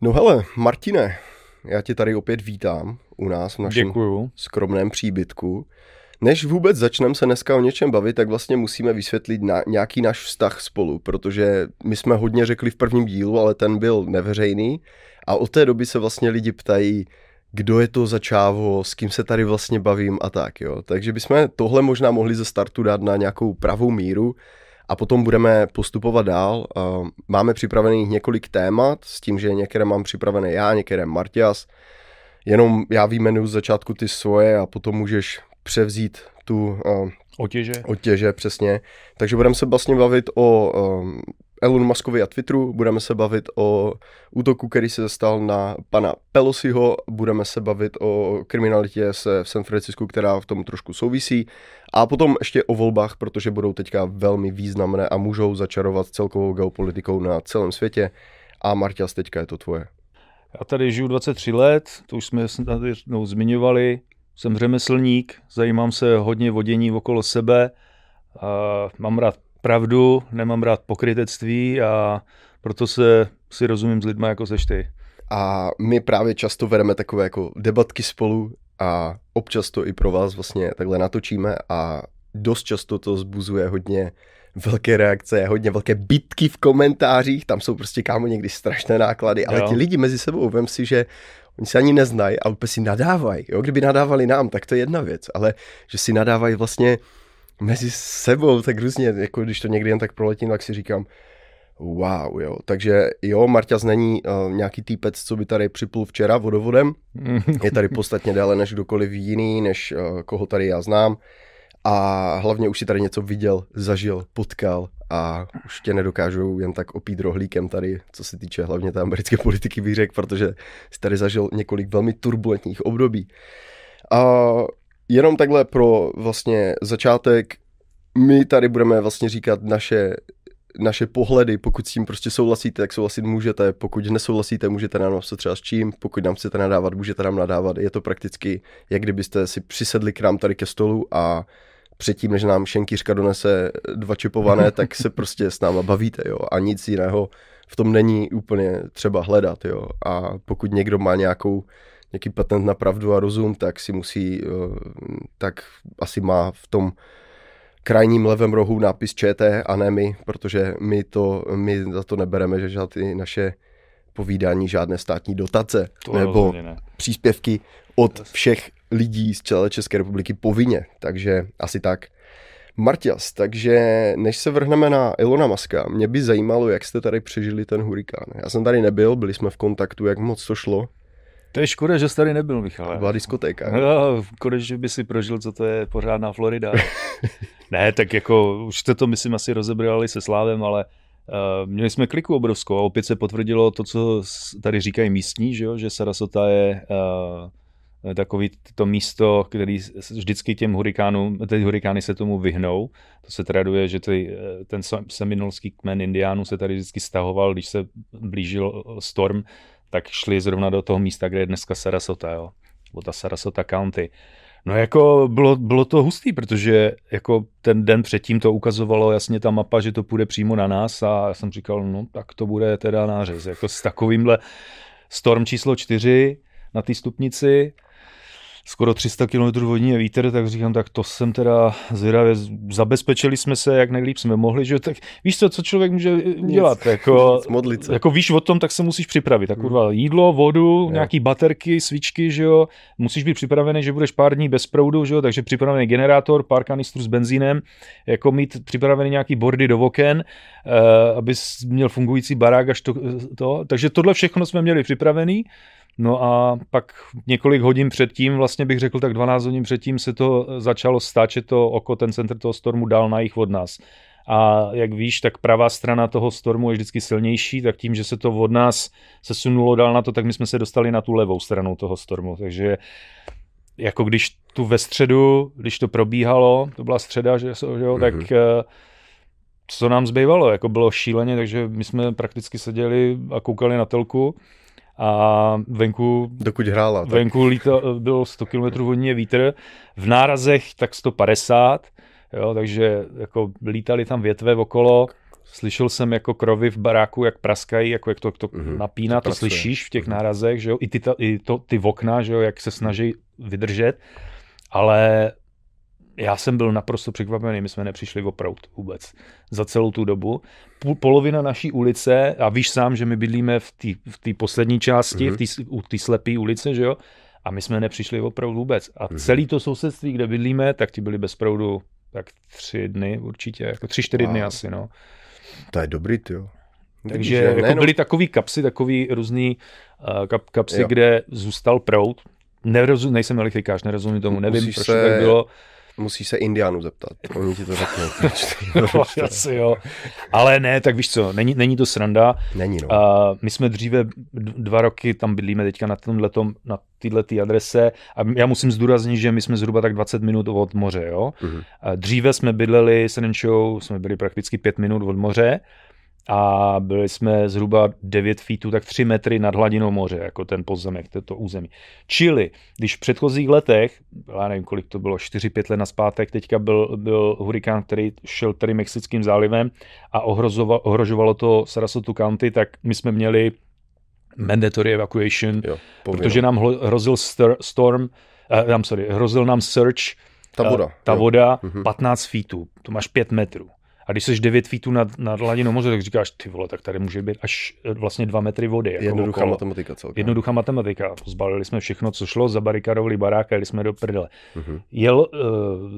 No hele, Martine, já tě tady opět vítám u nás v našem Děkuju. skromném příbytku. Než vůbec začneme se dneska o něčem bavit, tak vlastně musíme vysvětlit na, nějaký náš vztah spolu, protože my jsme hodně řekli v prvním dílu, ale ten byl neveřejný a od té doby se vlastně lidi ptají, kdo je to za čávo, s kým se tady vlastně bavím a tak, jo. Takže bychom tohle možná mohli ze startu dát na nějakou pravou míru a potom budeme postupovat dál. Máme připravených několik témat, s tím, že některé mám připravené já, některé Martias. Jenom já vyjmenuju z začátku ty svoje a potom můžeš převzít tu otěže. otěže, přesně. Takže budeme se vlastně bavit o Elon Muskovi a Twitteru, budeme se bavit o útoku, který se stal na pana Pelosiho, budeme se bavit o kriminalitě se v San Francisku, která v tom trošku souvisí a potom ještě o volbách, protože budou teďka velmi významné a můžou začarovat celkovou geopolitikou na celém světě. A Marťas, teďka je to tvoje. Já tady žiju 23 let, to už jsme tady no, zmiňovali. Jsem řemeslník, zajímám se hodně vodění okolo sebe. Mám rád pravdu, nemám rád pokrytectví a proto se si rozumím s lidmi jako seš ty. A my právě často vedeme takové jako debatky spolu a občas to i pro vás vlastně takhle natočíme a dost často to zbuzuje hodně velké reakce, hodně velké bitky v komentářích, tam jsou prostě kámo někdy strašné náklady, ale jo. ti lidi mezi sebou, vem si, že oni se ani neznají a úplně si nadávají, jo, kdyby nadávali nám, tak to je jedna věc, ale že si nadávají vlastně mezi sebou tak různě, jako když to někdy jen tak proletím, tak si říkám, wow, jo. Takže jo, Marťas není uh, nějaký týpec, co by tady připlul včera vodovodem. Je tady podstatně déle než kdokoliv jiný, než uh, koho tady já znám. A hlavně už si tady něco viděl, zažil, potkal a už tě nedokážou jen tak opít rohlíkem tady, co se týče hlavně té americké politiky, bych řekl, protože jsi tady zažil několik velmi turbulentních období. A jenom takhle pro vlastně začátek, my tady budeme vlastně říkat naše naše pohledy, pokud s tím prostě souhlasíte, tak souhlasit můžete, pokud nesouhlasíte, můžete nám se třeba s čím, pokud nám chcete nadávat, můžete nám nadávat, je to prakticky, jak kdybyste si přisedli k nám tady ke stolu a předtím, než nám šenkýřka donese dva čipované, tak se prostě s náma bavíte, jo, a nic jiného v tom není úplně třeba hledat, jo, a pokud někdo má nějakou nějaký patent na pravdu a rozum, tak si musí, eh, tak asi má v tom krajním levém rohu nápis ČT a ne my, protože my, to, my za to nebereme, že žádné naše povídání, žádné státní dotace to nebo ne. příspěvky od všech lidí z celé České republiky povinně. Takže asi tak. Martias, takže než se vrhneme na Ilona Maska, mě by zajímalo, jak jste tady přežili ten hurikán. Já jsem tady nebyl, byli jsme v kontaktu, jak moc to šlo. To je škoda, že jsi tady nebyl, Michale. Byla diskotéka. No, konečně by si prožil, co to je pořádná Florida. ne, tak jako už jste to, myslím, asi rozebrali se Slávem, ale uh, měli jsme kliku obrovskou a opět se potvrdilo to, co tady říkají místní, že, jo? že Sarasota je uh, takový to místo, který vždycky těm hurikánům, ty hurikány se tomu vyhnou. To se traduje, že ty, eh, ten seminolský kmen indiánů se tady vždycky stahoval, když se blížil storm, tak šli zrovna do toho místa, kde je dneska Sarasota, jo, nebo ta Sarasota County. No jako bylo, bylo to hustý, protože jako ten den předtím to ukazovalo jasně ta mapa, že to půjde přímo na nás a já jsem říkal, no tak to bude teda nářez. Jako s takovýmhle storm číslo čtyři na té stupnici skoro 300 km vodní a vítr, tak říkám, tak to jsem teda zvědavě, zabezpečili jsme se, jak nejlíp jsme mohli, že tak víš co, co člověk může dělat, nic, jako, nic, modlit se. jako víš o tom, tak se musíš připravit, tak kurva, jídlo, vodu, je. nějaký baterky, svíčky, že jo, musíš být připravený, že budeš pár dní bez proudu, že jo, takže připravený generátor, pár kanistrů s benzínem, jako mít připravený nějaký bordy do oken, uh, abys měl fungující barák až to, to, takže tohle všechno jsme měli připravený, No a pak několik hodin předtím, vlastně bych řekl tak 12 hodin předtím, se to začalo stáčet to oko, ten centr toho stormu dál na jich od nás. A jak víš, tak pravá strana toho stormu je vždycky silnější, tak tím, že se to od nás sesunulo dál na to, tak my jsme se dostali na tu levou stranu toho stormu. Takže jako když tu ve středu, když to probíhalo, to byla středa, že, že jo, mm-hmm. tak mhm. eh, co nám zbývalo, jako bylo šíleně, takže my jsme prakticky seděli a koukali na telku a venku, Dokud hrála, tak. venku líta, bylo 100 km vodní vítr, v nárazech tak 150, jo, takže jako lítali tam větve okolo. Slyšel jsem jako krovy v baráku, jak praskají, jako jak to, to mm-hmm. napíná, to, to slyšíš v těch mm-hmm. nárazech, že jo, i ty, ta, i to, ty okna, že jo, jak se snaží vydržet, ale já jsem byl naprosto překvapený, my jsme nepřišli o prout vůbec za celou tu dobu. Polovina naší ulice, a víš sám, že my bydlíme v té v poslední části, mm-hmm. v té slepé ulice, že jo, a my jsme nepřišli o prout vůbec. A mm-hmm. celý to sousedství, kde bydlíme, tak ti byli bez proudu tak tři dny určitě, jako tři, čtyři dny asi, no. To je dobrý, jo. Takže jako nejenom... byly takový kapsy, takový různý uh, kap, kapsy, jo. kde zůstal prout. Nerozum, nejsem elektrikář, nerozumím tomu, nevím, Musíš proč se... to tak bylo. Musíš se Indiánů zeptat, oni ti to řeknou. no, asi jo. Ale ne, tak víš co, není, není to sranda. Není, no. Uh, my jsme dříve dva roky tam bydlíme teďka na tomhletom, na této adrese a já musím zdůraznit, že my jsme zhruba tak 20 minut od moře, jo. Uh, dříve jsme bydleli s Renčou, jsme byli prakticky 5 minut od moře a byli jsme zhruba 9 feetů, tak 3 metry nad hladinou moře, jako ten pozemek, to, to území. Čili, když v předchozích letech, já nevím, kolik to bylo, 4-5 let na zpátek, teďka byl, byl hurikán, který šel tady Mexickým zálivem a ohrozoval, ohrožovalo to Sarasota County, tak my jsme měli mandatory evacuation, jo, protože nám hrozil storm, uh, I'm sorry, hrozil nám search, ta voda, uh, ta voda 15 mhm. feetů, to máš 5 metrů. A když jsi 9 feetů nad, nad hladinou moře, tak říkáš, ty vole, tak tady může být až eh, vlastně 2 metry vody. Jako Jednoduchá okolo. matematika celkem. Jednoduchá matematika. Zbalili jsme všechno, co šlo, zabarikadovali barák a jeli jsme do prdele. Uh-huh. Jel, uh,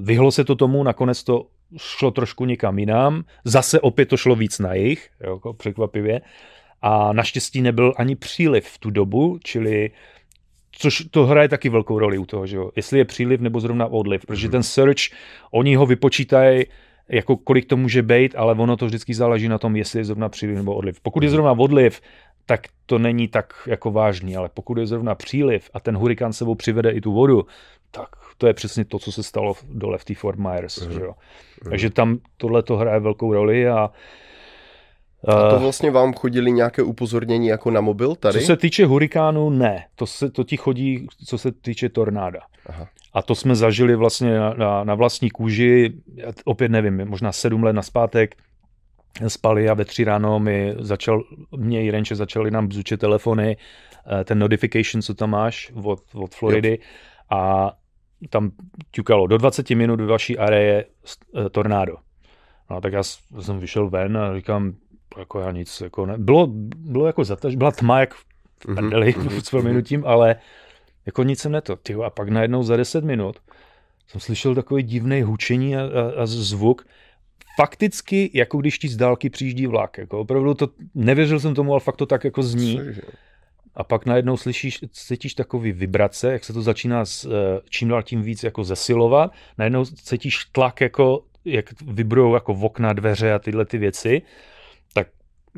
vyhlo se to tomu, nakonec to šlo trošku někam jinam, zase opět to šlo víc na jich, jako překvapivě. A naštěstí nebyl ani příliv v tu dobu, čili což to hraje taky velkou roli u toho, že jo? jestli je příliv nebo zrovna odliv, protože mhm. ten search, oni ho vypočítají jako kolik to může být, ale ono to vždycky záleží na tom, jestli je zrovna příliv nebo odliv. Pokud je mhm. zrovna odliv, tak to není tak jako vážný, ale pokud je zrovna příliv a ten hurikán sebou přivede i tu vodu, tak to je přesně to, co se stalo dole v té Fort Myers. Mm. Že jo? Mm. Takže tam tohle to hraje velkou roli a a to vlastně vám chodili nějaké upozornění jako na mobil tady? Co se týče hurikánu, ne. To, se, to ti chodí, co se týče tornáda. Aha. A to jsme zažili vlastně na, na, na vlastní kůži, opět nevím, možná sedm let naspátek, spali a ve tři ráno mi začal, mě i Renče začaly nám bzučet telefony, eh, ten notification, co tam máš od, od Floridy jo. a tam ťukalo do 20 minut ve vaší areje eh, tornádo. No tak já jsem vyšel ven a říkám, jako já nic, jako ne. Bylo, bylo jako zataž, byla tma jak v mhm, prdeli mm-hmm. s proměnutím, ale jako nic jsem neto. Tyjo, a pak najednou za 10 minut jsem slyšel takový divný hučení a, a, a zvuk. Fakticky, jako když ti z dálky přijíždí vlak. Jako opravdu to, nevěřil jsem tomu, ale fakt to tak jako zní. A pak najednou slyšíš, cítíš takový vibrace, jak se to začíná s, eh, čím dál tím víc jako zesilovat. Najednou cítíš tlak, jako, jak vibrujou jako v okna, dveře a tyhle ty věci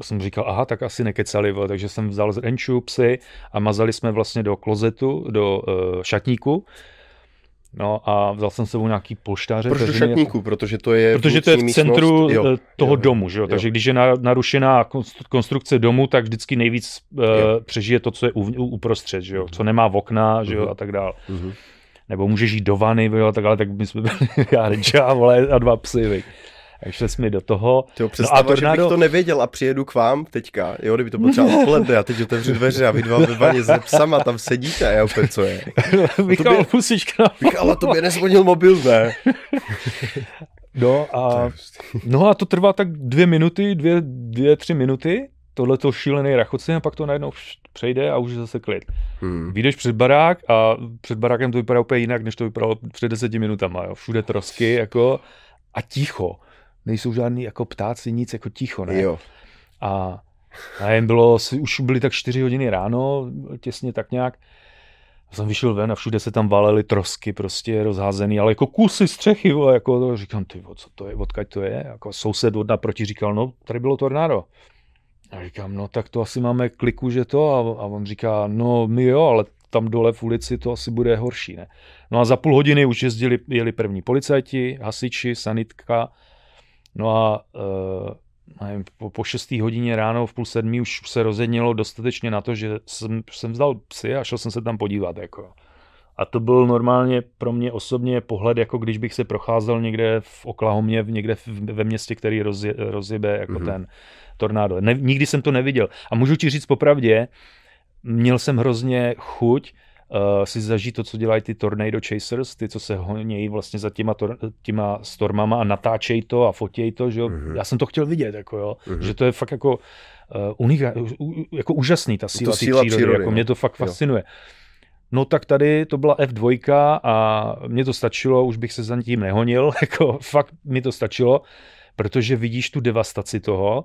jsem říkal, aha, tak asi nekecali, takže jsem vzal z renču psy a mazali jsme vlastně do klozetu, do uh, šatníku. No a vzal jsem sebou nějaký polštáře. Proč do šatníku? Protože to je Protože to je v centru jo, eh, toho jo, domu, že jo? takže když je narušená konstrukce domu, tak vždycky nejvíc uh, přežije to, co je uprostřed, že jo? co nemá v okna že jo? Uh-huh. a tak dále. Uh-huh. Nebo můžeš jít do vany, jo, tak, ale tak my jsme byli já, a dva psy. A šli jsme do toho. Tyjo, no a tornádo... že bych to nevěděl a přijedu k vám teďka, jo, kdyby to bylo třeba odpoledne a teď otevřu dveře a vy dva ve vaně s psama tam sedíte a já opět, co je. Michal, tobě... musíš k nám. Michal, a tobě nezvonil mobil, ne? No a, no a to trvá tak dvě minuty, dvě, dvě tři minuty, tohleto šílený rachocen a pak to najednou přejde a už je zase klid. Hmm. Vyjdeš před barák a před barákem to vypadá úplně jinak, než to vypadalo před deseti minutama. Jo. Všude trosky jako a ticho nejsou žádný jako ptáci, nic jako ticho, ne? Jo. A, a jen bylo, už byly tak čtyři hodiny ráno, těsně tak nějak. A jsem vyšel ven a všude se tam valely trosky prostě rozházený, ale jako kusy střechy, vole, jako to, říkám, ty, co to je, odkaď to je? Jako soused od naproti říkal, no, tady bylo tornádo. A říkám, no tak to asi máme kliku, že to? A, a on říká, no my jo, ale tam dole v ulici to asi bude horší, ne? No a za půl hodiny už jezdili, jeli první policajti, hasiči, sanitka, No a uh, nevím, po, po 6. hodině ráno v půl sedmí už se rozednilo dostatečně na to, že jsem, jsem vzal psy a šel jsem se tam podívat. Jako. A to byl normálně pro mě osobně pohled, jako když bych se procházel někde v Oklahomě, někde ve městě, který rozje, rozjebe jako mm-hmm. ten tornádo. Ne, nikdy jsem to neviděl. A můžu ti říct popravdě, měl jsem hrozně chuť uh, si zažít to, co dělají ty Tornado Chasers, ty, co se honějí vlastně za těma, tor, těma stormama a natáčejí to a fotějí to, že jo. Mm-hmm. Já jsem to chtěl vidět, jako jo, mm-hmm. že to je fakt jako, uh, unika, uh, jako úžasný, ta síla, síla přírody, přírody jako no. mě to fakt fascinuje. Jo. No tak tady to byla F2 a mě to stačilo, už bych se za tím nehonil, jako fakt mi to stačilo, protože vidíš tu devastaci toho,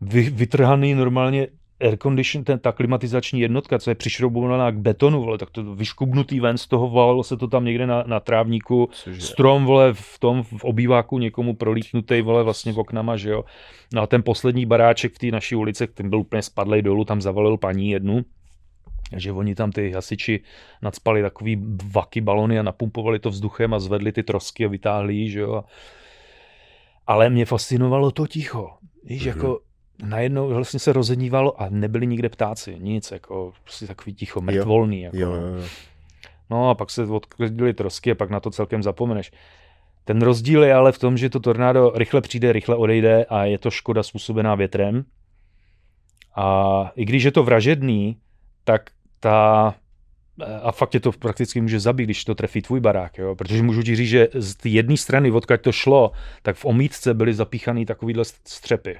vy, vytrhaný normálně air condition, ten, ta klimatizační jednotka, co je přišroubovaná k betonu, vole, tak to vyškubnutý ven z toho, valilo se to tam někde na, na trávníku, Cože? strom, vole, v tom, v obýváku někomu prolítnutý, vole, vlastně v oknama, že jo. No a ten poslední baráček v té naší ulici, ten byl úplně spadlej dolů, tam zavalil paní jednu, že oni tam ty hasiči nadspali takový vaky balony a napumpovali to vzduchem a zvedli ty trosky a vytáhli že jo. Ale mě fascinovalo to ticho. Víš, mm-hmm. jako najednou vlastně se rozednívalo a nebyli nikde ptáci, nic, jako prostě takový ticho, mrtvolný. Jako, jo, jo, jo. No a pak se odklidily trosky a pak na to celkem zapomeneš. Ten rozdíl je ale v tom, že to tornádo rychle přijde, rychle odejde a je to škoda způsobená větrem. A i když je to vražedný, tak ta a fakt je to prakticky může zabít, když to trefí tvůj barák, jo? protože můžu ti říct, že z jedné strany, odkud to šlo, tak v omítce byly zapíchané takovýhle střepy.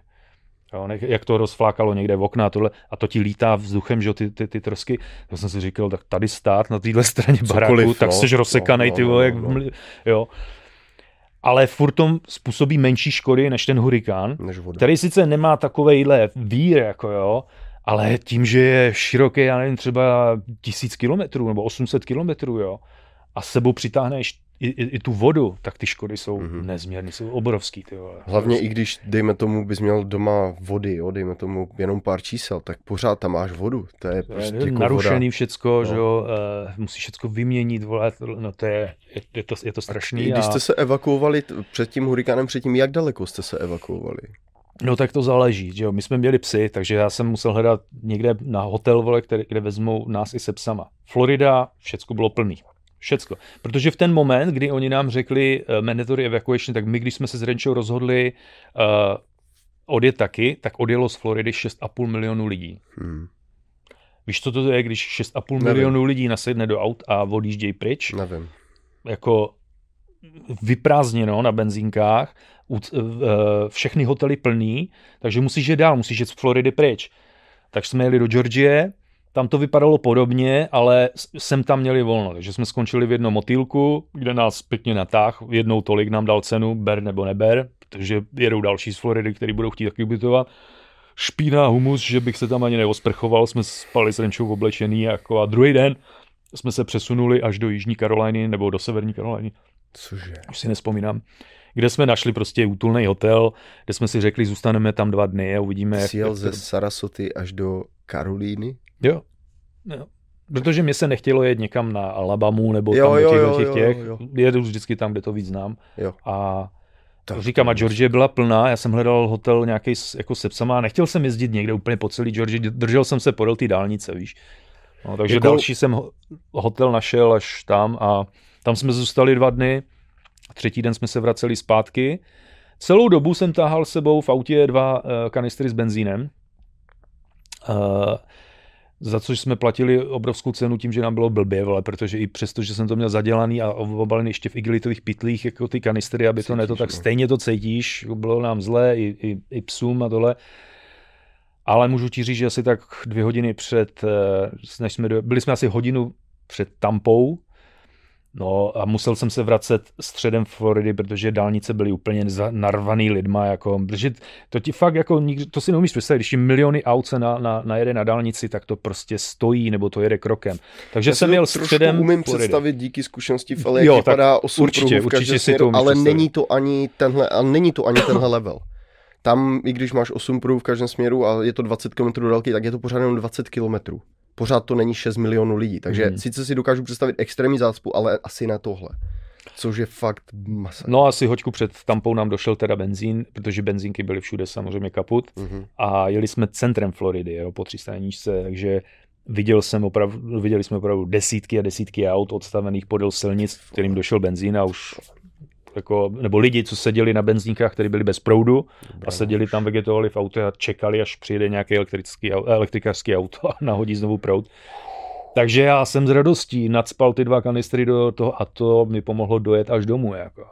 Jo, jak to rozflákalo někde v okna a tohle, a to ti lítá vzduchem, že ty, ty, ty trosky. To jsem si říkal, tak tady stát na téhle straně baráku, Cokoliv, tak no, jsi rozsekanej, no, ty no, jak, no, no. jo. Ale furt tom způsobí menší škody než ten hurikán, než který sice nemá takovejhle vír, jako jo, ale tím, že je široký, já nevím, třeba tisíc kilometrů nebo 800 kilometrů, jo, a sebou přitáhneš i, i, i tu vodu, tak ty škody jsou mm-hmm. nezměrné, jsou obrovský. Ty vole. Hlavně i když, dejme tomu, bys měl doma vody, jo, dejme tomu jenom pár čísel, tak pořád tam máš vodu. To je prostě je, jako narušený voda. všecko, no. že jo, uh, musíš všecko vyměnit, vole, no to je, je, je, to, je to strašný. A když jste se evakuovali před tím hurikánem, předtím, jak daleko jste se evakuovali? No tak to záleží, že jo. My jsme měli psy, takže já jsem musel hledat někde na hotel, vole, který, kde vezmou nás i se psama. Florida, všecko bylo plný. Všecko. Protože v ten moment, kdy oni nám řekli uh, mandatory evacuation, tak my, když jsme se s Renčou rozhodli uh, odjet taky, tak odjelo z Floridy 6,5 milionů lidí. Hmm. Víš, co to je, když 6,5 milionů lidí nasedne do aut a odjíždějí pryč? Nevím. Jako vyprázdněno na benzínkách, eh, všechny hotely plný, takže musíš jít dál, musíš jít z Floridy pryč. Tak jsme jeli do Georgie, tam to vypadalo podobně, ale sem tam měli volno, takže jsme skončili v jednom motýlku, kde nás pěkně natáh, jednou tolik nám dal cenu, ber nebo neber, protože jedou další z Floridy, který budou chtít taky ubytovat. Špíná humus, že bych se tam ani neosprchoval, jsme spali s Renčou oblečený jako a druhý den jsme se přesunuli až do Jižní Karoliny nebo do Severní Karoliny. Cože? Už si nespomínám. Kde jsme našli prostě útulný hotel, kde jsme si řekli, zůstaneme tam dva dny a uvidíme. Jsi jel ze Sarasoty až do Karolíny? Jo. jo. Protože mě se nechtělo jet někam na Alabamu nebo jo, tam jo, do těch, jo, těch. Jo, jo. Jedu vždycky tam, kde to víc znám. Jo. A tak říkám, a Georgie byla plná, já jsem hledal hotel nějaký jako se psama, nechtěl jsem jezdit někde úplně po celý Georgie, držel jsem se podél té dálnice, víš. No, takže jako... další jsem hotel našel až tam a tam jsme zůstali dva dny, třetí den jsme se vraceli zpátky. Celou dobu jsem táhal sebou v autě dva uh, kanistry s benzínem, uh, za což jsme platili obrovskou cenu tím, že nám bylo blbě, vole, protože i přesto, že jsem to měl zadělaný a obalený ještě v igelitových pytlích, jako ty kanistry, aby to neto, tak no. stejně to cítíš, bylo nám zlé, i, i, i psům a tohle. Ale můžu ti říct, že asi tak dvě hodiny před, eh, než jsme, byli jsme asi hodinu před Tampou, No a musel jsem se vracet středem Floridy, protože dálnice byly úplně narvaný lidma, jako, protože to ti fakt jako, to si neumíš představit, když miliony aut se na, na, najede na dálnici, tak to prostě stojí, nebo to jede krokem. Takže Já jsem měl středem umím Floridy. představit díky zkušenosti v LA, jo, jak vypadá 8 určitě, v určitě si to ale není to ani tenhle, a není to ani tenhle level. Tam, i když máš 8 pruhů v každém směru a je to 20 km dálky, tak je to pořád jenom 20 km pořád to není 6 milionů lidí. Takže hmm. sice si dokážu představit extrémní zácpu, ale asi ne tohle. Což je fakt masa. No asi hoďku před Tampou nám došel teda benzín, protože benzínky byly všude samozřejmě kaput mm-hmm. a jeli jsme centrem Floridy, jo, po 300 nížce, takže viděl jsem opravdu, viděli jsme opravdu desítky a desítky aut odstavených podél silnic, kterým došel benzín a už jako, nebo lidi, co seděli na benzínkách, které byly bez proudu a seděli tam, vegetovali v autě a čekali, až přijede nějaký elektrický, elektrikářský auto a nahodí znovu proud. Takže já jsem s radostí nadspal ty dva kanistry do toho a to mi pomohlo dojet až domů. Jako.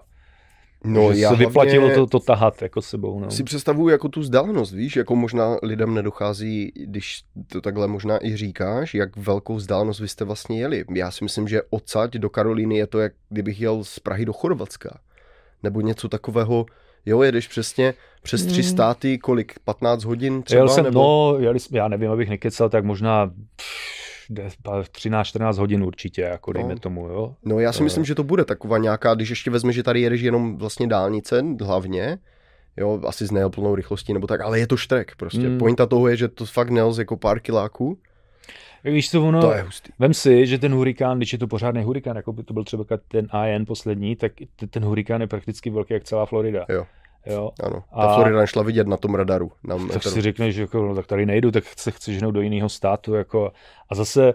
No, já se vyplatilo to, to tahat jako sebou. No. Si představuju jako tu vzdálenost, víš, jako možná lidem nedochází, když to takhle možná i říkáš, jak velkou vzdálenost vy jste vlastně jeli. Já si myslím, že odsaď do Karolíny je to, jak kdybych jel z Prahy do Chorvatska. Nebo něco takového, jo, jedeš přesně přes tři hmm. státy, kolik, 15 hodin třeba? Jel jsem, nebo... no, jeli, já nevím, abych nekecal, tak možná 13-14 hodin určitě, jako dejme no. tomu, jo. No já si myslím, že to bude taková nějaká, když ještě vezme, že tady jedeš jenom vlastně dálnice hlavně, jo, asi s neoplnou rychlostí nebo tak, ale je to štrek prostě. Mm. Pointa toho je, že to fakt nelze jako pár kiláků. Víš co, ono, to je hustý. vem si, že ten hurikán, když je to pořádný hurikán, jako by to byl třeba ten AN poslední, tak ten hurikán je prakticky velký jak celá Florida. Jo. Jo. Ano, ta a... Florida nešla vidět na tom radaru. Na tak meteru. si řekneš, že jako, no, tak tady nejdu, tak se chci ženout do jiného státu. Jako, a zase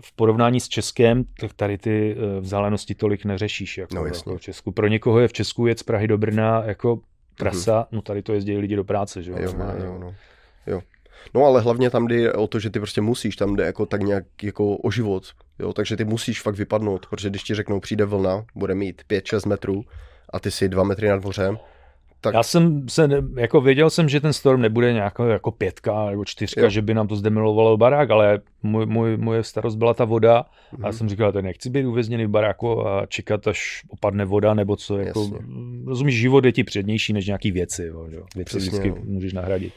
v porovnání s Českem, tak tady ty eh, vzdálenosti tolik neřešíš jako, no, jako v Česku. Pro někoho je v Česku jet z Prahy do Brna jako trasa, mm-hmm. no tady to jezdí lidi do práce, že jo? Jo, jo, no. jo. No ale hlavně tam jde o to, že ty prostě musíš, tam jde jako tak nějak jako o život, jo, takže ty musíš fakt vypadnout, protože když ti řeknou přijde vlna, bude mít 5-6 metrů a ty si 2 metry nad mořem, tak... Já jsem se, jako věděl jsem, že ten storm nebude nějaká jako pětka nebo čtyřka, jo. že by nám to zdemilovalo barák, ale můj, můj, moje starost byla ta voda mm. a já mhm. jsem říkal, že nechci být uvězněný v baráku a čekat, až opadne voda nebo co, jako, rozumíš, život je ti přednější než nějaký věci, jo, jo. věci Přesně, vždycky jo. můžeš nahradit.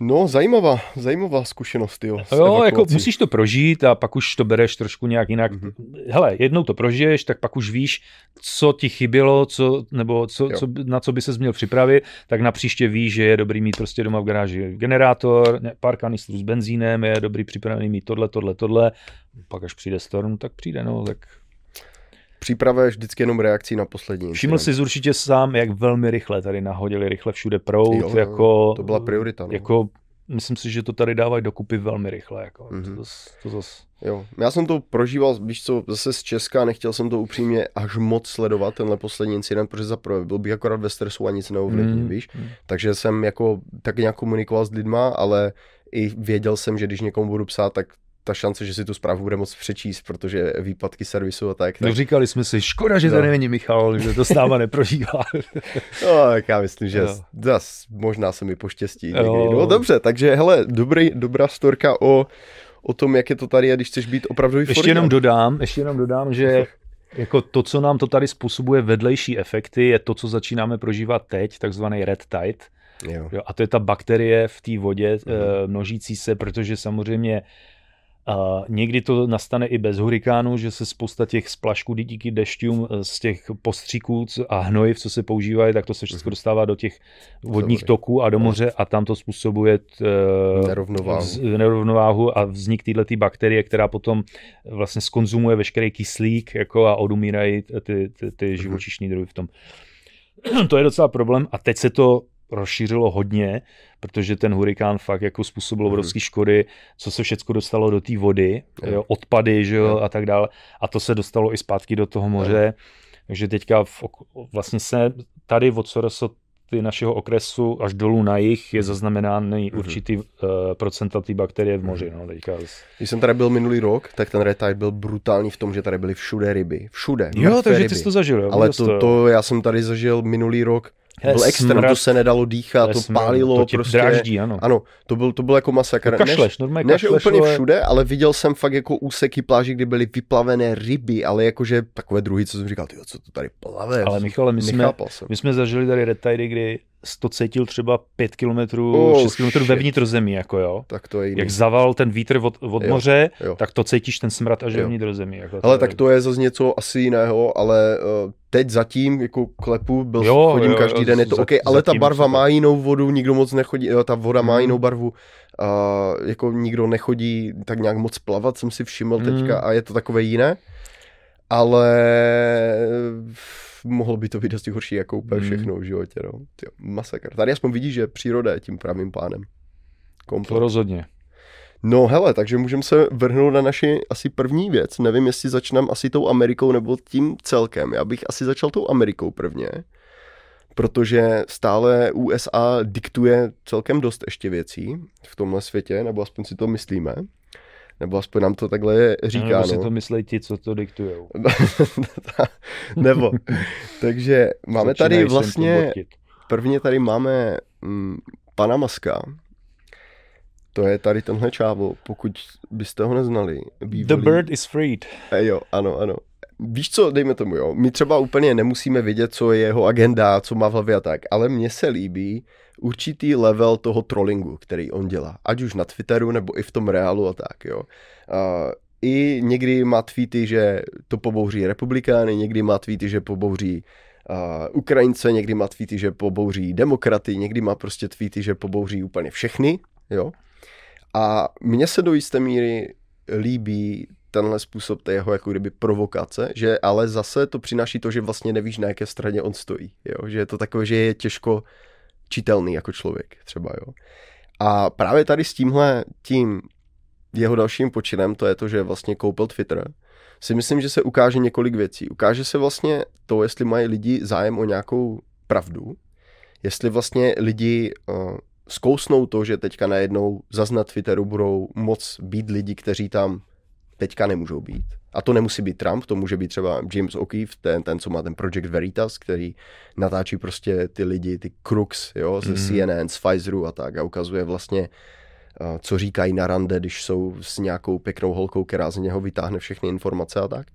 No, zajímavá, zajímavá zkušenost, jo. Jo, jako musíš to prožít a pak už to bereš trošku nějak jinak. Mm-hmm. Hele, jednou to prožiješ, tak pak už víš, co ti chybělo, co, nebo co, co, na co by se měl připravit, tak na příště víš, že je dobrý mít prostě doma v garáži generátor, ne, pár kanistrů s benzínem, je dobrý připravený mít tohle, tohle, tohle. Pak až přijde storm, tak přijde, no, tak Příprava je vždycky jenom reakcí na poslední. Všiml jsi určitě sám, jak velmi rychle tady nahodili rychle všude prout. Jo, jako, to byla priorita. No. Jako, myslím si, že to tady dávají dokupy velmi rychle. Jako. Mm-hmm. To, to zas... Jo, já jsem to prožíval, víš co, zase z Česka, nechtěl jsem to upřímně až moc sledovat, tenhle poslední incident, protože za prvé byl bych akorát ve stresu a nic neovlivní, mm. víš. Mm. Takže jsem jako tak nějak komunikoval s lidma, ale i věděl jsem, že když někomu budu psát, tak ta šance, že si tu zprávu bude moc přečíst, protože výpadky servisu a tak. tak... No říkali jsme si, škoda, že no. tady není Michal, že to s náma neprožívá. no, tak já myslím, že no. zas, možná se mi poštěstí. No. no dobře, takže hele, dobrý, dobrá storka o, o tom, jak je to tady a když chceš být opravdu Ještě jenom dodám, ještě jenom dodám, že jako to, co nám to tady způsobuje vedlejší efekty, je to, co začínáme prožívat teď, takzvaný red tide. Jo. Jo, a to je ta bakterie v té vodě eh, množící se, protože samozřejmě a někdy to nastane i bez hurikánu, že se spousta těch splašků díky dešťům eh, z těch postříků a hnojiv, co se používají, tak to se všechno mhm. dostává do těch vodních toků a do moře a tam to způsobuje t, eh, nerovnováhu. nerovnováhu a vznik této bakterie, která potom vlastně skonzumuje veškerý kyslík jako a odumírají ty, ty, ty mhm. živočišní druhy v tom. to je docela problém a teď se to rozšířilo hodně, protože ten hurikán fakt jako způsobil obrovské škody, co se všechno dostalo do té vody, jo, odpady že jo, a tak dále. A to se dostalo i zpátky do toho moře. Takže teďka v, vlastně se tady od Soroso ty našeho okresu až dolů na jich je mhm. zaznamenány mm-hmm. určitý uh, procenta té bakterie v moři. No, teďka. Když jsem tady byl minulý rok, tak ten red byl brutální v tom, že tady byly všude ryby. Všude. Jo, takže ryby. ty jsi to zažil. Jo, Ale to, to, já jsem tady zažil minulý rok to byl extrém, to se nedalo dýchat, to smrad, pálilo to prostě. Dráždí, ano. ano, to byl, to byl jako masakr. To kašleš, normálně ne, kašleš, úplně ale... všude, ale viděl jsem fakt jako úseky pláží, kde byly vyplavené ryby, ale jakože takové druhy, co jsem říkal, tyjo, co to tady plave. Ale Michale, my jsme, my jsme zažili tady retidy, kdy to cítil třeba 5 km, oh, 6 km ve vnitrozemí, jako jo. Tak to je jiný. Jak zaval ten vítr od, od jo, moře, jo. tak to cítíš ten smrad až ve vnitrozemí. Jako ale tak to je zase něco asi jiného, ale uh, teď zatím jako klepu, byl, jo, chodím jo, každý jo, den, je to OK, ale ta barva má jinou vodu, nikdo moc nechodí, jo, ta voda hmm. má jinou barvu, a jako nikdo nechodí tak nějak moc plavat, jsem si všiml hmm. teďka a je to takové jiné, ale mohlo by to být dosti horší jako úplně hmm. všechno v životě, no. Tyjo, masakr. Tady aspoň vidíš, že příroda je tím pravým pánem. Komplet. To rozhodně. No hele, takže můžeme se vrhnout na naši asi první věc. Nevím, jestli začneme asi tou Amerikou nebo tím celkem. Já bych asi začal tou Amerikou prvně, protože stále USA diktuje celkem dost ještě věcí v tomhle světě, nebo aspoň si to myslíme. Nebo aspoň nám to takhle říká. Nebo si no. to myslí ti, co to diktujou. nebo. Takže máme tady vlastně, prvně tady máme mm, pana Maska, to je tady tenhle čávo, pokud byste ho neznali. Bývalý... The bird is freed. E, jo, ano, ano. Víš co, dejme tomu, jo. My třeba úplně nemusíme vědět, co je jeho agenda, co má v hlavě a tak, ale mně se líbí určitý level toho trollingu, který on dělá. Ať už na Twitteru, nebo i v tom reálu a tak, jo. Uh, I někdy má tweety, že to pobouří republikány, někdy má tweety, že pobouří uh, Ukrajince, někdy má tweety, že pobouří demokraty, někdy má prostě tweety, že pobouří úplně všechny, jo. A mně se do jisté míry líbí tenhle způsob té jeho jako kdyby provokace, že ale zase to přináší to, že vlastně nevíš, na jaké straně on stojí. Jo? Že je to takové, že je těžko čitelný jako člověk třeba. Jo? A právě tady s tímhle tím jeho dalším počinem, to je to, že vlastně koupil Twitter, si myslím, že se ukáže několik věcí. Ukáže se vlastně to, jestli mají lidi zájem o nějakou pravdu, jestli vlastně lidi uh, zkousnou to, že teďka najednou zaznat Twitteru budou moc být lidi, kteří tam teďka nemůžou být. A to nemusí být Trump, to může být třeba James O'Keefe, ten, ten co má ten Project Veritas, který natáčí prostě ty lidi, ty crooks, jo, ze mm. CNN, z Pfizeru a tak a ukazuje vlastně, co říkají na rande, když jsou s nějakou pěknou holkou, která z něho vytáhne všechny informace a tak.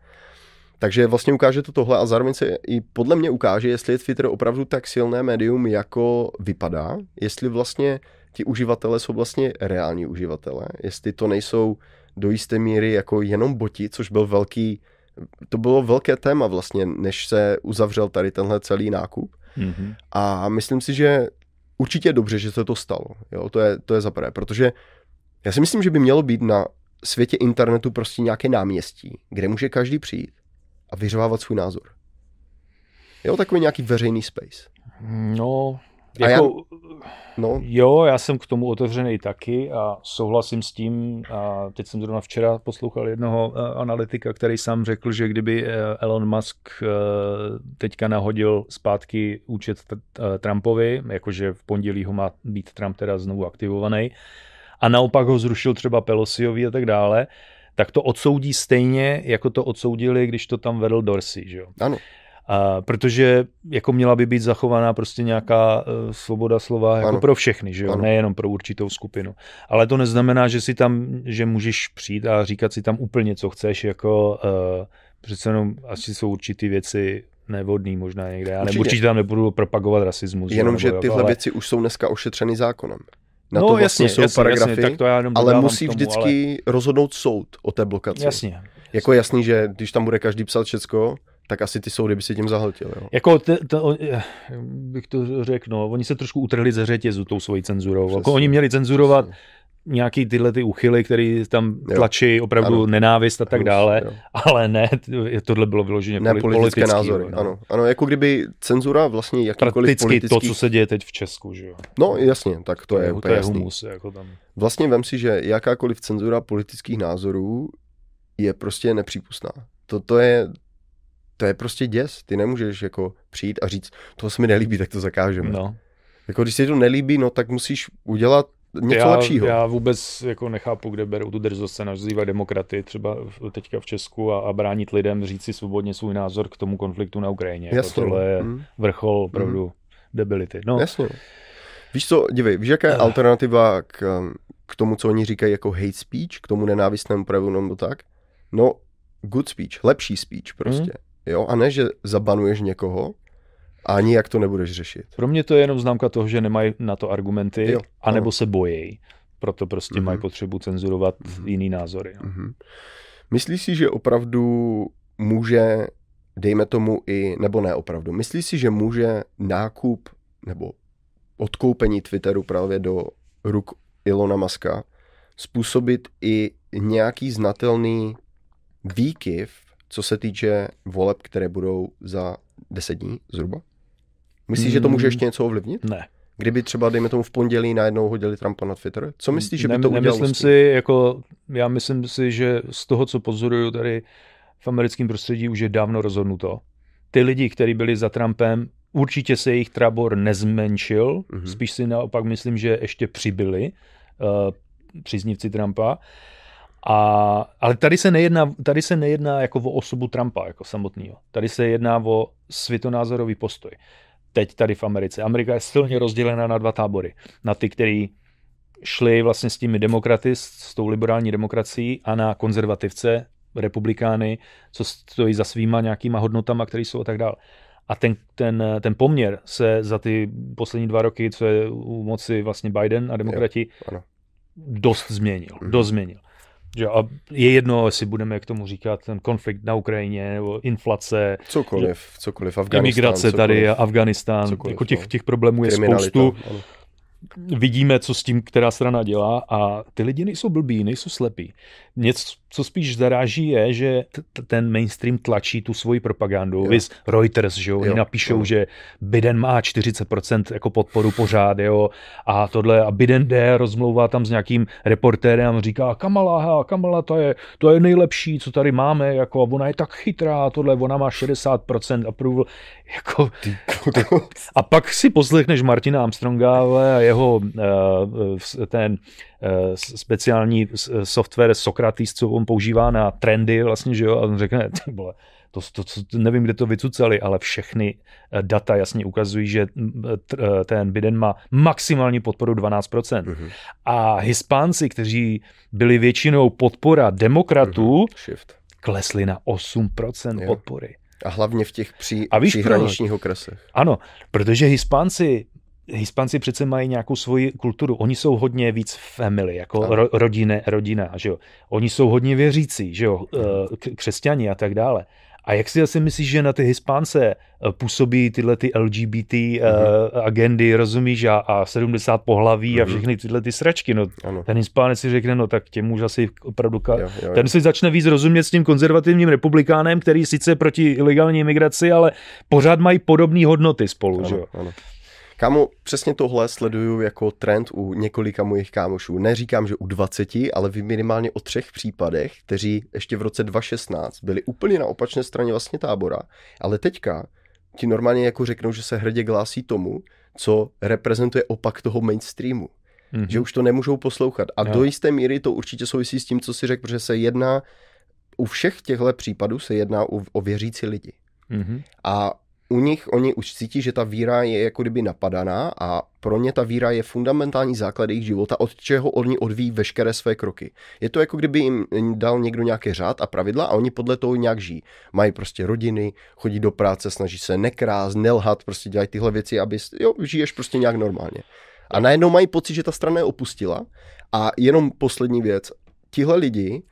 Takže vlastně ukáže to tohle a zároveň se i podle mě ukáže, jestli je Twitter opravdu tak silné médium, jako vypadá, jestli vlastně ti uživatelé jsou vlastně reální uživatelé, jestli to nejsou do jisté míry jako jenom boti, což byl velký, to bylo velké téma vlastně, než se uzavřel tady tenhle celý nákup. Mm-hmm. A myslím si, že určitě je dobře, že se to stalo. Jo? To, je, to je zaprvé, protože já si myslím, že by mělo být na světě internetu prostě nějaké náměstí, kde může každý přijít a vyřvávat svůj názor. Jo, takový nějaký veřejný space. No, jako, já, no. Jo, já jsem k tomu otevřený taky a souhlasím s tím. A teď jsem zrovna včera poslouchal jednoho eh, analytika, který sám řekl, že kdyby eh, Elon Musk eh, teďka nahodil zpátky účet Trumpovi, jakože v pondělí ho má být Trump teda znovu aktivovaný, a naopak ho zrušil třeba Pelosiovi a tak dále, tak to odsoudí stejně, jako to odsoudili, když to tam vedl Dorsey. Že jo? Ano. A, protože jako měla by být zachovaná prostě nějaká uh, svoboda slova jako ano. pro všechny, že jo? nejenom pro určitou skupinu. Ale to neznamená, že si tam, že můžeš přijít a říkat si tam úplně, co chceš, jako uh, přece jenom asi jsou určitý věci nevhodný možná někde. Já určitě. určitě tam nebudu propagovat rasismus. Jenom, že tyhle ale... věci už jsou dneska ošetřeny zákonem. Na no, to vlastně jasně, jsou jasně, paragrafy, jasně, tak to já ale musí tomu, vždycky ale... rozhodnout soud o té blokaci. Jasně. Jako jasný, že když tam bude každý psat všecko, tak asi ty soudy by si tím zahltil. Jo. Jako, t, t, o, bych to řekl, no, oni se trošku utrhli ze řetězu tou svojí cenzurou. Přesně. Jako oni měli cenzurovat Přesně. nějaký tyhle ty uchyly, který tam tlačí opravdu ano. nenávist a tak dále, jo. ale ne, tohle bylo vyloženě ne, politické politický, názory. No. Ano. ano, jako kdyby cenzura vlastně jakýkoliv Prakticky politický... to, co se děje teď v Česku, že jo. No jasně, tak to, to je, je úplně to je humus, jako tam. Vlastně vem si, že jakákoliv cenzura politických názorů je prostě nepřípustná. To je, to je prostě děs. Ty nemůžeš jako přijít a říct, to se mi nelíbí, tak to zakážeme. No. Jako když se to nelíbí, no tak musíš udělat něco já, lepšího. Já vůbec jako nechápu, kde berou tu drzost se nazývat demokraty třeba teďka v Česku a, a bránit lidem říct si svobodně svůj názor k tomu konfliktu na Ukrajině. Jako Jasně. Jako tohle je hmm. vrchol opravdu hmm. debility. No. Jasně. Víš co, dívej, víš, jaká je uh. alternativa k, k tomu, co oni říkají jako hate speech, k tomu nenávistnému projevu nebo tak? No, good speech, lepší speech prostě. Hmm. Jo? A ne, že zabanuješ někoho a ani jak to nebudeš řešit. Pro mě to je jenom známka toho, že nemají na to argumenty, jo, anebo se bojí. Proto prostě mm-hmm. mají potřebu cenzurovat mm-hmm. jiný názory. Mm-hmm. Myslíš si, že opravdu může, dejme tomu i, nebo ne opravdu, myslíš si, že může nákup nebo odkoupení Twitteru právě do ruk Ilona Maska způsobit i nějaký znatelný výkyv co se týče voleb, které budou za 10 dní zhruba? Myslíš, hmm. že to může ještě něco ovlivnit? Ne. Kdyby třeba, dejme tomu, v pondělí najednou hodili Trumpa na Twitter? Co myslíš, že by Ne- to udělalo? Nemyslím tím? si, jako, já myslím si, že z toho, co pozoruju tady v americkém prostředí, už je dávno rozhodnuto. Ty lidi, kteří byli za Trumpem, určitě se jejich trabor nezmenšil, Mhm. spíš si naopak myslím, že ještě přibyli uh, příznivci Trumpa. A, ale tady se, nejedná, tady se nejedná jako o osobu Trumpa jako samotného. Tady se jedná o světonázorový postoj. Teď tady v Americe. Amerika je silně rozdělena na dva tábory. Na ty, který šli vlastně s těmi demokraty, s, tou liberální demokracií a na konzervativce, republikány, co stojí za svýma nějakýma hodnotama, které jsou a tak dále. A ten, ten, ten poměr se za ty poslední dva roky, co je u moci vlastně Biden a demokrati, ano. dost změnil. Mhm. Dost změnil. Že a je jedno, jestli budeme k tomu říkat ten konflikt na Ukrajině, nebo inflace, Cokoliv, cokoliv, Afganistán, imigrace tady, cokoliv, Afganistán, cokoliv, jako těch, no. těch problémů je spoustu. ano. Vidíme, co s tím která strana dělá a ty lidi nejsou blbí, nejsou slepí. Něco, co spíš zaráží, je, že t- ten mainstream tlačí tu svoji propagandu. Jo. Vys Reuters, že jo, Jo, napíšou, ano. že Biden má 40% jako podporu pořád, jo, a tohle, a Biden jde, rozmlouvá tam s nějakým reportérem a říká, Kamala, ha, Kamala, to je, to je nejlepší, co tady máme, jako, a ona je tak chytrá, tohle, ona má 60% approval, jako, Ty kokos. a pak si poslechneš Martina Armstronga a jeho uh, ten uh, speciální software Socrates, co on používá na trendy vlastně, že jo, a on řekne, ty vole, to, to, to, nevím, kde to vycucali, ale všechny eh, data jasně ukazují, že mm, eh, ten Biden má maximální podporu 12%. Mhm, A Hispánci, kteří byli většinou podpora demokratů, Shift. klesli na 8% Jo. podpory. A hlavně v těch při, A víš příhraničních okresech. Ano, protože Hispánci, Hispánci přece mají nějakou svoji kulturu. Oni jsou hodně víc family, jako Ano. ro, rodine, rodina, že jo. Oni jsou hodně věřící, že jo, eh, k- křesťani a tak dále. A jak si asi myslíš, že na ty Hispánce eh, působí tyhle ty LGBT uh, agendy, rozumíš, a, a 70 pohlaví a Mhm. všechny tyhle ty sračky, no Ano. ten Hispánec si řekne, no tak těm už asi opravdu... Ka- Jo, jo, ten si začne víc rozumět s tím konzervativním republikánem, který sice proti ilegální imigraci, ale pořád mají podobné hodnoty spolu, že jo? Ano, ano. Kámo, přesně tohle sleduju jako trend u několika mojich kámošů. Neříkám, že u 20, ale vím minimálně o třech případech, kteří ještě v roce 2016 byli úplně na opačné straně vlastně tábora, ale teďka ti normálně jako řeknou, že se hrdě glásí tomu, co reprezentuje opak toho mainstreamu. Mhm. Že už to nemůžou poslouchat. A Jo. do jisté míry to určitě souvisí s tím, co si řekl, protože se jedná, u všech těchto případů se jedná o, o věřící lidi. Mhm. A u nich oni už cítí, že ta víra je jako kdyby napadaná a pro ně ta víra je fundamentální základ jejich života, od čeho oni odvíjí veškeré své kroky. Je to jako kdyby jim dal někdo nějaký řád a pravidla a oni podle toho nějak žijí. Mají prostě rodiny, chodí do práce, snaží se nekrást, nelhat, prostě dělají tyhle věci, aby jo, žiješ prostě nějak normálně. A najednou mají pocit, že ta strana je opustila a jenom poslední věc. Tihle lidi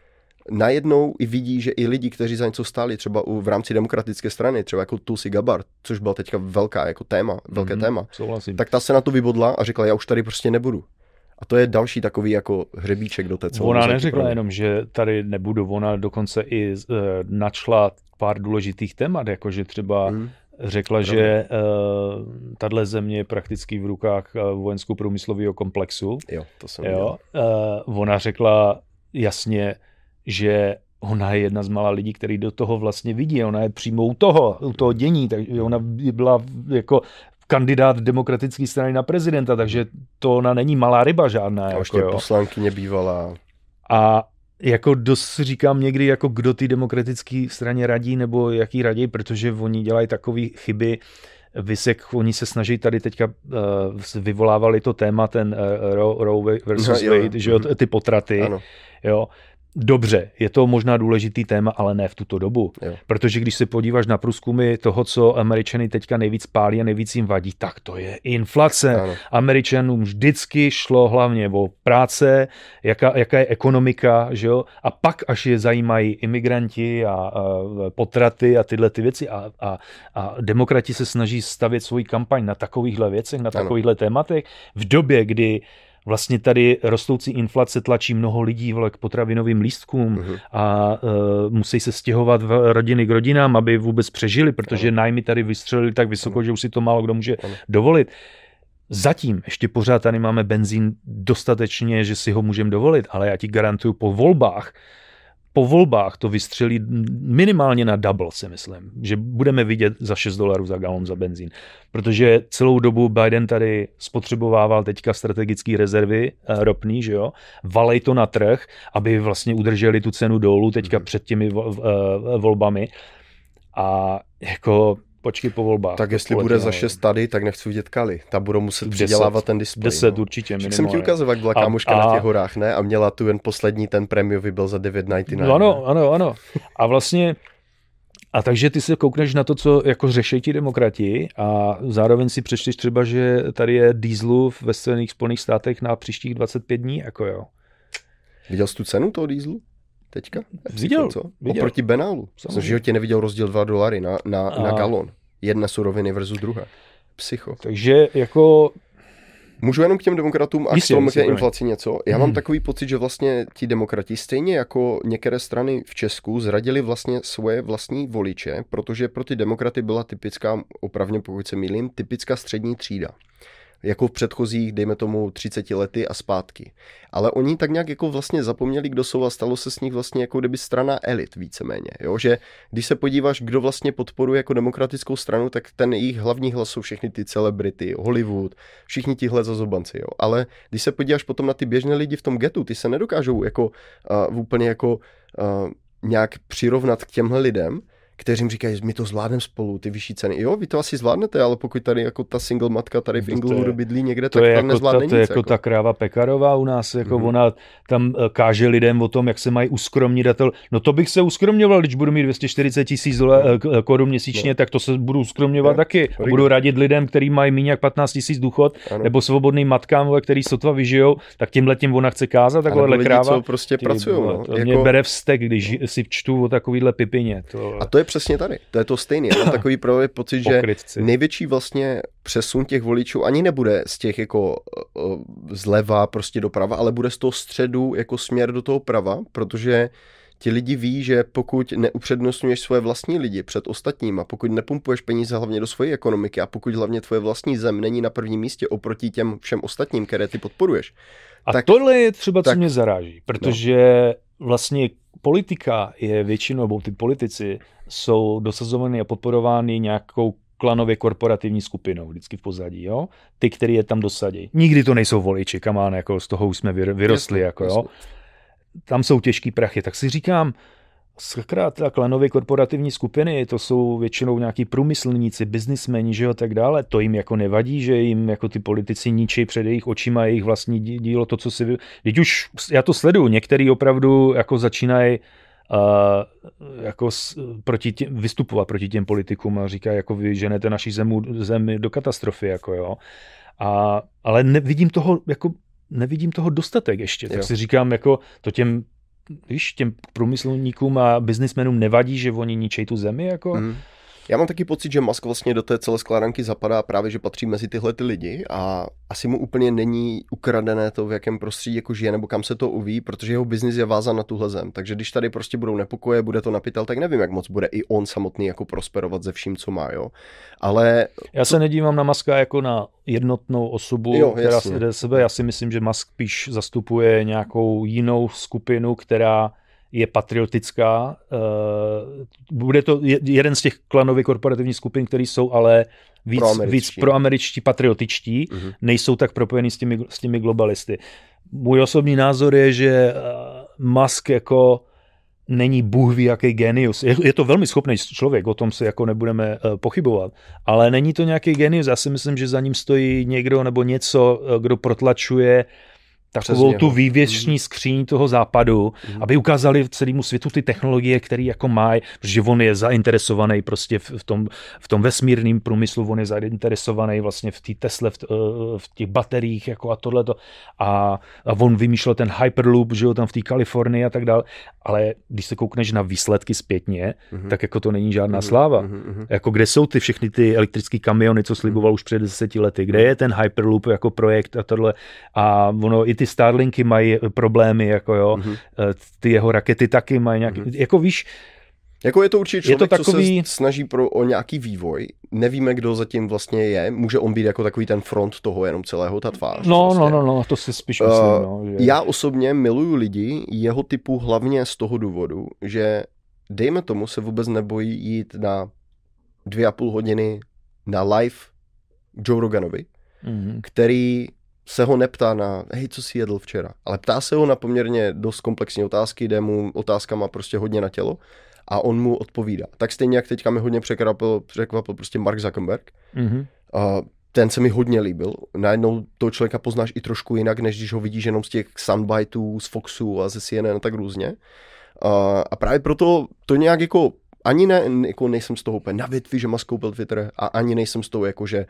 najednou i vidí, že i lidi, kteří za něco stáli, třeba u, v rámci demokratické strany, třeba jako Tulsi Gabbard, což byla teďka velká jako téma, velké Mhm, téma, Souhlasím. tak ta se na to vybodla a řekla, já už tady prostě nebudu. A to je další takový jako hřebíček do té celé Ona neřekla mě. jenom, že tady nebudu, ona dokonce i uh, načla pár důležitých témat, jakože třeba Mhm. řekla, Pravda. že uh, tahle země je prakticky v rukách uh, vojensko-průmyslového komplexu. Jo, to jsem. Jo? Uh, ona řekla jasně, že ona je jedna z mála lidí, který do toho vlastně vidí. Ona je přímo u toho, u toho dění, takže ona byla jako kandidát demokratické strany na prezidenta, takže to ona není malá ryba žádná. A Jako, ještě jo. poslankyně bývalá. A jako dost říkám někdy, jako kdo ty demokratické straně radí, nebo jaký radí, protože oni dělají takové chyby, Vysek, oni se snaží tady teďka, uh, vyvolávali to téma, ten uh, Roe, Roe versus No, Wade, že jo, mhm. ty potraty, Ano, jo. Dobře, je to možná důležitý téma, ale ne v tuto dobu. jo. Protože když se podíváš na průzkumy toho, co Američany teďka nejvíc pálí a nejvíc jim vadí, tak to je inflace. Ano. Američanům vždycky šlo hlavně o práce, jaká, jaká je ekonomika, že jo? a pak až je zajímají imigranti a, a potraty a tyhle ty věci a, a, a demokrati se snaží stavět svoji kampaň na takovýchhle věcech, na Ano. takovýchhle tématech v době, kdy vlastně tady rostoucí inflace tlačí mnoho lidí vole, k potravinovým lístkům Mhm. a uh, musí se stěhovat v rodiny k rodinám, aby vůbec přežili, protože nájmy tady vystřelili tak vysoko, že už si to málo kdo může Ano. dovolit. Zatím ještě pořád tady máme benzín dostatečně, že si ho můžeme dovolit, ale já ti garantuju po volbách, po volbách to vystřelí minimálně na double, si myslím, že budeme vidět za 6 dolarů za galon za benzín. Protože celou dobu Biden tady spotřebovával teďka strategické rezervy eh, ropný, že jo, valej to na trh, aby vlastně udrželi tu cenu dolů teďka mm. před těmi eh, volbami. A jako počkej po volbách. Tak jestli bude za 6 tady, tak nechci vidět Kali. Ta budou muset přidělávat ten displej. 10 no. určitě minimálně. jsem ti ukazoval, jak byla kámoška a, na těch horách, ne? A měla tu jen poslední ten prémiový byl za 9,99. No ano, ano, ano. A vlastně a takže ty se koukneš na to, co jako řeší ti demokrati a zároveň si přečteš třeba, že tady je dieselu ve Spojených státech na příštích 25 dní, jako jo. Viděl jsi tu cenu toho dieselu? teďka? Viděl, co? viděl. Oproti Benálu. Jsem v životě neviděl rozdíl 2 dolary na, na, a... na galon. Jedna suroviny versus druhá. Psycho. Takže jako Můžu jenom k těm demokratům a jistě, k tomu k inflaci něco. Já hmm. mám takový pocit, že vlastně ti demokrati, stejně jako některé strany v Česku, zradili vlastně svoje vlastní voliče, protože pro ty demokraty byla typická, opravně pokud se mýlím, typická střední třída jako v předchozích, dejme tomu, 30 lety a zpátky. Ale oni tak nějak jako vlastně zapomněli, kdo jsou a stalo se s nich vlastně jako kdyby strana elit víceméně. Jo? Že když se podíváš, kdo vlastně podporuje jako demokratickou stranu, tak ten jejich hlavní hlas jsou všechny ty celebrity, Hollywood, všichni tihle zazobanci. Jo? Ale když se podíváš potom na ty běžné lidi v tom getu, ty se nedokážou jako uh, úplně jako uh, nějak přirovnat k těmhle lidem, kteří říkají, my to zvládneme spolu, ty vyšší ceny. Jo, vy to asi zvládnete, ale pokud tady jako ta single matka tady v Inglewoodu bydlí někde, to tak je tam jako nezvládne ta, nic. To je jako, jako ta kráva Pekarová u nás, jako mm-hmm. ona tam eh, káže lidem o tom, jak se mají uskromnit. No to bych se uskromňoval, když budu mít 240 tisíc no. Eh, korun měsíčně, no. tak to se budu uskromňovat no. taky. A budu radit lidem, kteří mají méně jak 15 tisíc důchod, ano. nebo svobodným matkám, který sotva vyžijou, tak tímhle tím ona chce kázat, takováhle kráva. Co prostě pracují. No. Jako... mě bere vztek, když no. si čtu o takovýhle pipině. To... A to je přesně tady. To je to stejný. Já mám takový právě pocit, že Pokrytci. největší vlastně přesun těch voličů ani nebude z těch jako zleva prostě doprava, ale bude z toho středu jako směr do toho prava, protože ti lidi ví, že pokud neupřednostňuješ svoje vlastní lidi před ostatníma, pokud nepumpuješ peníze hlavně do své ekonomiky a pokud hlavně tvoje vlastní zem není na prvním místě oproti těm všem ostatním, které ty podporuješ. A tak, tohle je třeba, co tak, mě zaráží, protože no. vlastně politika je většinou, nebo ty politici jsou dosazovaný a podporovány nějakou klanově korporativní skupinou vždycky v pozadí, jo? Ty, který je tam dosadí. Nikdy to nejsou voliči, kamán, jako z toho už jsme vyrostli, jako jo? Tam jsou těžký prachy, tak si říkám, sakra, ta klanově korporativní skupiny, to jsou většinou nějaký průmyslníci, biznismeni, že jo, tak dále, to jim jako nevadí, že jim jako ty politici ničí před jejich očima jejich vlastní dílo, to, co si... Teď už, já to sleduju, některý opravdu jako začínají uh, jako s, proti tě, vystupovat proti těm politikům a říká, jako vy ženete naši zemu, zemi do katastrofy, jako jo. A, ale nevidím toho, jako nevidím toho dostatek ještě, tak jo. si říkám, jako to těm víš, těm průmyslníkům a biznismenům nevadí, že oni ničejí tu zemi, jako... Mm. Já mám taky pocit, že Musk vlastně do té celé skládanky zapadá právě, že patří mezi tyhle ty lidi a asi mu úplně není ukradené to, v jakém prostředí jako žije nebo kam se to uví, protože jeho biznis je vázan na tuhle zem. Takže když tady prostě budou nepokoje, bude to napitel, tak nevím, jak moc bude i on samotný jako prosperovat ze vším, co má, jo. Ale... Já se nedívám na Maska jako na jednotnou osobu, jo, která se jde sebe. Já si myslím, že Musk spíš zastupuje nějakou jinou skupinu, která je patriotická. Eh, bude to jeden z těch klanových korporativních skupin, které jsou ale víc, víc proameričtí, patriotičtí, uh-huh. nejsou tak propojení s těmi, s těmi globalisty. Můj osobní názor je, že eh, Musk jako není bůh ví jaký genius. Je, je to velmi schopný člověk, o tom se jako nebudeme uh, pochybovat, ale není to nějaký genius. Já si myslím, že za ním stojí někdo nebo něco, kdo protlačuje uh, takovou tu vývěšní mm. skříň toho západu, mm. aby ukázali celému světu ty technologie, které jako mají, protože on je zainteresovaný prostě v, v, tom, v tom vesmírném průmyslu, on je zainteresovaný vlastně v té Tesle, v, v těch bateriích jako a tohleto a, a on vymýšlel ten Hyperloop, že jo, tam v té Kalifornii a tak dále, ale když se koukneš na výsledky zpětně, mm. tak jako to není žádná mm. sláva. Mm. Jako kde jsou ty všechny ty elektrické kamiony, co sliboval mm. už před deseti lety, kde je ten Hyperloop jako projekt a tohle a ono i ty Starlinky mají problémy, jako jo, mm-hmm. ty jeho rakety taky mají nějaké, mm-hmm. jako víš, Jako je to určitě člověk, je to takový... co se snaží pro, o nějaký vývoj. Nevíme, kdo zatím vlastně je. Může on být jako takový ten front toho jenom celého, ta tvář. No, vlastně. no, no, no, to si spíš myslím. Uh, no, že... Já osobně miluju lidi jeho typu hlavně z toho důvodu, že dejme tomu se vůbec nebojí jít na dvě a půl hodiny na live Joe Roganovi, mm-hmm. který se ho neptá na, hej, co si jedl včera, ale ptá se ho na poměrně dost komplexní otázky, jde mu otázkama prostě hodně na tělo a on mu odpovídá. Tak stejně jak teďka mi hodně překvapil, překvapil prostě Mark Zuckerberg. Mm-hmm. A ten se mi hodně líbil. Najednou toho člověka poznáš i trošku jinak, než když ho vidíš jenom z těch soundbitů, z Foxu a ze CNN a tak různě. A, a právě proto to nějak jako ani ne, jako nejsem z toho úplně na větvi, že má skoupil Twitter a ani nejsem z toho jako, že,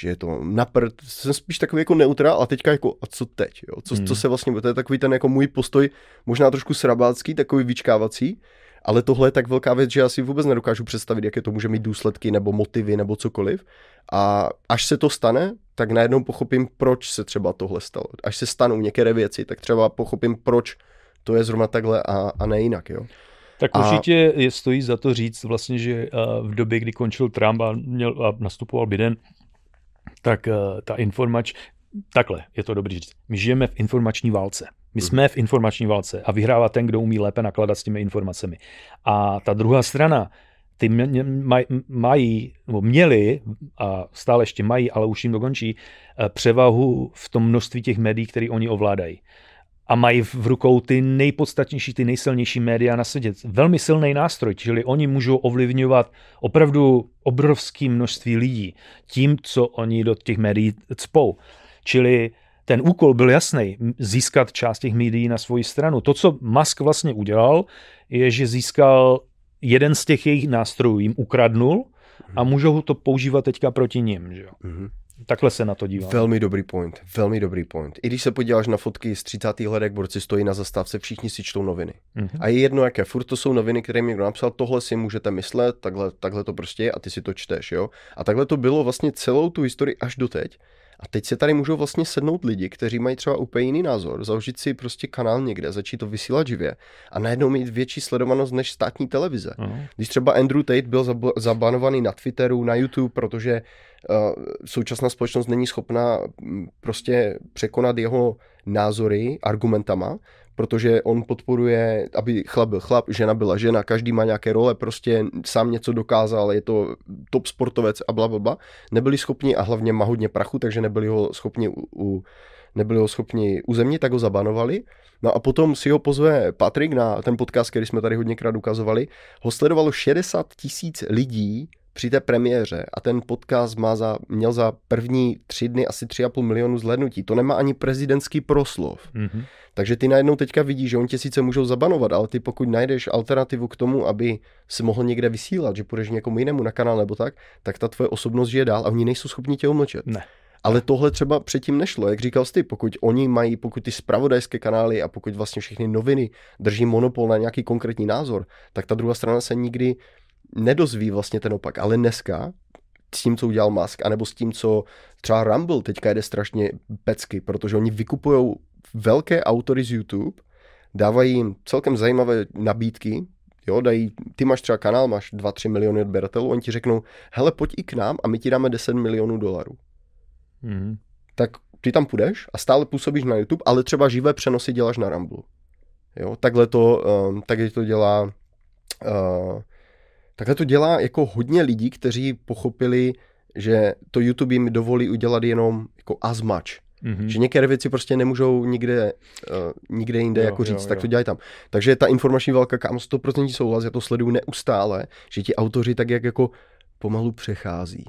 že je to na prd. Jsem spíš takový jako neutrál a teďka jako a co teď, jo? Co, hmm. co se vlastně, to je takový ten jako můj postoj, možná trošku srabácký, takový vyčkávací, ale tohle je tak velká věc, že já si vůbec nedokážu představit, jaké to může mít důsledky nebo motivy nebo cokoliv. A až se to stane, tak najednou pochopím, proč se třeba tohle stalo. Až se stanou některé věci, tak třeba pochopím, proč to je zrovna takhle a, a ne jinak. Jo. Tak a... určitě je, stojí za to říct vlastně, že v době, kdy končil Trump a, měl, a nastupoval Biden, tak ta informač, takhle je to dobrý říct, my žijeme v informační válce. My jsme v informační válce a vyhrává ten, kdo umí lépe nakládat s těmi informacemi. A ta druhá strana, ty maj, mají, nebo měli, a stále ještě mají, ale už jim dokončí, eh, převahu v tom množství těch médií, které oni ovládají. A mají v rukou ty nejpodstatnější, ty nejsilnější média na světě. Velmi silný nástroj, čili oni můžou ovlivňovat opravdu obrovské množství lidí tím, co oni do těch médií cpou. Čili ten úkol byl jasný, získat část těch médií na svoji stranu. To, co Musk vlastně udělal, je, že získal jeden z těch jejich nástrojů, jim ukradnul a můžou to používat teďka proti ním. Že jo? Mm-hmm. Takhle se na to dívám. Velmi dobrý point, velmi dobrý point. I když se podíváš na fotky z 30. let, jak borci stojí na zastávce, všichni si čtou noviny. Mm-hmm. A je jedno, jaké. Furt to jsou noviny, které mi někdo napsal, tohle si můžete myslet, takhle, takhle to prostě je a ty si to čteš, jo. A takhle to bylo vlastně celou tu historii až do teď. A teď se tady můžou vlastně sednout lidi, kteří mají třeba úplně jiný názor, založit si prostě kanál někde, začít to vysílat živě a najednou mít větší sledovanost než státní televize. Uh-huh. Když třeba Andrew Tate byl zab- zabanovaný na Twitteru, na YouTube, protože současná společnost není schopná prostě překonat jeho názory argumentama, protože on podporuje, aby chlap byl chlap, žena byla žena, každý má nějaké role, prostě sám něco dokázal, je to top sportovec a bla, bla, bla. Nebyli schopni, a hlavně má hodně prachu, takže nebyli ho schopni u, u nebyli ho schopni uzemnit, tak ho zabanovali. No a potom si ho pozve Patrik na ten podcast, který jsme tady hodněkrát ukazovali. Ho sledovalo 60 tisíc lidí při té premiéře a ten podcast má za, měl za první tři dny asi 3,5 milionu zhlednutí. To nemá ani prezidentský proslov. Mm-hmm. Takže ty najednou teďka vidíš, že on tě sice můžou zabanovat, ale ty pokud najdeš alternativu k tomu, aby se mohl někde vysílat, že půjdeš někomu jinému na kanál nebo tak, tak ta tvoje osobnost žije dál a oni nejsou schopni tě umlčet. Ne. Ale tohle třeba předtím nešlo, jak říkal jsi, pokud oni mají, pokud ty spravodajské kanály a pokud vlastně všechny noviny drží monopol na nějaký konkrétní názor, tak ta druhá strana se nikdy nedozví vlastně ten opak. Ale dneska s tím, co udělal Musk, anebo s tím, co třeba Rumble teďka jde strašně pecky, protože oni vykupují velké autory z YouTube, dávají jim celkem zajímavé nabídky, jo, dají, ty máš třeba kanál, máš 2-3 miliony odběratelů, oni ti řeknou, hele, pojď i k nám a my ti dáme 10 milionů dolarů. Mm. Tak ty tam půjdeš a stále působíš na YouTube, ale třeba živé přenosy děláš na Rumble. Jo, takhle to, um, takhle to dělá uh, takhle to dělá jako hodně lidí, kteří pochopili, že to YouTube jim dovolí udělat jenom jako as much. Mm-hmm. Že některé věci prostě nemůžou nikde, uh, nikde jinde jo, jako říct, jo, tak jo. to dělají tam. Takže ta informační válka, kam 100% souhlas, já to sleduju neustále, že ti autoři tak jak jako pomalu přechází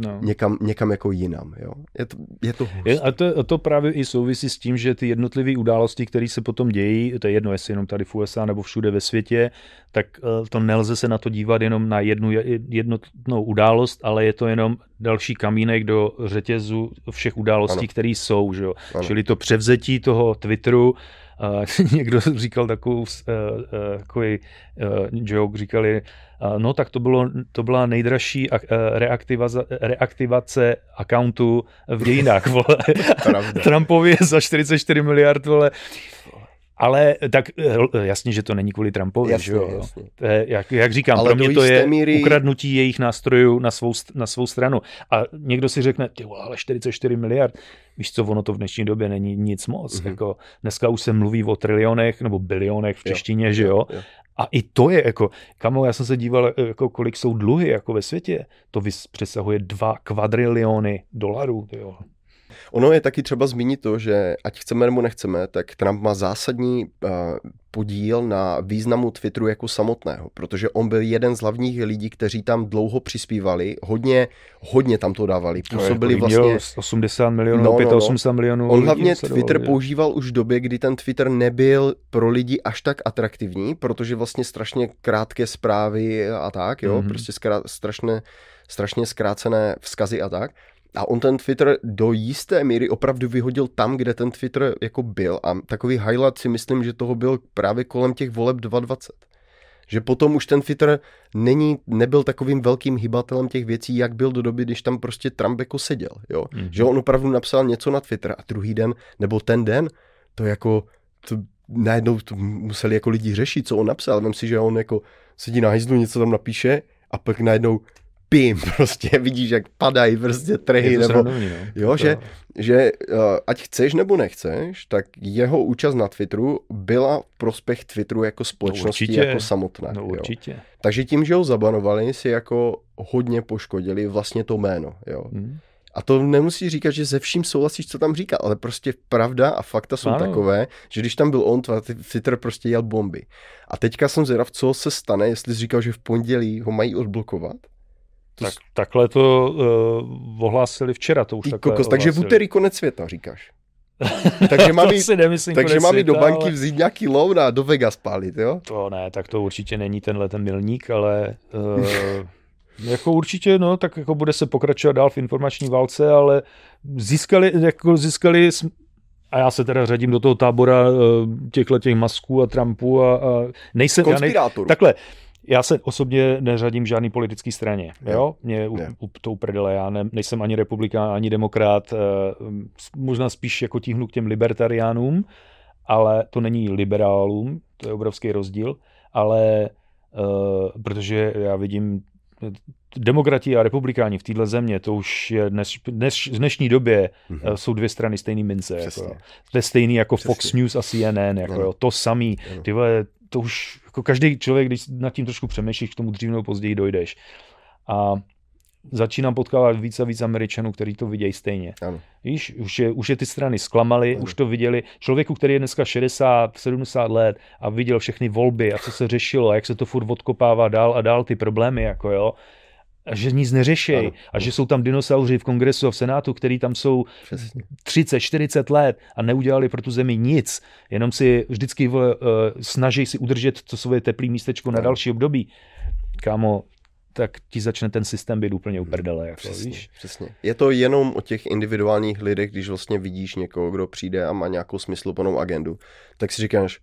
no. někam, někam jako jinam. Jo? Je to, je to je, a to, to právě i souvisí s tím, že ty jednotlivé události, které se potom dějí, to je jedno, jestli jenom tady v USA nebo všude ve světě, tak uh, to nelze se na to dívat jenom na jednu jednotnou událost, ale je to jenom další kamínek do řetězu všech událostí, které jsou. Že? Čili to převzetí toho Twitteru, někdo říkal takovou uh, uh, takový uh, joke, říkali, uh, no tak to, bylo, to byla nejdražší uh, reaktivace, reaktivace accountu v dějinách, vole. Trumpovi za 44 miliard, vole. Ale tak eh, jasně, že to není kvůli Trumpovi, Jasně, že jo? jasně. Je, jak, jak říkám, Ale pro mě to je míry- ukradnutí jejich nástrojů na svou, na svou stranu. A někdo si řekne, ty vole, ale 44 miliard, víš co, ono to v dnešní době není nic moc. Mhm. Jako, dneska už se mluví o trilionech nebo bilionech v Jo, češtině, že jo? jo. A i to je jako, kamo, já jsem se díval, eh, jako kolik jsou dluhy jako ve světě. To přesahuje 2 kvadriliony dolarů. Jo. Ono je taky třeba zmínit to, že ať chceme nebo nechceme, tak Trump má zásadní uh, podíl na významu Twitteru jako samotného, protože on byl jeden z hlavních lidí, kteří tam dlouho přispívali, hodně, hodně tam to dávali, působili Kolik měl? vlastně... 80 milionů, No, no, no. 85 milionů On hlavně Twitter že? používal už v době, kdy ten Twitter nebyl pro lidi až tak atraktivní, protože vlastně strašně krátké zprávy a tak, jo, Mhm. prostě zkrá, strašně, strašně zkrácené vzkazy a tak. A on ten Twitter do jisté míry opravdu vyhodil tam, kde ten Twitter jako byl. A takový highlight si myslím, že toho byl právě kolem těch voleb 2020. Že potom už ten Twitter není, nebyl takovým velkým hybatelem těch věcí, jak byl do doby, když tam prostě Trump jako seděl. Jo? Mhm. Že on opravdu napsal něco na Twitter a druhý den, nebo ten den, to jako, to najednou to museli jako lidi řešit, co on napsal. Vem si, že on jako sedí na hajzlu, něco tam napíše a pak najednou pím, prostě vidíš, jak padají prostě trhy, nebo, srandovní, no. Jo, To- že, že uh, ať chceš nebo nechceš, tak jeho účast na Twitteru byla v prospěch Twitteru jako společnosti, určitě. jako samotné. No jo. určitě. Takže tím, že ho zabanovali, si jako hodně poškodili vlastně to jméno. Jo. Hm. A to nemusí říkat, že ze vším souhlasíš, co tam říká, ale prostě pravda a fakta jsou Ano. takové, že když tam byl on, Twitter prostě jel bomby. A teďka jsem zvědav, co se stane, jestli jsi říkal, že v pondělí ho mají odblokovat. To Tak, takhle to uh, ohlásili včera, to už takhle kokos, takže v úterý konec světa, říkáš. takže mám jít, si nemyslím takže mám jít do banky ale... vzít nějaký loan a do Vegas pálit, jo? To ne, tak to určitě není tenhle ten milník, ale uh, jako určitě, no, tak jako bude se pokračovat dál v informační válce, ale získali, jako získali a já se teda řadím do toho tábora uh, těchto těch masků a Trumpů a, a nejsem, já nej, takhle, já se osobně neřadím žádný politický straně, Jo. jo, mě u, u, to uprdele, já ne, nejsem ani republikán, ani demokrat, uh, možná spíš jako tíhnu k těm libertariánům, ale to není liberálům, to je obrovský rozdíl, ale uh, protože já vidím demokrati a republikáni v téhle země, to už je dnes, dnes, v dnešní době Mhm. uh, jsou dvě strany stejný mince. Přesně. Jako, to je stejný jako Přesně. Fox News a CNN, jako, jo, to samý. Ty vole, to už jako každý člověk, když nad tím trošku přemýšlíš, k tomu dřív nebo později dojdeš. A začínám potkávat víc a víc Američanů, kteří to vidějí stejně. Ano. Víš, už je, už je ty strany zklamaly, Ano. už to viděli. Člověku, který je dneska 60, 70 let a viděl všechny volby a co se řešilo, a jak se to furt odkopává dál a dál ty problémy, jako jo, a že nic neřeší Ano, a že jsou tam dinosauři v kongresu a v senátu, který tam jsou Přesně. 30, 40 let a neudělali pro tu zemi nic, jenom si vždycky uh, snaží si udržet to svoje teplé místečko na Ano. další období. Kámo, tak ti začne ten systém být úplně uprdele, jako, Přesně, víš? přesně. Je to jenom o těch individuálních lidech, když vlastně vidíš někoho, kdo přijde a má nějakou smysluplnou agendu, tak si říkáš,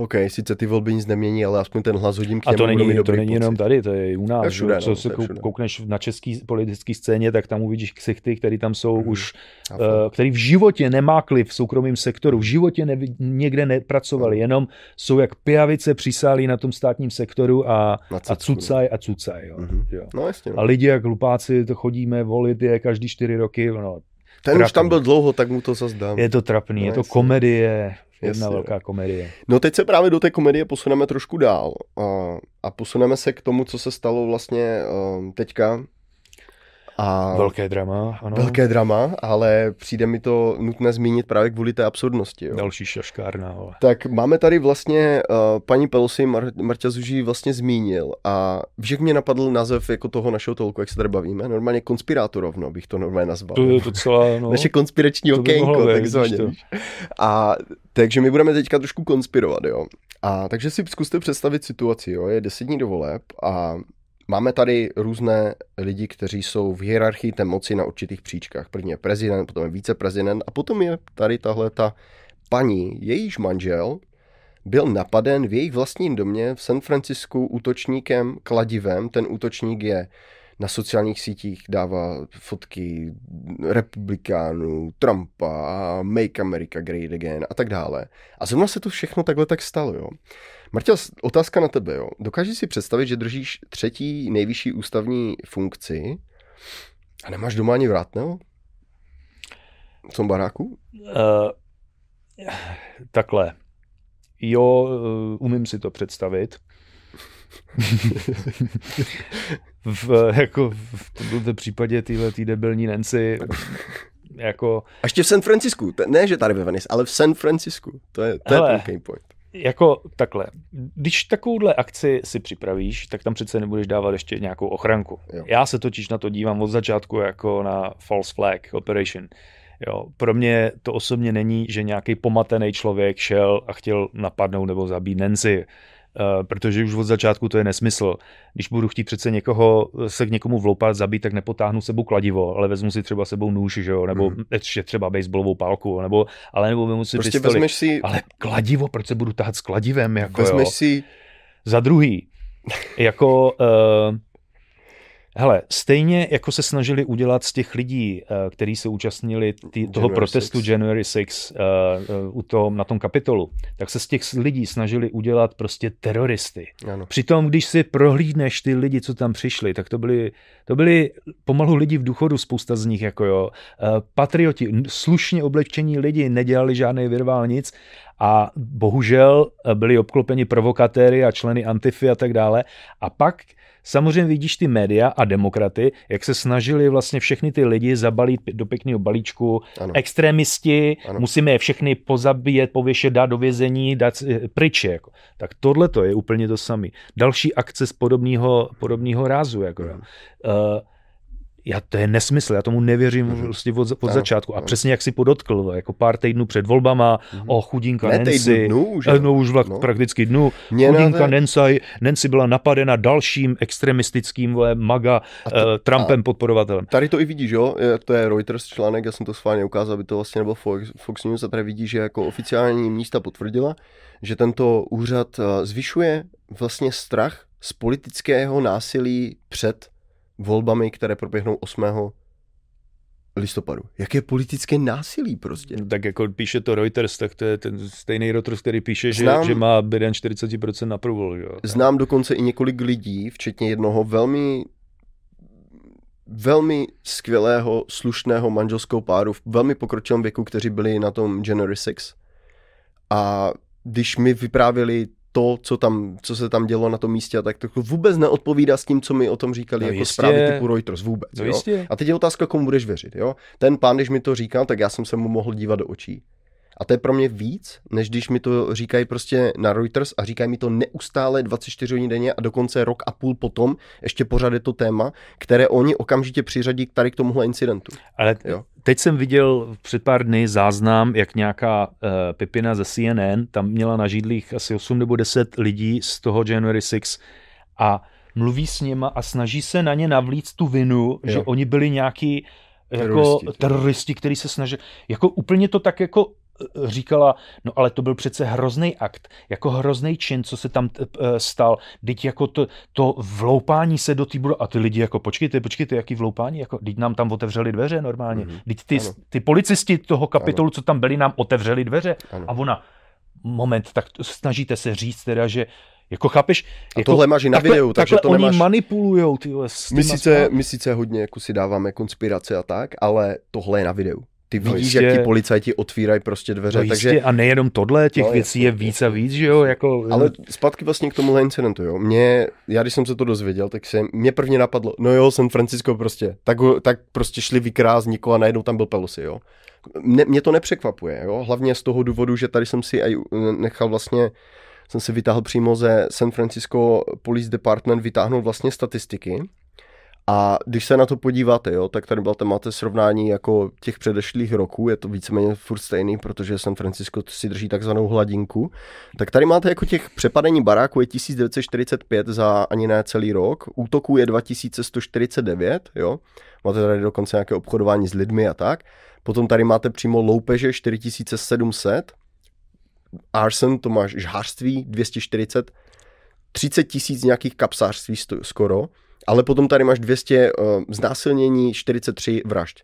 OK, sice ty volby nic nemění, ale aspoň ten hlas hodím k A němu, to budu mít není, to není jenom tady, to je u nás. To je všude, co no, se to všude. koukneš na české politické scéně, tak tam uvidíš ksichty, který tam jsou Mhm. už, A uh, který v životě nemákli v soukromém sektoru, v životě nevi, někde nepracovali, Mhm. jenom jsou jak pijavice přisálí na tom státním sektoru a, a no. cucaj a cucaj. Jo. Mhm. Jo. No jasně. A No. lidi jak hlupáci, to chodíme volit je každý čtyři roky, no, Ten už trapný. tam byl dlouho, tak mu to zase dám. je to trapný, No, je to jasně. komedie, jedna Jasně. velká komedie. No teď se právě do té komedie posuneme trošku dál a, a posuneme se k tomu, co se stalo vlastně teďka. A Velké drama, ano. velké drama, ale přijde mi to nutné zmínit právě kvůli té absurdnosti. Jo. Další šaškárna. Ale. Tak máme tady vlastně uh, paní Pelosi, Mar- Marta Zuží vlastně zmínil a jak mě napadl název jako toho našeho tolku, jak se tady bavíme? Normálně konspirátorovno bych to normálně nazval. To je docela, no, Naše konspirační to okénko, takzvaně. A takže my budeme teďka trošku konspirovat, jo. A takže si zkuste představit situaci, jo. Je deset dní do voleb a máme tady různé lidi, kteří jsou v hierarchii té moci na určitých příčkách. První je prezident, potom je viceprezident a potom je tady tahle ta paní, jejíž manžel byl napaden v jejich vlastním domě v San Francisku útočníkem kladivem. Ten útočník je na sociálních sítích dává fotky republikánů, Trumpa, Make America Great Again a tak dále. A zrovna se to všechno takhle tak stalo, jo. Marta, otázka na tebe, jo. Dokážeš si představit, že držíš třetí nejvyšší ústavní funkci a nemáš doma ani vrátného? V tom baráku? Uh, takhle. Jo, eh, umím si to představit. v, jako v tomto případě tyhle tý debilní Nancy jako... A ještě v San Francisku, ne že tady ve Venice, ale v San Francisku, to je, to Hele, je ten point. Jako takhle, když takovouhle akci si připravíš, tak tam přece nebudeš dávat ještě nějakou ochranku. Jo. Já se totiž na to dívám od začátku jako na false flag operation. Jo, pro mě to osobně není, že nějaký pomatený člověk šel a chtěl napadnout nebo zabít Nancy. Uh, protože už od začátku to je nesmysl. Když budu chtít přece někoho se k někomu vloupat, zabít, tak nepotáhnu sebou kladivo, ale vezmu si třeba sebou nůž, že jo? nebo mm. ještě třeba baseballovou pálku, nebo, ale nebo vezmu si prostě pistoli. Si... Ale kladivo, proč se budu tahat s kladivem? Jako, vezmeš jo? si... Za druhý, jako uh, Hele, stejně jako se snažili udělat z těch lidí, uh, kteří se účastnili tý, toho January protestu 6. January 6 uh, uh, u tom, na tom kapitolu, tak se z těch lidí snažili udělat prostě teroristy. Ano. Přitom, když si prohlídneš ty lidi, co tam přišli, tak to byli, to byli pomalu lidi v důchodu, spousta z nich, jako jo, uh, patrioti, slušně oblečení lidi, nedělali žádný virvál nic a bohužel byli obklopeni provokatéry a členy Antify a tak dále. A pak Samozřejmě vidíš ty média a demokraty, jak se snažili vlastně všechny ty lidi zabalit do pěkného balíčku. Ano. Extrémisti, ano. musíme je všechny pozabíjet, pověšet, dát do vězení, dát eh, pryč. Jako. Tak tohle to je úplně to samé. Další akce z podobného, podobného rázu. Jako, uh, já, to je nesmysl, já tomu nevěřím mm-hmm. vlastně od, od začátku. A přesně jak si podotkl, jako pár týdnů před volbama, mm-hmm. o chudinka ne, Nancy, dnů, že? no už vlak, no. prakticky dnů, Mě chudinka ne... Nancy, Nancy byla napadena dalším extremistickým vole, maga to, uh, Trumpem podporovatelem. Tady to i vidíš, jo, to je Reuters článek, já jsem to schválně ukázal, aby to vlastně nebyl Fox, Fox News, a tady vidíš, že jako oficiální místa potvrdila, že tento úřad eh, zvyšuje vlastně strach z politického násilí před volbami, které proběhnou 8 listopadu. Jaké politické násilí prostě. No, tak jako píše to Reuters, tak to je ten stejný Reuters, který píše, znám, že, že má Biden 40% na průvol. Jo. Znám dokonce i několik lidí, včetně jednoho velmi velmi skvělého, slušného manželského páru v velmi pokročilém věku, kteří byli na tom January 6. A když mi vyprávěli to, co, tam, co se tam dělo na tom místě a tak to vůbec neodpovídá s tím, co mi o tom říkali no jako jistě. zprávy typu Reuters vůbec. No jo? A teď je otázka, komu budeš věřit. Jo? Ten pán, když mi to říkal, tak já jsem se mu mohl dívat do očí. A to je pro mě víc, než když mi to říkají prostě na Reuters a říkají mi to neustále 24 hodin denně a dokonce rok a půl potom ještě pořád je to téma, které oni okamžitě přiřadí tady k tomuhle incidentu. Ale jo? teď jsem viděl před pár dny záznam, jak nějaká uh, Pipina ze CNN, tam měla na židlích asi 8 nebo 10 lidí z toho January 6 a mluví s něma a snaží se na ně navlít tu vinu, jo. že oni byli nějaký jako teroristi, teroristi, kteří se snaží, jako úplně to tak jako říkala, no ale to byl přece hrozný akt, jako hrozný čin, co se tam eh, stal. Teď jako to, to vloupání se do té a ty lidi jako počkejte, počkejte, jaký vloupání, jako teď nám tam otevřeli dveře normálně. Mm-hmm. Teď ty, ty policisti toho kapitolu, ano. co tam byli, nám otevřeli dveře ano. a ona, moment, tak snažíte se říct teda, že jako chápeš? A jako, tohle máš i na takhle, videu, takže to oni nemáš... manipulujou tyhle, my, sice, my sice hodně jako si dáváme konspirace a tak, ale tohle je na videu. Ty no vidíš, jistě. jak ti policajti otvírají prostě dveře. No takže... Jistě. A nejenom tohle, těch no, věcí je víc a víc, že jo? Jako... Ale zpátky vlastně k tomuhle incidentu, jo. Mě, já když jsem se to dozvěděl, tak se mě prvně napadlo, no jo, San Francisco prostě, tak, tak prostě šli vykrást nikoho a najednou tam byl Pelosi, jo. Mě, mě to nepřekvapuje, jo. Hlavně z toho důvodu, že tady jsem si aj nechal vlastně jsem si vytáhl přímo ze San Francisco Police Department, vytáhnout vlastně statistiky a když se na to podíváte, jo, tak tady tam máte srovnání jako těch předešlých roků, je to víceméně furt stejný, protože San Francisco si drží takzvanou hladinku. Tak tady máte jako těch přepadení baráků je 1945 za ani ne celý rok, útoků je 2149, jo, máte tady dokonce nějaké obchodování s lidmi a tak. Potom tady máte přímo loupeže 4700, arson, to máš žhářství 240, 30 tisíc nějakých kapsářství skoro, ale potom tady máš 200 uh, znásilnění, 43 vražd.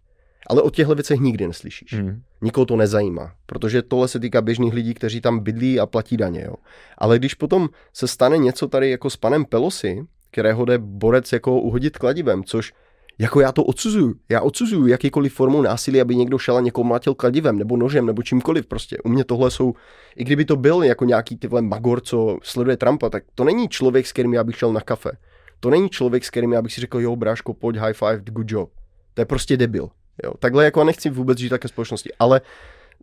Ale o těchto věcech nikdy neslyšíš. Mm. Nikoho to nezajímá, protože tohle se týká běžných lidí, kteří tam bydlí a platí daně. Jo. Ale když potom se stane něco tady jako s panem Pelosi, kterého jde borec jako uhodit kladivem, což jako já to odsuzuju. Já odsuzuju jakýkoliv formu násilí, aby někdo šel a někoho mlátil kladivem nebo nožem nebo čímkoliv. Prostě u mě tohle jsou, i kdyby to byl jako nějaký tyhle magor, co sleduje Trumpa, tak to není člověk, s kterým já bych šel na kafe. To není člověk, s kterým já bych si řekl, jo, bráško, pojď, high five, good job. To je prostě debil. Jo. Takhle jako nechci vůbec žít také společnosti, ale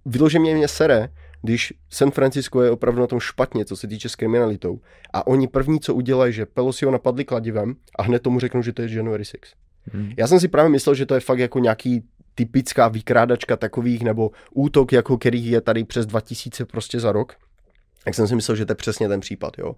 vyloženě mě sere, když San Francisco je opravdu na tom špatně, co se týče s kriminalitou. A oni první, co udělají, že Pelosi ho napadli kladivem a hned tomu řeknou, že to je January 6. Hmm. Já jsem si právě myslel, že to je fakt jako nějaký typická vykrádačka takových, nebo útok, jako který je tady přes 2000 prostě za rok. Tak jsem si myslel, že to je přesně ten případ, jo.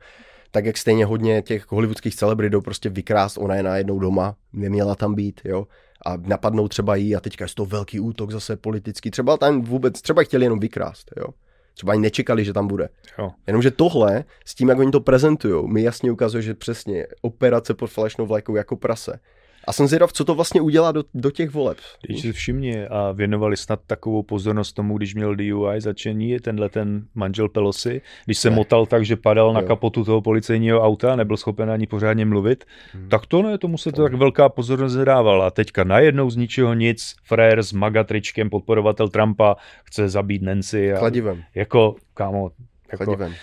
Tak jak stejně hodně těch hollywoodských celebrit jdou prostě vykrást, ona je najednou doma, neměla tam být, jo a napadnou třeba jí a teďka je to velký útok zase politický. Třeba tam vůbec, třeba chtěli jenom vykrást, jo. Třeba ani nečekali, že tam bude. Jo. Jenomže tohle, s tím, jak oni to prezentují, mi jasně ukazuje, že přesně operace pod falešnou vlajkou jako prase. A jsem zvědav, co to vlastně udělá do, do těch voleb. Když si všimni a věnovali snad takovou pozornost tomu, když měl DUI začení, tenhle ten manžel Pelosi, když se ne. motal tak, že padal jo. na kapotu toho policejního auta, nebyl schopen ani pořádně mluvit, hmm. tak to ne, tomu se to tak velká pozornost nedávala. A teďka najednou z ničeho nic, frér s magatričkem, podporovatel Trumpa, chce zabít Nancy. A, Kladivem. Jako, kámo, jako, Kladivem.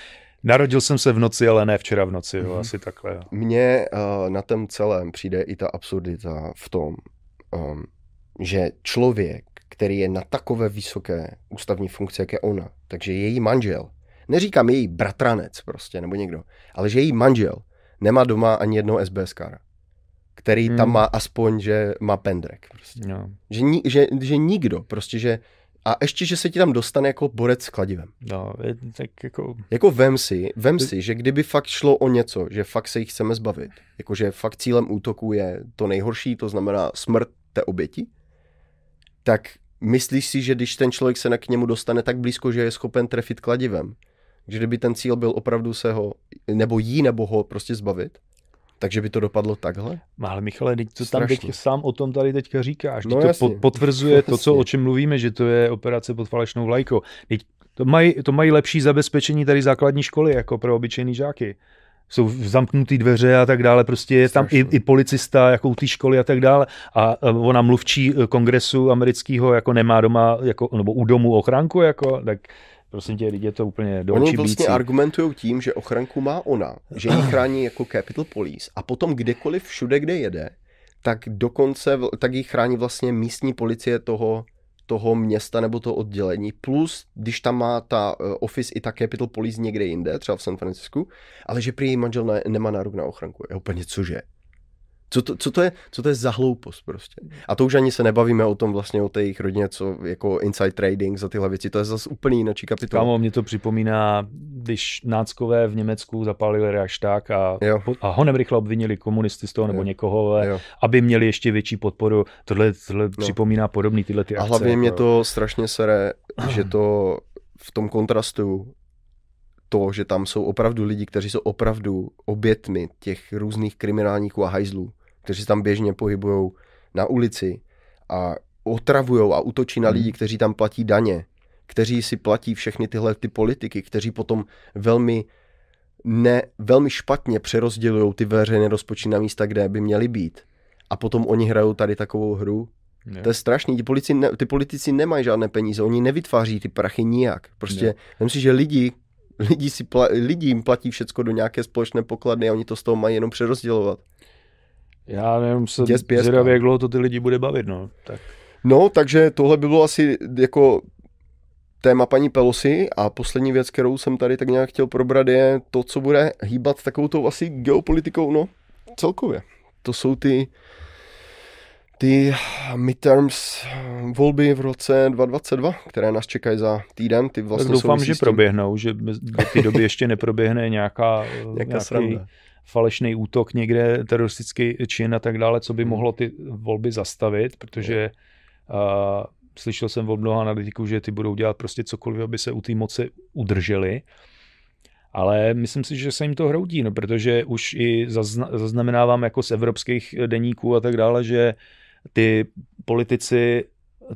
Narodil jsem se v noci, ale ne včera v noci, jo, mm-hmm. asi takhle. Jo. Mně uh, na tom celém přijde i ta absurdita v tom, um, že člověk, který je na takové vysoké ústavní funkci, jak je ona, takže její manžel, neříkám její bratranec prostě, nebo někdo, ale že její manžel nemá doma ani jedno SBS kara, který hmm. tam má aspoň, že má pendrek. Prostě. No. Že, že, že nikdo, prostě, že a ještě, že se ti tam dostane jako borec s kladivem. No, tak jako... Jako vem si, vem si, že kdyby fakt šlo o něco, že fakt se jich chceme zbavit, jakože fakt cílem útoku je to nejhorší, to znamená smrt té oběti, tak myslíš si, že když ten člověk se k němu dostane tak blízko, že je schopen trefit kladivem, že kdyby ten cíl byl opravdu se ho, nebo jí, nebo ho prostě zbavit, takže by to dopadlo takhle? Ale Michale, teď to tam teď sám o tom tady teďka říkáš. No, to jasně. potvrzuje jasně. to, co, o čem mluvíme, že to je operace pod falešnou vlajkou. Teď to mají, to mají lepší zabezpečení tady základní školy, jako pro obyčejný žáky. Jsou zamknuté dveře a tak dále, prostě je tam i, i policista, jako u té školy a tak dále. A ona mluvčí kongresu amerického jako nemá doma, jako, nebo u domu ochránku, jako, tak Prosím tě, je to úplně do Oni vlastně argumentují tím, že ochranku má ona, že ji chrání jako Capital Police a potom kdekoliv všude, kde jede, tak dokonce, tak ji chrání vlastně místní policie toho, toho města nebo toho oddělení, plus když tam má ta uh, office i ta Capital Police někde jinde, třeba v San Francisku, ale že prý její manžel ne, nemá nárok na ochranku. Je úplně cože? Co to, co, to je, co to je za hloupost prostě? A to už ani se nebavíme o tom vlastně o té jejich rodině, co jako inside trading za tyhle věci, to je zase úplně jiný kapitola. Kámo, mě to připomíná, když náckové v Německu zapálili Reichstag a, jo. a honem rychle obvinili komunisty z toho nebo jo. někoho, ale, aby měli ještě větší podporu. Tohle, tohle no. připomíná podobný tyhle ty akce. A hlavně jako... mě to strašně sere, že to v tom kontrastu to, že tam jsou opravdu lidi, kteří jsou opravdu obětmi těch různých kriminálníků a hajzlů kteří tam běžně pohybují na ulici a otravují a útočí na hmm. lidi, kteří tam platí daně, kteří si platí všechny tyhle ty politiky, kteří potom velmi ne, velmi špatně přerozdělují ty veřejné rozpočty na místa, kde by měly být. A potom oni hrajou tady takovou hru. Ne. To je strašný. Ty, politici, ne, ty politici nemají žádné peníze, oni nevytváří ty prachy nijak. Prostě myslím si, že lidi, lidi, si pla, lidi jim platí všecko do nějaké společné pokladny a oni to z toho mají jenom přerozdělovat. Já nevím, se zvědavě, jak dlouho to ty lidi bude bavit, no. Tak. No, takže tohle by bylo asi jako téma paní Pelosi a poslední věc, kterou jsem tady tak nějak chtěl probrat, je to, co bude hýbat takovou tou asi geopolitikou, no, celkově. To jsou ty ty midterms volby v roce 2022, které nás čekají za týden. Ty vlastně tak doufám, že proběhnou, že do té doby ještě neproběhne nějaká, nějaká nějaký, falešný útok někde, teroristický čin a tak dále, co by hmm. mohlo ty volby zastavit, protože uh, slyšel jsem od mnoha analytiků, že ty budou dělat prostě cokoliv, aby se u té moci udrželi. ale myslím si, že se jim to hroutí, no, protože už i zazna, zaznamenávám jako z evropských deníků a tak dále, že ty politici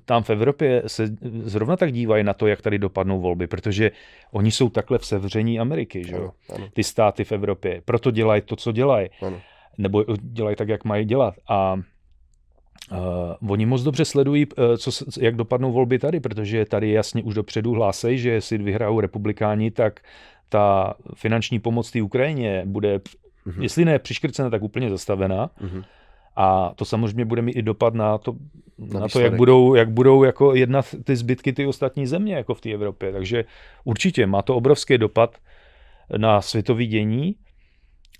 tam v Evropě se zrovna tak dívají na to, jak tady dopadnou volby, protože oni jsou takhle v sevření Ameriky, že jo? Ty státy v Evropě. Proto dělají to, co dělají. Nebo dělají tak, jak mají dělat. A Uh, oni moc dobře sledují, uh, co, jak dopadnou volby tady, protože tady jasně už dopředu hlásejí, že jestli vyhrajou republikáni, tak ta finanční pomoc té Ukrajině bude, uh-huh. jestli ne přiškrcena, tak úplně zastavená. Uh-huh. A to samozřejmě bude mít i dopad na to, na, na to jak budou, jak budou jako jednat ty zbytky ty ostatní země jako v té Evropě. Takže určitě má to obrovský dopad na světový dění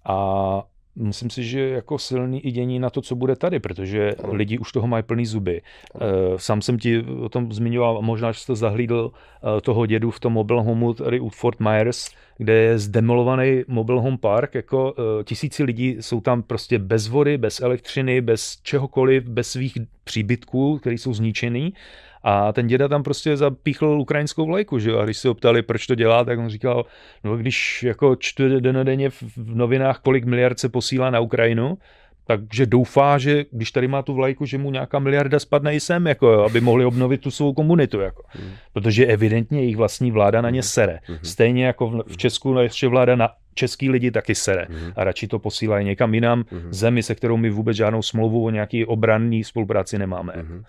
a myslím si, že jako silný i dění na to, co bude tady, protože ano. lidi už toho mají plný zuby. Ano. Eh, sám jsem ti o tom zmiňoval, možná, že jsi to zahlídl eh, toho dědu v tom mobile homeu tady u Fort Myers, kde je zdemolovaný mobile home park, jako eh, tisíci lidí jsou tam prostě bez vody, bez elektřiny, bez čehokoliv, bez svých příbytků, které jsou zničený a ten děda tam prostě zapíchl ukrajinskou vlajku, že jo? A když se ho ptali, proč to dělá, tak on říkal, no když jako čtu denodenně v novinách, kolik miliard se posílá na Ukrajinu, takže doufá, že když tady má tu vlajku, že mu nějaká miliarda spadne i sem, jako jo, aby mohli obnovit tu svou komunitu. Jako. Hmm. Protože evidentně jejich vlastní vláda na ně hmm. sere. Hmm. Stejně jako v, v Česku ještě vláda na český lidi taky sere. A radši to posílají někam jinam, zemi, se kterou my vůbec žádnou smlouvu o nějaký obranný spolupráci nemáme. Hmm.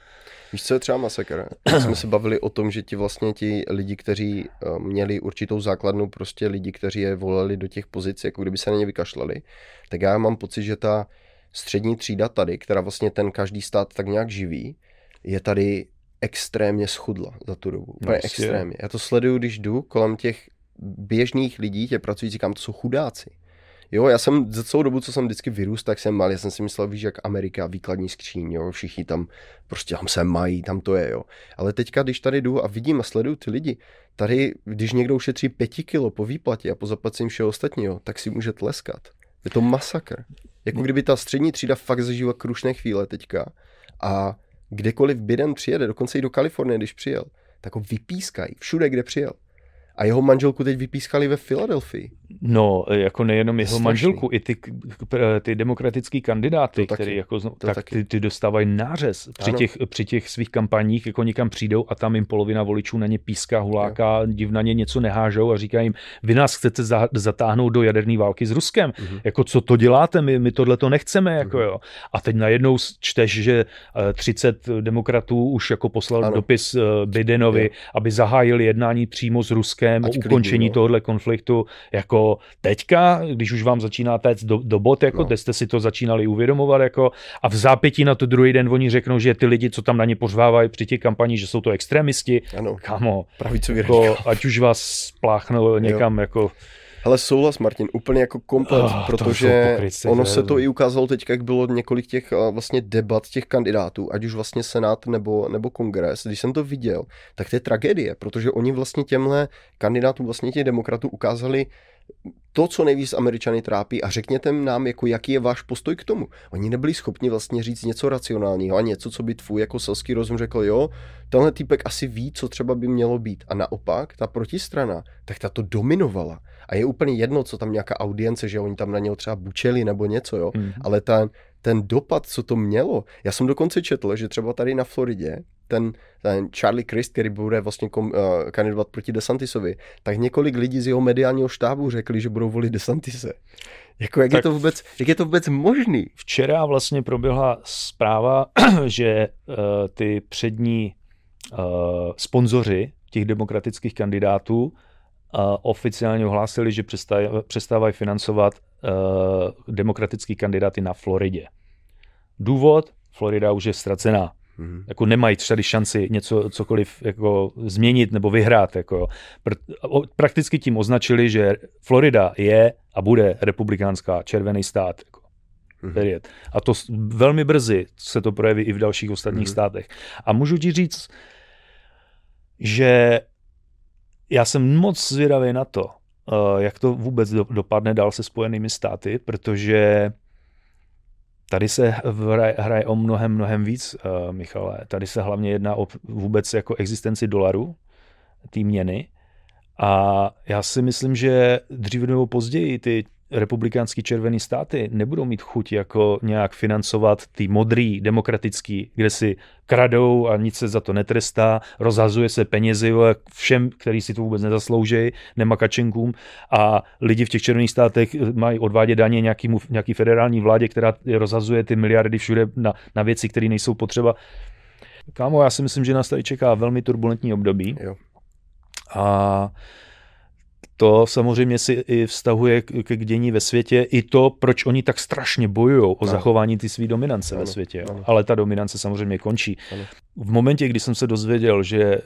Víš, co je třeba masakr? jsme se bavili o tom, že ti vlastně ti lidi, kteří eh, měli určitou základnu, prostě lidi, kteří je volili do těch pozic, jako kdyby se na ně vykašlali, tak já mám pocit, že ta střední třída tady, která vlastně ten každý stát tak nějak živí, je tady extrémně schudla za tu dobu. Úplně no, extrémně. Já to sleduju, když jdu kolem těch běžných lidí, těch pracujících, kam to jsou chudáci. Jo, já jsem za celou dobu, co jsem vždycky vyrůst, tak jsem mal, já jsem si myslel, víš, jak Amerika, výkladní skříň, jo, všichni tam prostě tam se mají, tam to je, jo. Ale teďka, když tady jdu a vidím a sleduju ty lidi, tady, když někdo ušetří pěti kilo po výplatě a po zaplacení všeho ostatního, tak si může tleskat. Je to masakr. Jako kdyby ta střední třída fakt zažila krušné chvíle teďka a kdekoliv Biden přijede, dokonce i do Kalifornie, když přijel, tak ho vypískají všude, kde přijel. A jeho manželku teď vypískali ve Filadelfii. No, jako nejenom jeho Strašný. manželku, i ty, ty demokratický kandidáty, který jako, tak taky. ty, ty dostávají nářez při těch, při těch svých kampaních, jako někam přijdou a tam jim polovina voličů na ně píská, huláka, div na ně něco nehážou a říkají jim, vy nás chcete za, zatáhnout do jaderné války s Ruskem. Mm-hmm. Jako co to děláte, my, my tohle to nechceme. Jako, mm-hmm. jo. A teď najednou čteš, že 30 eh, demokratů už jako poslal ano. dopis eh, Bidenovi, jo. aby zahájili jednání přímo s Ruskem Ať o ukončení klidný, tohohle konfliktu. Jako teďka, když už vám začíná téct do, do bot, jako, no. kde jste si to začínali uvědomovat, jako, a v zápětí na to druhý den oni řeknou, že ty lidi, co tam na ně pořvávají při těch kampaních, že jsou to extremisti. Ano, Kamo, jako, ať už vás spláchnou někam, jo. jako ale souhlas, Martin, úplně jako komplet, oh, protože pokryci, ono se to i ukázalo teď, jak bylo několik těch vlastně debat těch kandidátů, ať už vlastně Senát nebo, nebo Kongres. Když jsem to viděl, tak to je tragédie, protože oni vlastně těmhle kandidátům, vlastně těch demokratů ukázali to, co nejvíc Američany trápí a řekněte nám, jako jaký je váš postoj k tomu. Oni nebyli schopni vlastně říct něco racionálního a něco, co by tvůj jako selský rozum řekl, jo, tenhle týpek asi ví, co třeba by mělo být. A naopak, ta protistrana, tak ta to dominovala. A je úplně jedno, co tam nějaká audience, že oni tam na něho třeba bučeli nebo něco, jo. Mm-hmm. Ale ten, ten dopad, co to mělo, já jsem dokonce četl, že třeba tady na Floridě, ten, ten Charlie Christ, který bude vlastně kom, uh, kandidovat proti DeSantisovi, tak několik lidí z jeho mediálního štábu řekli, že budou volit DeSantise. Jako, jak, je to vůbec, jak je to vůbec možný? Včera vlastně proběhla zpráva, že uh, ty přední uh, sponzoři těch demokratických kandidátů oficiálně ohlásili, že přestávají financovat uh, demokratický kandidáty na Floridě. Důvod? Florida už je ztracená. Mm-hmm. Jako nemají tady šanci něco cokoliv jako změnit nebo vyhrát. Jako. Prakticky tím označili, že Florida je a bude republikánská červený stát. Jako. Mm-hmm. A to velmi brzy se to projeví i v dalších ostatních mm-hmm. státech. A můžu ti říct, že já jsem moc zvědavý na to, eh, jak to vůbec dopadne dál se Spojenými státy, protože Tady se hraje, o mnohem, mnohem víc, uh, Michale. Tady se hlavně jedná o vůbec jako existenci dolaru, té měny. A já si myslím, že dřív nebo později ty republikánský červený státy nebudou mít chuť jako nějak financovat ty modrý, demokratický, kde si kradou a nic se za to netrestá, rozhazuje se penězi všem, který si to vůbec nezaslouží, nemakačenkům a lidi v těch červených státech mají odvádět daně nějakýmu, nějaký federální vládě, která rozhazuje ty miliardy všude na, na věci, které nejsou potřeba. Kámo, já si myslím, že nás tady čeká velmi turbulentní období. Jo. A to samozřejmě si i vztahuje k, dění ve světě, i to, proč oni tak strašně bojují o no. zachování ty své dominance ano. ve světě. Ano. Ale ta dominance samozřejmě končí. Ano. V momentě, kdy jsem se dozvěděl, že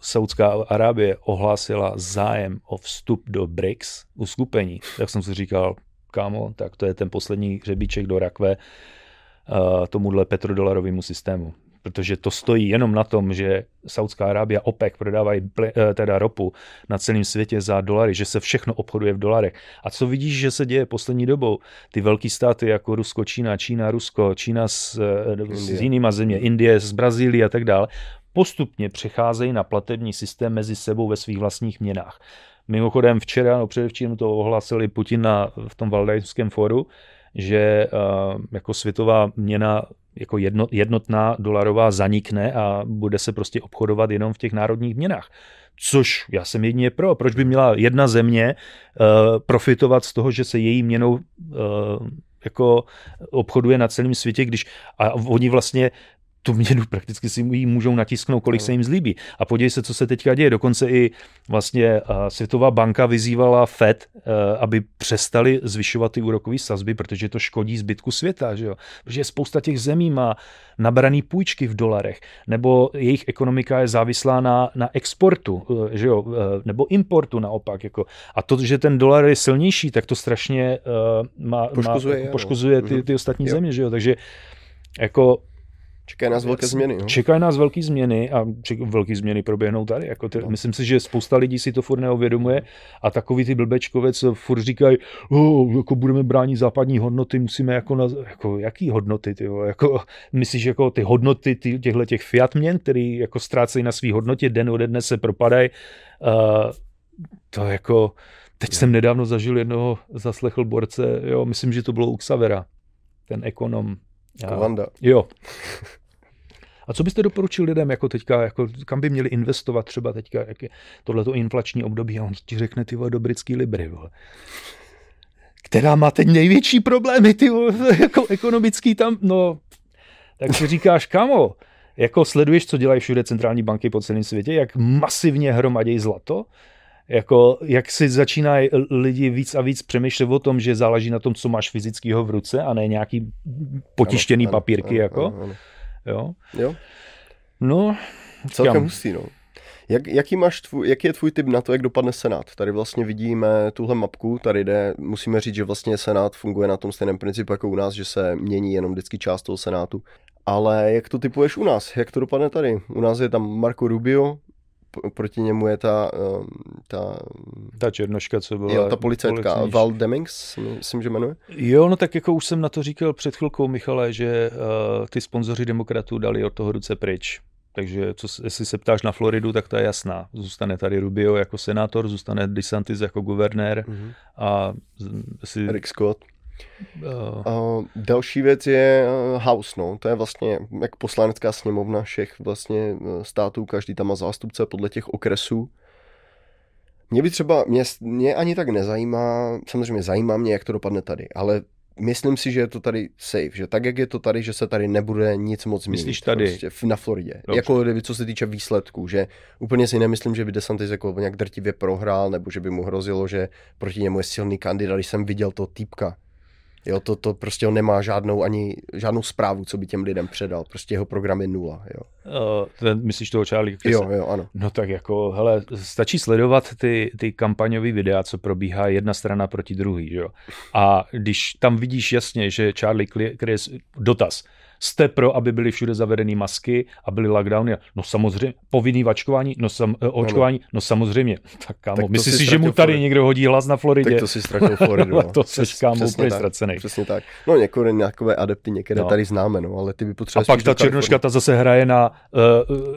Saudská Arábie ohlásila zájem o vstup do BRICS, uskupení, tak jsem si říkal, kámo, tak to je ten poslední hřebíček do rakve uh, tomuhle petrodolarovému systému protože to stojí jenom na tom, že Saudská Arábia, OPEC prodávají eh, teda ropu na celém světě za dolary, že se všechno obchoduje v dolarech. A co vidíš, že se děje poslední dobou? Ty velké státy jako Rusko, Čína, Čína, Rusko, Čína s, eh, s jinýma země, Indie s Brazílií a tak dále, postupně přecházejí na platební systém mezi sebou ve svých vlastních měnách. Mimochodem včera, no předevčírem to ohlasili Putin na, v tom Valdajském fóru, že uh, jako světová měna jako jedno, jednotná dolarová zanikne a bude se prostě obchodovat jenom v těch národních měnách. Což já jsem jedině pro. Proč by měla jedna země uh, profitovat z toho, že se její měnou uh, jako obchoduje na celém světě, když a oni vlastně tu měnu prakticky si ji můžou natisknout, kolik se jim zlíbí. A podívej se, co se teďka děje. Dokonce i vlastně Světová banka vyzývala Fed, aby přestali zvyšovat ty úrokové sazby, protože to škodí zbytku světa. Že jo? Protože spousta těch zemí má nabraný půjčky v dolarech, nebo jejich ekonomika je závislá na, na exportu, že jo? nebo importu naopak. Jako. A to, že ten dolar je silnější, tak to strašně uh, má, poškozuje, má, poškozuje ty, ty ostatní jo. země. Že jo? Takže jako Čekají nás velké změny. No? Čekají nás velké změny a ček, velké změny proběhnou tady. Jako ty, no. Myslím si, že spousta lidí si to furt neuvědomuje a takový ty blbečkové, co furt říkají, oh, jako budeme bránit západní hodnoty, musíme jako, na, jako jaký hodnoty, ty, jako, myslíš jako ty hodnoty ty, těchto těch fiat měn, který jako ztrácejí na svý hodnotě, den ode dne se propadají, uh, to jako, teď no. jsem nedávno zažil jednoho, zaslechl borce, jo, myslím, že to bylo u Xavera, ten ekonom, Kovanda. Jo. A co byste doporučil lidem, jako teďka, jako kam by měli investovat třeba teďka, jak je tohleto inflační období a on ti řekne ty vole, do britský libry, vole. Která má teď největší problémy, ty vole, jako ekonomický tam, no, tak si říkáš, kamo, jako sleduješ, co dělají všude centrální banky po celém světě, jak masivně hromadějí zlato, jako, jak si začínají lidi víc a víc přemýšlet o tom, že záleží na tom, co máš fyzického v ruce a ne nějaký potištěný ano, papírky. Ano, jako. Ano, ano. Jo? jo. No, celkem hustý, no. Jak, jaký, máš tvůj, jaký je tvůj tip na to, jak dopadne Senát? Tady vlastně vidíme tuhle mapku, tady jde, musíme říct, že vlastně Senát funguje na tom stejném principu jako u nás, že se mění jenom vždycky část toho Senátu. Ale jak to typuješ u nás? Jak to dopadne tady? U nás je tam Marco Rubio, proti němu je ta... Ehm, ta, ta černoška, co byla... Jo, ta policajtka, policíš. Val Demings, myslím, že jmenuje. Jo, no tak jako už jsem na to říkal před chvilkou, Michale, že uh, ty sponzoři demokratů dali od toho ruce pryč. Takže co, jestli se ptáš na Floridu, tak to je jasná. Zůstane tady Rubio jako senátor, zůstane DeSantis jako guvernér mm-hmm. a si... Rick Scott. Uh. Uh, další věc je uh, House, no. To je vlastně jak poslanecká sněmovna všech vlastně států, každý tam má zástupce podle těch okresů. Mě by třeba, mě, mě ani tak nezajímá, samozřejmě zajímá mě, jak to dopadne tady, ale myslím si, že je to tady safe, že tak, jak je to tady, že se tady nebude nic moc měnit. Myslíš tady? Prostě na Floridě. Dobře. Jako co se týče výsledků, že úplně si nemyslím, že by DeSantis jako nějak drtivě prohrál, nebo že by mu hrozilo, že proti němu je silný kandidát, když jsem viděl to týpka, Jo, to, to prostě on nemá žádnou ani žádnou zprávu, co by těm lidem předal. Prostě jeho program je nula. Jo. Uh, ten, myslíš toho Charlie Krise? Jo, jo, ano. No tak jako, hele, stačí sledovat ty, ty kampaňové videa, co probíhá jedna strana proti druhý, jo. A když tam vidíš jasně, že Charlie Chris, dotaz, Jste pro, aby byly všude zavedené masky a byly lockdowny? No samozřejmě. Povinný vačkování? No, sam, eh, očkování? No samozřejmě. Tak kámo, tak myslíš si, že mu tady Florid. někdo hodí hlas na Floridě? Tak to si ztratil Floridu. No. to jsi kámo úplně ztracený. Přesně tak. No některé nějaké adepty někde no. tady známe, no, ale ty by potřebovali. A pak ta černoška ta zase hraje na,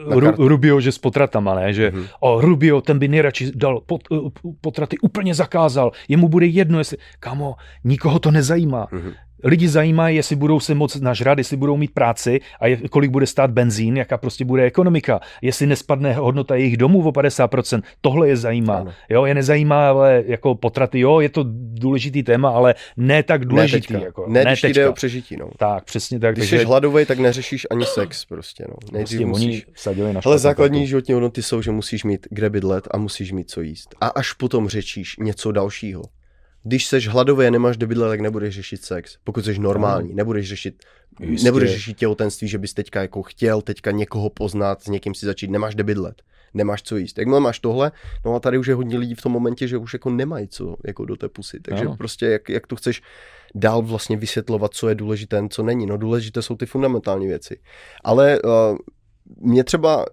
uh, na Ru, Rubio, že s potratama, ne? Že mm-hmm. o, Rubio, ten by nejradši dal pot, uh, potraty úplně zakázal. Jemu bude jedno, jestli... Kámo, nikoho to nezajímá. Mm-hmm lidi zajímá, jestli budou se moc nažrat, jestli budou mít práci a je, kolik bude stát benzín, jaká prostě bude ekonomika, jestli nespadne hodnota jejich domů o 50%. Tohle je zajímá. Ano. Jo, je nezajímá, ale jako potraty, jo, je to důležitý téma, ale ne tak důležitý. Ne, jako, ne, ne když jde o přežití. No. Tak, přesně tak. Když takže... jsi hladový, tak neřešíš ani sex prostě. No. Nejdřív prostě musíš... na Ale základní životní hodnoty jsou, že musíš mít kde bydlet a musíš mít co jíst. A až potom řečíš něco dalšího když seš hladový a nemáš bydlet, tak nebudeš řešit sex. Pokud jsi normální, no. nebudeš řešit, Jistě. nebudeš řešit těhotenství, že bys teďka jako chtěl teďka někoho poznat, s někým si začít, nemáš kde bydlet, nemáš co jíst. Jakmile máš tohle, no a tady už je hodně lidí v tom momentě, že už jako nemají co jako do té pusy. Takže no. prostě jak, jak to chceš dál vlastně vysvětlovat, co je důležité, co není. No důležité jsou ty fundamentální věci. Ale uh, mě třeba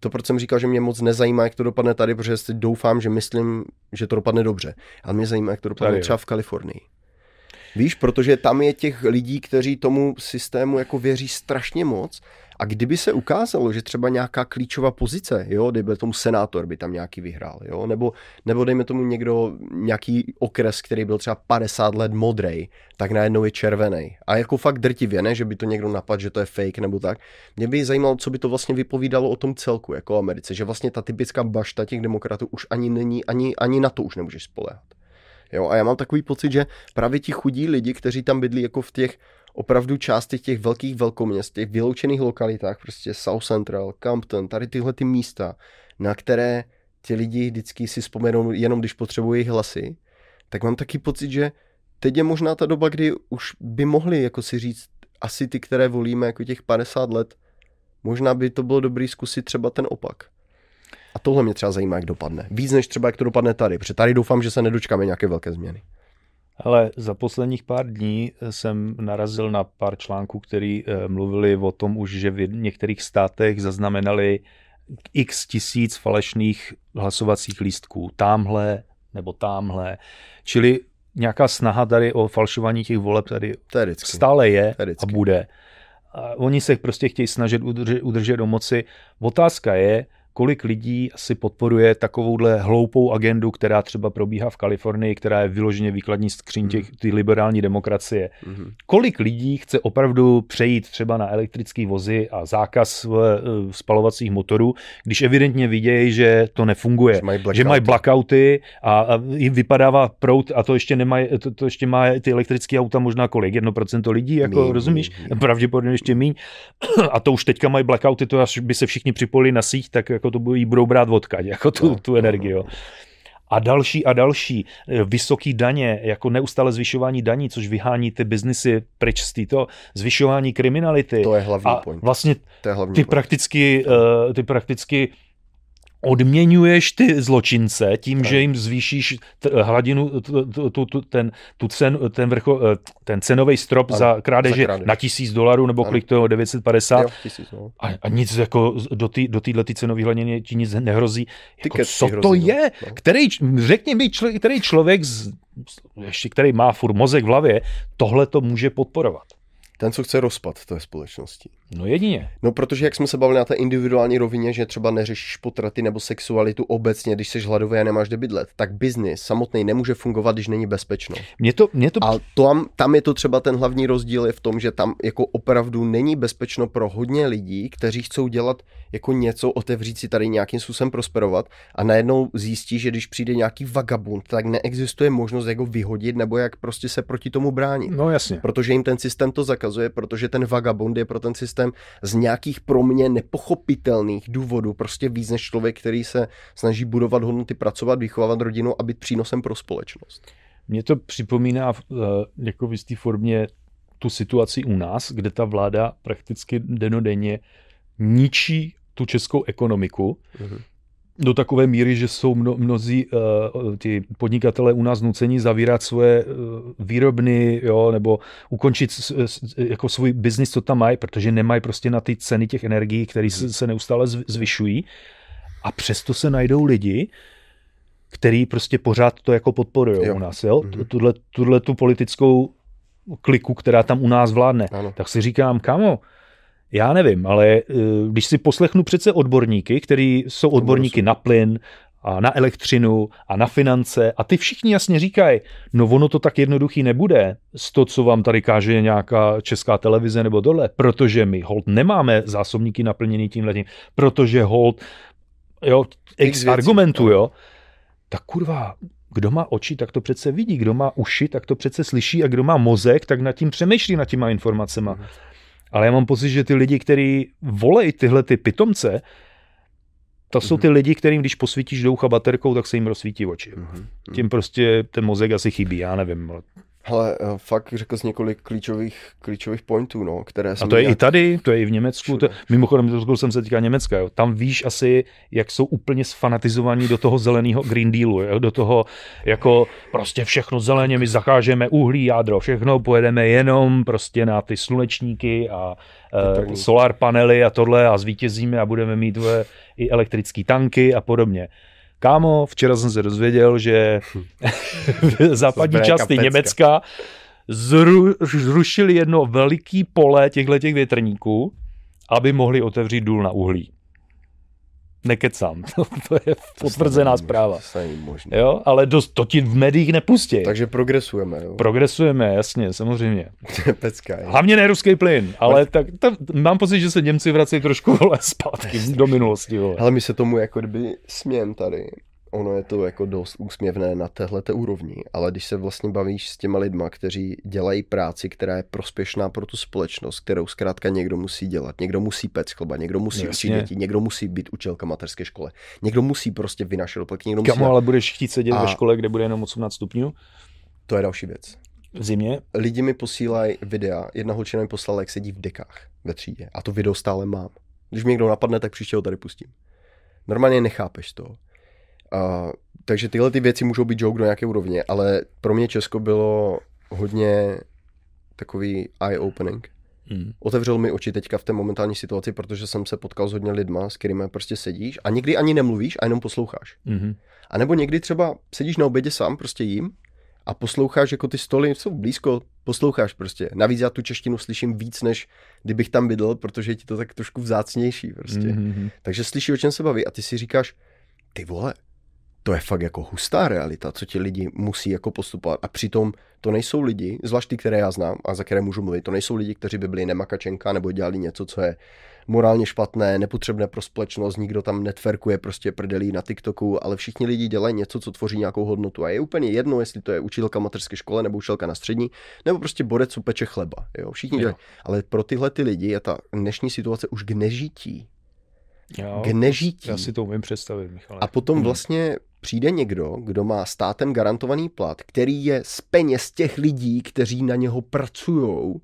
to, proč jsem říkal, že mě moc nezajímá, jak to dopadne tady, protože si doufám, že myslím, že to dopadne dobře. Ale mě zajímá, jak to dopadne tady, třeba v Kalifornii. Víš, protože tam je těch lidí, kteří tomu systému jako věří strašně moc a kdyby se ukázalo, že třeba nějaká klíčová pozice, jo, kdyby tomu senátor by tam nějaký vyhrál, jo, nebo, nebo dejme tomu někdo, nějaký okres, který byl třeba 50 let modrej, tak najednou je červený. A jako fakt drtivě, ne, že by to někdo napadl, že to je fake nebo tak. Mě by zajímalo, co by to vlastně vypovídalo o tom celku, jako Americe, že vlastně ta typická bašta těch demokratů už ani není, ani, ani na to už nemůžeš spolehat. Jo, a já mám takový pocit, že právě ti chudí lidi, kteří tam bydlí jako v těch opravdu části těch velkých velkoměst, těch vyloučených lokalitách, prostě South Central, Campton, tady tyhle ty místa, na které ti lidi vždycky si vzpomenou jenom, když potřebují hlasy, tak mám taky pocit, že teď je možná ta doba, kdy už by mohli jako si říct, asi ty, které volíme jako těch 50 let, možná by to bylo dobrý zkusit třeba ten opak. A tohle mě třeba zajímá, jak dopadne. Víc než třeba, jak to dopadne tady, protože tady doufám, že se nedočkáme nějaké velké změny. Ale za posledních pár dní jsem narazil na pár článků, který eh, mluvili o tom už, že v některých státech zaznamenali x tisíc falešných hlasovacích lístků. Tamhle nebo tamhle. Čili nějaká snaha tady o falšování těch voleb tady stále je a bude. A oni se prostě chtějí snažit udržet, udržet do moci. Otázka je, kolik lidí asi podporuje takovouhle hloupou agendu, která třeba probíhá v Kalifornii, která je vyloženě výkladní skříň těch, hmm. ty liberální demokracie. Mm. Kolik lidí chce opravdu přejít třeba na elektrické vozy a zákaz uh, spalovacích motorů, když evidentně vidějí, že to nefunguje, že mají blackouty, že mají blackouty a, a vypadává prout a to ještě nemají, to, to ještě má ty elektrické auta možná kolik, jedno procento lidí, jako míň, rozumíš? Míň. Pravděpodobně ještě míň. a to už teďka mají blackouty, to až by se všichni připojili na síť, tak jako to jí budou brát odkaď, jako tu, no, tu energii. No, no. A další a další eh, vysoký daně, jako neustále zvyšování daní, což vyhání ty biznisy pryč z této, zvyšování kriminality. To je hlavní a point. Vlastně to je hlavní ty, point. Prakticky, uh, ty prakticky odměňuješ ty zločince tím, tak. že jim zvýšíš t- hladinu, t- t- t- ten, tu cen, ten, vrcho, eh, ten cenový strop ano, za krádeže za na tisíc dolarů, nebo ano. kolik to 950 jo, tisíc, no. a, a nic jako do, tý, do cenové hladiny ti nic nehrozí. Jako, co hrozí, to no. je? No. Který, řekni mi, čl, který člověk, z, ještě který má furt mozek v hlavě, tohle to může podporovat. Ten, co chce rozpad té společnosti. No jedině. No protože jak jsme se bavili na té individuální rovině, že třeba neřešíš potraty nebo sexualitu obecně, když jsi hladový a nemáš kde bydlet, tak biznis samotný nemůže fungovat, když není bezpečno. Mě to, mě to... A tam, tam je to třeba ten hlavní rozdíl je v tom, že tam jako opravdu není bezpečno pro hodně lidí, kteří chcou dělat jako něco, otevřít si tady nějakým způsobem prosperovat a najednou zjistí, že když přijde nějaký vagabund, tak neexistuje možnost jak ho vyhodit nebo jak prostě se proti tomu bránit. No jasně. Protože jim ten systém to zakazuje, protože ten vagabund je pro ten systém z nějakých pro mě nepochopitelných důvodů prostě víc než člověk, který se snaží budovat hodnoty, pracovat, vychovávat rodinu a být přínosem pro společnost. Mně to připomíná uh, jako v jisté formě tu situaci u nás, kde ta vláda prakticky denodenně ničí tu českou ekonomiku. Mm-hmm. Do takové míry, že jsou mno, mnozí uh, ty podnikatelé u nás nuceni zavírat svoje uh, výrobny, jo, nebo ukončit s, s, jako svůj biznis, co tam mají, protože nemají prostě na ty ceny těch energií, které se, se neustále zvyšují. A přesto se najdou lidi, který prostě pořád to jako podporují u nás, jo? Mm-hmm. Tuhle, tuhle tu politickou kliku, která tam u nás vládne. Ano. Tak si říkám, kamo, já nevím, ale eh, když si poslechnu přece odborníky, kteří jsou odborníky na plyn, a na elektřinu a na finance a ty všichni jasně říkají, no ono to tak jednoduchý nebude z to, co vám tady káže nějaká česká televize nebo dole, protože my hold nemáme zásobníky naplněný tím letím, protože hold, jo, x argumentů, jo, tak kurva, kdo má oči, tak to přece vidí, kdo má uši, tak to přece slyší a kdo má mozek, tak nad tím přemýšlí nad těma informacema. Ale já mám pocit, že ty lidi, kteří volejí tyhle ty pitomce, to jsou ty lidi, kterým když posvítíš do ucha baterkou, tak se jim rozsvítí oči. Mm-hmm. Tím prostě ten mozek asi chybí, já nevím. Hele, eh, fakt řekl jsi několik klíčových, klíčových pointů, no, které A to je nějak... i tady, to je i v Německu. To, mimochodem, dotkl jsem se teďka Německa. Jo. Tam víš asi, jak jsou úplně sfanatizovaní do toho zeleného Green Dealu, jo. do toho jako prostě všechno zeleně, my zakážeme uhlí, jádro, všechno, pojedeme jenom prostě na ty slunečníky a uh, solar panely a tohle a zvítězíme a budeme mít uh, i elektrické tanky a podobně. Kámo, včera jsem se dozvěděl, že v západní části Německa zru, zrušili jedno veliký pole těchto těch větrníků, aby mohli otevřít důl na uhlí nekecám. to je potvrzená zpráva. Jo, ale dost, to ti v médiích nepustí. Takže progresujeme. Jo? Progresujeme, jasně, samozřejmě. Pecka, je. Hlavně ne ruský plyn, ale tak, tak, mám pocit, že se Němci vrací trošku vole, zpátky do minulosti. Vole. Ale my se tomu jako kdyby směm tady ono je to jako dost úsměvné na téhle úrovni, ale když se vlastně bavíš s těma lidma, kteří dělají práci, která je prospěšná pro tu společnost, kterou zkrátka někdo musí dělat, někdo musí pec chleba, někdo musí učit děti, někdo musí být učilka mateřské škole, někdo musí prostě vynašet doplatek, někdo musí... Kamu, ale budeš chtít sedět a... ve škole, kde bude jenom 18 stupňů? To je další věc. V zimě? Lidi mi posílají videa, jedna holčina mi poslala, jak sedí v dekách ve třídě a to video stále mám. Když mě někdo napadne, tak příště ho tady pustím. Normálně nechápeš to a, takže tyhle ty věci můžou být joke do nějaké úrovně, ale pro mě Česko bylo hodně takový eye-opening. Hmm. Otevřel mi oči teďka v té momentální situaci, protože jsem se potkal s hodně lidma, s kterými prostě sedíš a někdy ani nemluvíš a jenom posloucháš. Hmm. A nebo někdy třeba sedíš na obědě sám, prostě jím a posloucháš, jako ty stoly jsou blízko, posloucháš prostě. Navíc já tu češtinu slyším víc, než kdybych tam bydl, protože je ti to tak trošku vzácnější prostě. Mm-hmm. Takže slyšíš, o čem se baví a ty si říkáš, ty vole, to je fakt jako hustá realita, co ti lidi musí jako postupovat. A přitom to nejsou lidi, zvlášť ty, které já znám a za které můžu mluvit, to nejsou lidi, kteří by byli nemakačenka nebo dělali něco, co je morálně špatné, nepotřebné pro společnost, nikdo tam netverkuje prostě prdelí na TikToku, ale všichni lidi dělají něco, co tvoří nějakou hodnotu. A je úplně jedno, jestli to je učitelka materské škole nebo učitelka na střední, nebo prostě borec, co peče chleba. Jo? Všichni dělají. Ale pro tyhle ty lidi je ta dnešní situace už k nežití. Jo, k nežití. Já si to umím představit, Michale. A potom hmm. vlastně přijde někdo, kdo má státem garantovaný plat, který je z peněz těch lidí, kteří na něho pracují,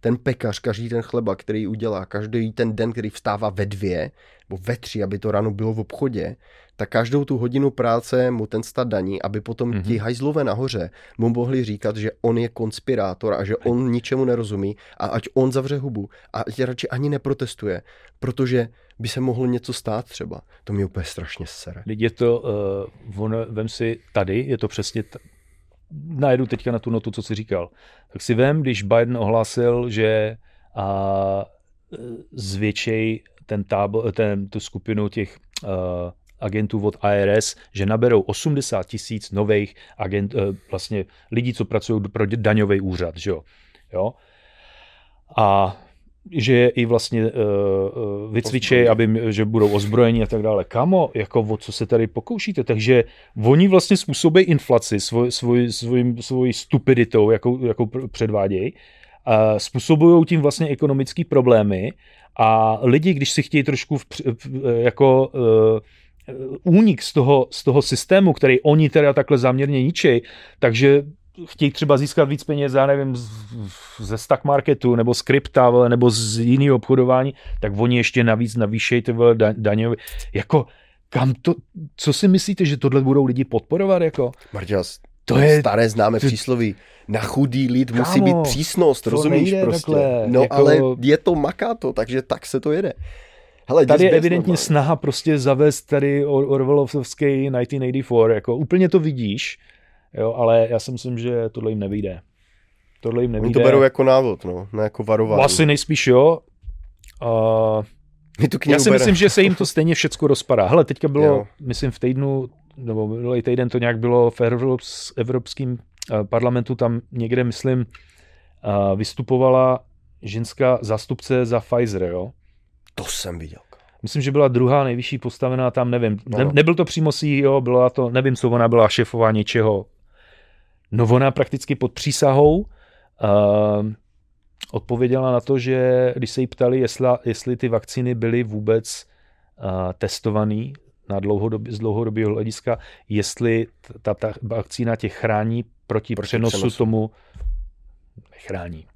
ten pekař, každý ten chleba, který udělá, každý ten den, který vstává ve dvě, nebo ve tři, aby to ráno bylo v obchodě, tak každou tu hodinu práce mu ten stát daní, aby potom mm-hmm. ti hajzlové nahoře mu mohli říkat, že on je konspirátor a že on ničemu nerozumí a ať on zavře hubu a ať radši ani neprotestuje, protože by se mohlo něco stát třeba. To mě úplně strašně sere. Teď je to, uh, on, vem si tady, je to přesně, t- najedu teďka na tu notu, co jsi říkal. Tak si vem, když Biden ohlásil, že a, zvětšej ten tábo, ten, tu skupinu těch uh, agentů od IRS, že naberou 80 tisíc nových agent, uh, vlastně lidí, co pracují pro daňový úřad, že jo. jo? A že je i vlastně uh, vycvičej, aby, že budou ozbrojeni a tak dále. Kamo, jako o co se tady pokoušíte? Takže oni vlastně způsobí inflaci svoj, svoj, svoj, svoj stupiditou, jakou, jakou předvádějí, uh, způsobují tím vlastně ekonomické problémy a lidi, když si chtějí trošku v, v, jako uh, únik z toho, z toho systému, který oni teda takhle záměrně ničí, takže chtějí třeba získat víc peněz, já nevím, ze stock marketu, nebo z krypta, nebo z jiného obchodování, tak oni ještě navíc navýšejí ty daňové. Jako kam to, co si myslíte, že tohle budou lidi podporovat? Jako? Marťas, to je staré známe to... přísloví. Na chudý lid Kámo, musí být přísnost, rozumíš prostě. Takhle, no jako... ale je to makáto, takže tak se to jede. Hele, tady je evidentně normálně. snaha prostě zavést tady Orwellovský 1984, jako úplně to vidíš, jo, ale já si myslím, že tohle jim nevyjde. Tohle jim nevyjde. Oni to berou jako návod, no, ne jako varování. Asi nejspíš jo. Uh, my tu já si bere. myslím, že se jim to stejně všecko rozpadá. Hele, teďka bylo, jo. myslím v týdnu, nebo minulý týden to nějak bylo v Evropském uh, parlamentu, tam někde, myslím, uh, vystupovala ženská zástupce za Pfizer, jo. To jsem viděl. Myslím, že byla druhá nejvyšší postavená tam, nevím. Ne, nebyl to přímo CEO, byla to, nevím, co ona byla šefová něčeho. No ona prakticky pod přísahou uh, odpověděla na to, že když se jí ptali, jestli, jestli ty vakcíny byly vůbec uh, testované na dlouhodobě, z dlouhodobého hlediska, jestli ta, ta vakcína tě chrání proti, proti přenosu, přenosu. tomu nechrání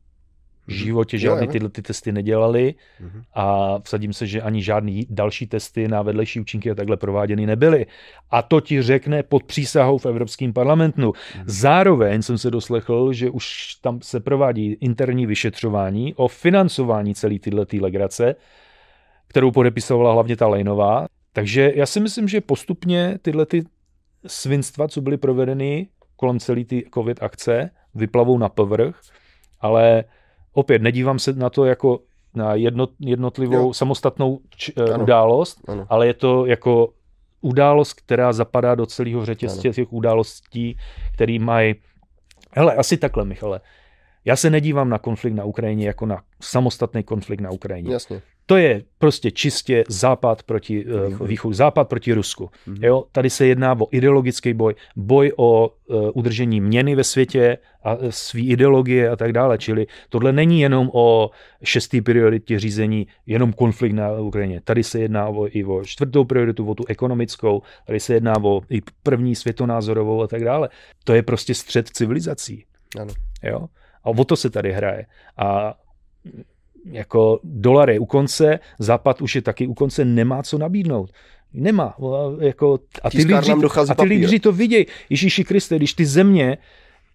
v životě žádné tyhle ty testy nedělali mm-hmm. a vsadím se, že ani žádný další testy na vedlejší účinky a takhle prováděny nebyly. A to ti řekne pod přísahou v Evropském parlamentu. Mm-hmm. Zároveň jsem se doslechl, že už tam se provádí interní vyšetřování o financování celé tyhle tý legrace, kterou podepisovala hlavně ta Lejnová. Takže já si myslím, že postupně tyhle ty svinstva, co byly provedeny kolem celé ty covid akce, vyplavou na povrch, ale opět nedívám se na to jako na jednot, jednotlivou jo. samostatnou č, eh, ano. událost, ano. ale je to jako událost, která zapadá do celého řetězce těch událostí, který mají... Hele, asi takhle, Michale. Já se nedívám na konflikt na Ukrajině jako na samostatný konflikt na Ukrajině. Jasně. To je prostě čistě západ proti uh, východu, západ proti Rusku. Mm-hmm. Jo, tady se jedná o ideologický boj, boj o uh, udržení měny ve světě a svý ideologie a tak dále. Čili tohle není jenom o šestý prioritě řízení, jenom konflikt na Ukrajině. Tady se jedná o, i o čtvrtou prioritu, o tu ekonomickou, tady se jedná o i první světonázorovou a tak dále. To je prostě střed civilizací. Ano. Jo? A o to se tady hraje. A jako dolar je u konce, západ už je taky u konce, nemá co nabídnout. Nemá. Jako, a ty, lídři, a ty lídři to vidějí. Ježíši Kriste, když ty země,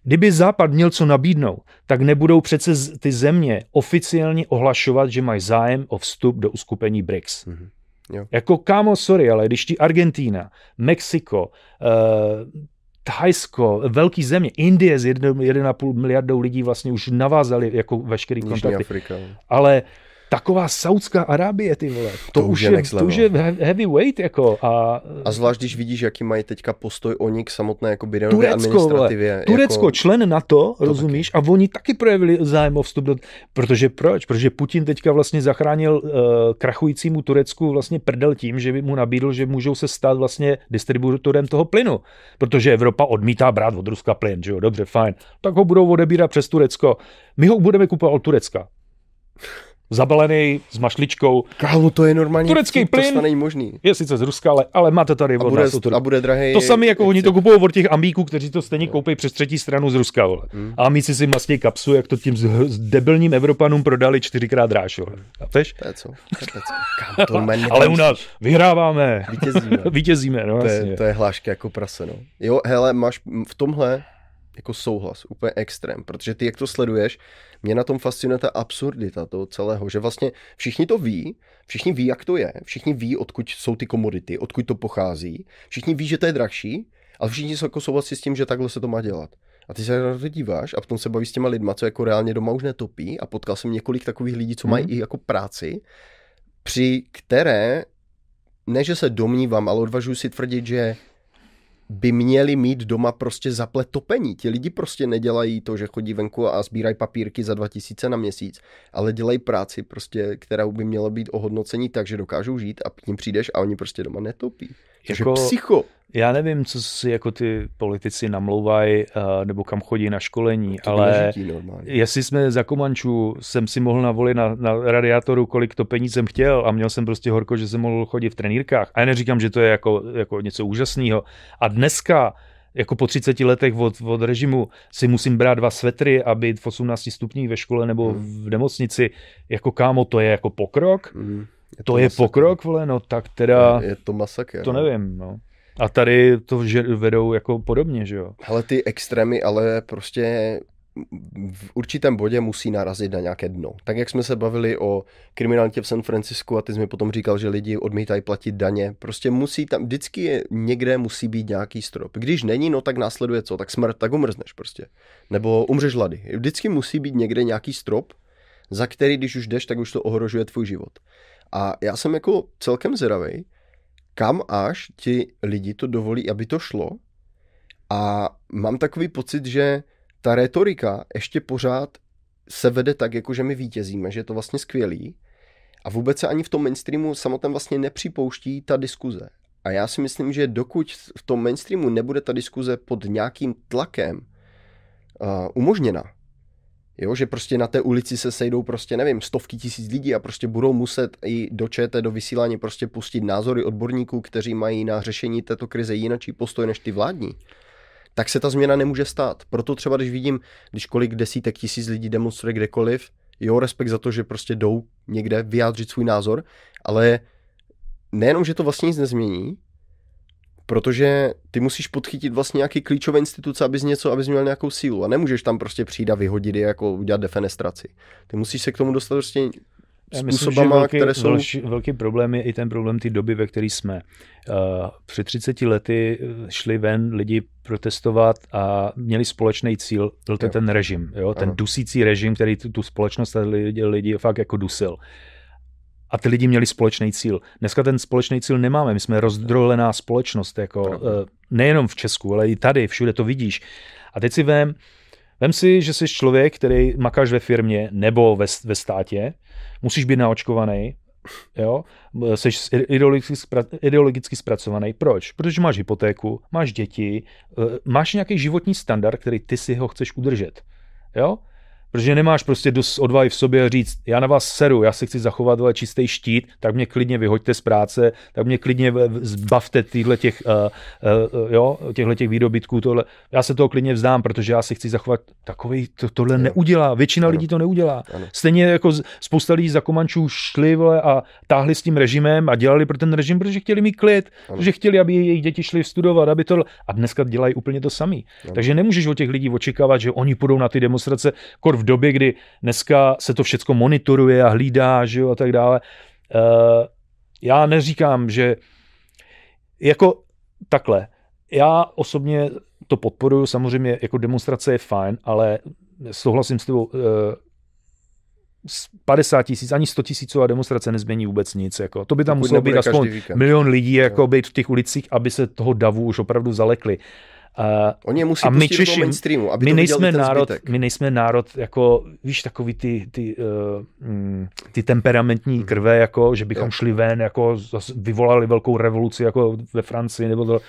kdyby Západ měl co nabídnout, tak nebudou přece ty země oficiálně ohlašovat, že mají zájem o vstup do uskupení BRICS. Mm-hmm. Jo. Jako kámo, sorry, ale když ti Argentína, Mexiko, uh, Thajsko, velký země, Indie s 1,5 miliardou lidí vlastně už navázali jako veškerý kontakty. Afrika. Ale taková Saudská Arábie, ty vole, to, to už je, to už je heavyweight, jako. A, a zvlášť, když vidíš, jaký mají teďka postoj oni k samotné jako Turecko, administrativě. Vole. Turecko, jako... člen NATO, to rozumíš, taky. a oni taky projevili zájem o vstup do... Protože proč? Protože Putin teďka vlastně zachránil uh, krachujícímu Turecku vlastně prdel tím, že by mu nabídl, že můžou se stát vlastně distributorem toho plynu. Protože Evropa odmítá brát od Ruska plyn, že jo, dobře, fajn. Tak ho budou odebírat přes Turecko. My ho budeme kupovat od Turecka zabalený s mašličkou. Kámo, to je normálně turecký plyn. To není možný. Je sice z Ruska, ale, ale máte tady a bude, a bude drahý. To sami jako oni to kupují od těch ambíků, kteří to stejně koupí přes třetí stranu z Ruska. Vole. Hmm. A my si mastí kapsu, jak to tím s, debilním Evropanům prodali čtyřikrát dráž. Chápeš? To je co? To je co? ale u nás vyhráváme. Vítězíme. Vítězíme, no, to, je, to je hláška jako prase, no. Jo, hele, máš v tomhle jako souhlas, úplně extrém, protože ty, jak to sleduješ, mě na tom fascinuje ta absurdita toho celého, že vlastně všichni to ví, všichni ví, jak to je, všichni ví, odkud jsou ty komodity, odkud to pochází, všichni ví, že to je drahší, ale všichni jsou jako souhlasí s tím, že takhle se to má dělat. A ty se na to díváš a potom se bavíš s těma lidma, co jako reálně doma už netopí a potkal jsem několik takových lidí, co mají hmm. i jako práci, při které, ne že se domnívám, ale odvažuji si tvrdit, že by měli mít doma prostě zaplet topení. Ti lidi prostě nedělají to, že chodí venku a sbírají papírky za 2000 na měsíc, ale dělají práci prostě, která by měla být ohodnocení tak, že dokážou žít a k ním přijdeš a oni prostě doma netopí. Jako, psycho. Já nevím, co si jako ty politici namlouvají, uh, nebo kam chodí na školení, to ale jestli jsme za Komančů, jsem si mohl navolit na, na radiátoru, kolik to peníz jsem chtěl a měl jsem prostě horko, že jsem mohl chodit v trenýrkách. A já neříkám, že to je jako, jako něco úžasného. A dneska jako po 30 letech od, od režimu si musím brát dva svetry a být v 18 stupních ve škole nebo hmm. v nemocnici, jako kámo, to je jako pokrok. Hmm. Je to, to je masakr. pokrok, vole, no tak teda... Je, je to masakr. To no. nevím, no. A tady to vedou jako podobně, že jo? Ale ty extrémy, ale prostě v určitém bodě musí narazit na nějaké dno. Tak jak jsme se bavili o kriminalitě v San Francisku a ty jsi mi potom říkal, že lidi odmítají platit daně, prostě musí tam, vždycky je, někde musí být nějaký strop. Když není, no tak následuje co? Tak smrt, tak umrzneš prostě. Nebo umřeš hlady. Vždycky musí být někde nějaký strop, za který, když už jdeš, tak už to ohrožuje tvůj život. A já jsem jako celkem zvědavý, kam až ti lidi to dovolí, aby to šlo. A mám takový pocit, že ta retorika ještě pořád se vede tak, jako že my vítězíme, že je to vlastně skvělý a vůbec se ani v tom mainstreamu samotném vlastně nepřipouští ta diskuze. A já si myslím, že dokud v tom mainstreamu nebude ta diskuze pod nějakým tlakem uh, umožněna, jo, že prostě na té ulici se sejdou prostě, nevím, stovky tisíc lidí a prostě budou muset i do ČT, do vysílání prostě pustit názory odborníků, kteří mají na řešení této krize jinačí postoj než ty vládní tak se ta změna nemůže stát. Proto třeba, když vidím, když kolik desítek tisíc lidí demonstruje kdekoliv, jo, respekt za to, že prostě jdou někde vyjádřit svůj názor, ale nejenom, že to vlastně nic nezmění, protože ty musíš podchytit vlastně nějaký klíčové instituce, abys něco, abys měl nějakou sílu a nemůžeš tam prostě přijít a vyhodit je, jako udělat defenestraci. Ty musíš se k tomu dostat prostě způsobama, myslím, velký, které jsou... Velký, velký problém je i ten problém té doby, ve které jsme. Uh, před 30 lety eh, šli ven lidi protestovat a měli společný cíl, byl to jo. ten režim, jo? ten Aha. dusící režim, který tu, tu společnost lidi, lidi fakt jako dusil. A ty lidi měli společný cíl. Dneska ten společný cíl nemáme, my jsme rozdrolená společnost, jako, uh, nejenom v Česku, ale i tady, všude to vidíš. A teď si vem, vem si, že jsi člověk, který makáš ve firmě nebo ve, ve státě, musíš být naočkovaný, jo, jsi ideologicky, ideologicky zpracovaný. Proč? Protože máš hypotéku, máš děti, eh, máš nějaký životní standard, který ty si ho chceš udržet. Jo? Protože nemáš prostě dost odvahy v sobě říct, já na vás seru, já si chci zachovat ale čistý štít, tak mě klidně vyhoďte z práce, tak mě klidně zbavte těchto těch, uh, uh, jo, těchto těch výdobytků, tohle. Já se toho klidně vzdám, protože já si chci zachovat takový, to, tohle ano. neudělá, většina ano. lidí to neudělá. Ano. Stejně jako spousta lidí za Komančů šli vole, a táhli s tím režimem a dělali pro ten režim, protože chtěli mít klid, ano. protože chtěli, aby jejich děti šly studovat, aby to a dneska dělají úplně to samý. Ano. Takže nemůžeš od těch lidí očekávat, že oni půjdou na ty demonstrace, kor v době, kdy dneska se to všechno monitoruje a hlídá, že jo, a tak dále. Uh, já neříkám, že jako takhle. Já osobně to podporuji, samozřejmě jako demonstrace je fajn, ale souhlasím s tebou, uh, 50 tisíc, ani 100 tisícová demonstrace nezmění vůbec nic. Jako. To by tam muselo být aspoň milion lidí jako být v těch ulicích, aby se toho davu už opravdu zalekli. Uh, Oni je musí a my Češi, mainstreamu, aby my to nejsme národ, zbytek. my nejsme národ, jako, víš, takový ty, ty, uh, ty temperamentní mhm. krve, jako, že bychom jo. šli ven, jako vyvolali velkou revoluci, jako ve Francii, nebo to,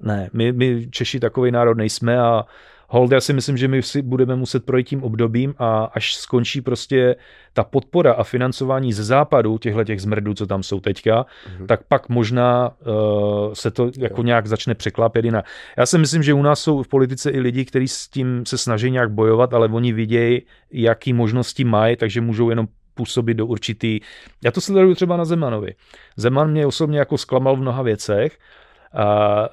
ne, my, my Češi takový národ nejsme a hold, já si myslím, že my si budeme muset projít tím obdobím a až skončí prostě ta podpora a financování ze západu, těchto těch zmrdů, co tam jsou teďka, mm-hmm. tak pak možná uh, se to jako jo. nějak začne překlápět jinak. Já si myslím, že u nás jsou v politice i lidi, kteří s tím se snaží nějak bojovat, ale oni vidějí, jaký možnosti mají, takže můžou jenom působit do určitý... Já to sleduju třeba na Zemanovi. Zeman mě osobně jako zklamal v mnoha věcech,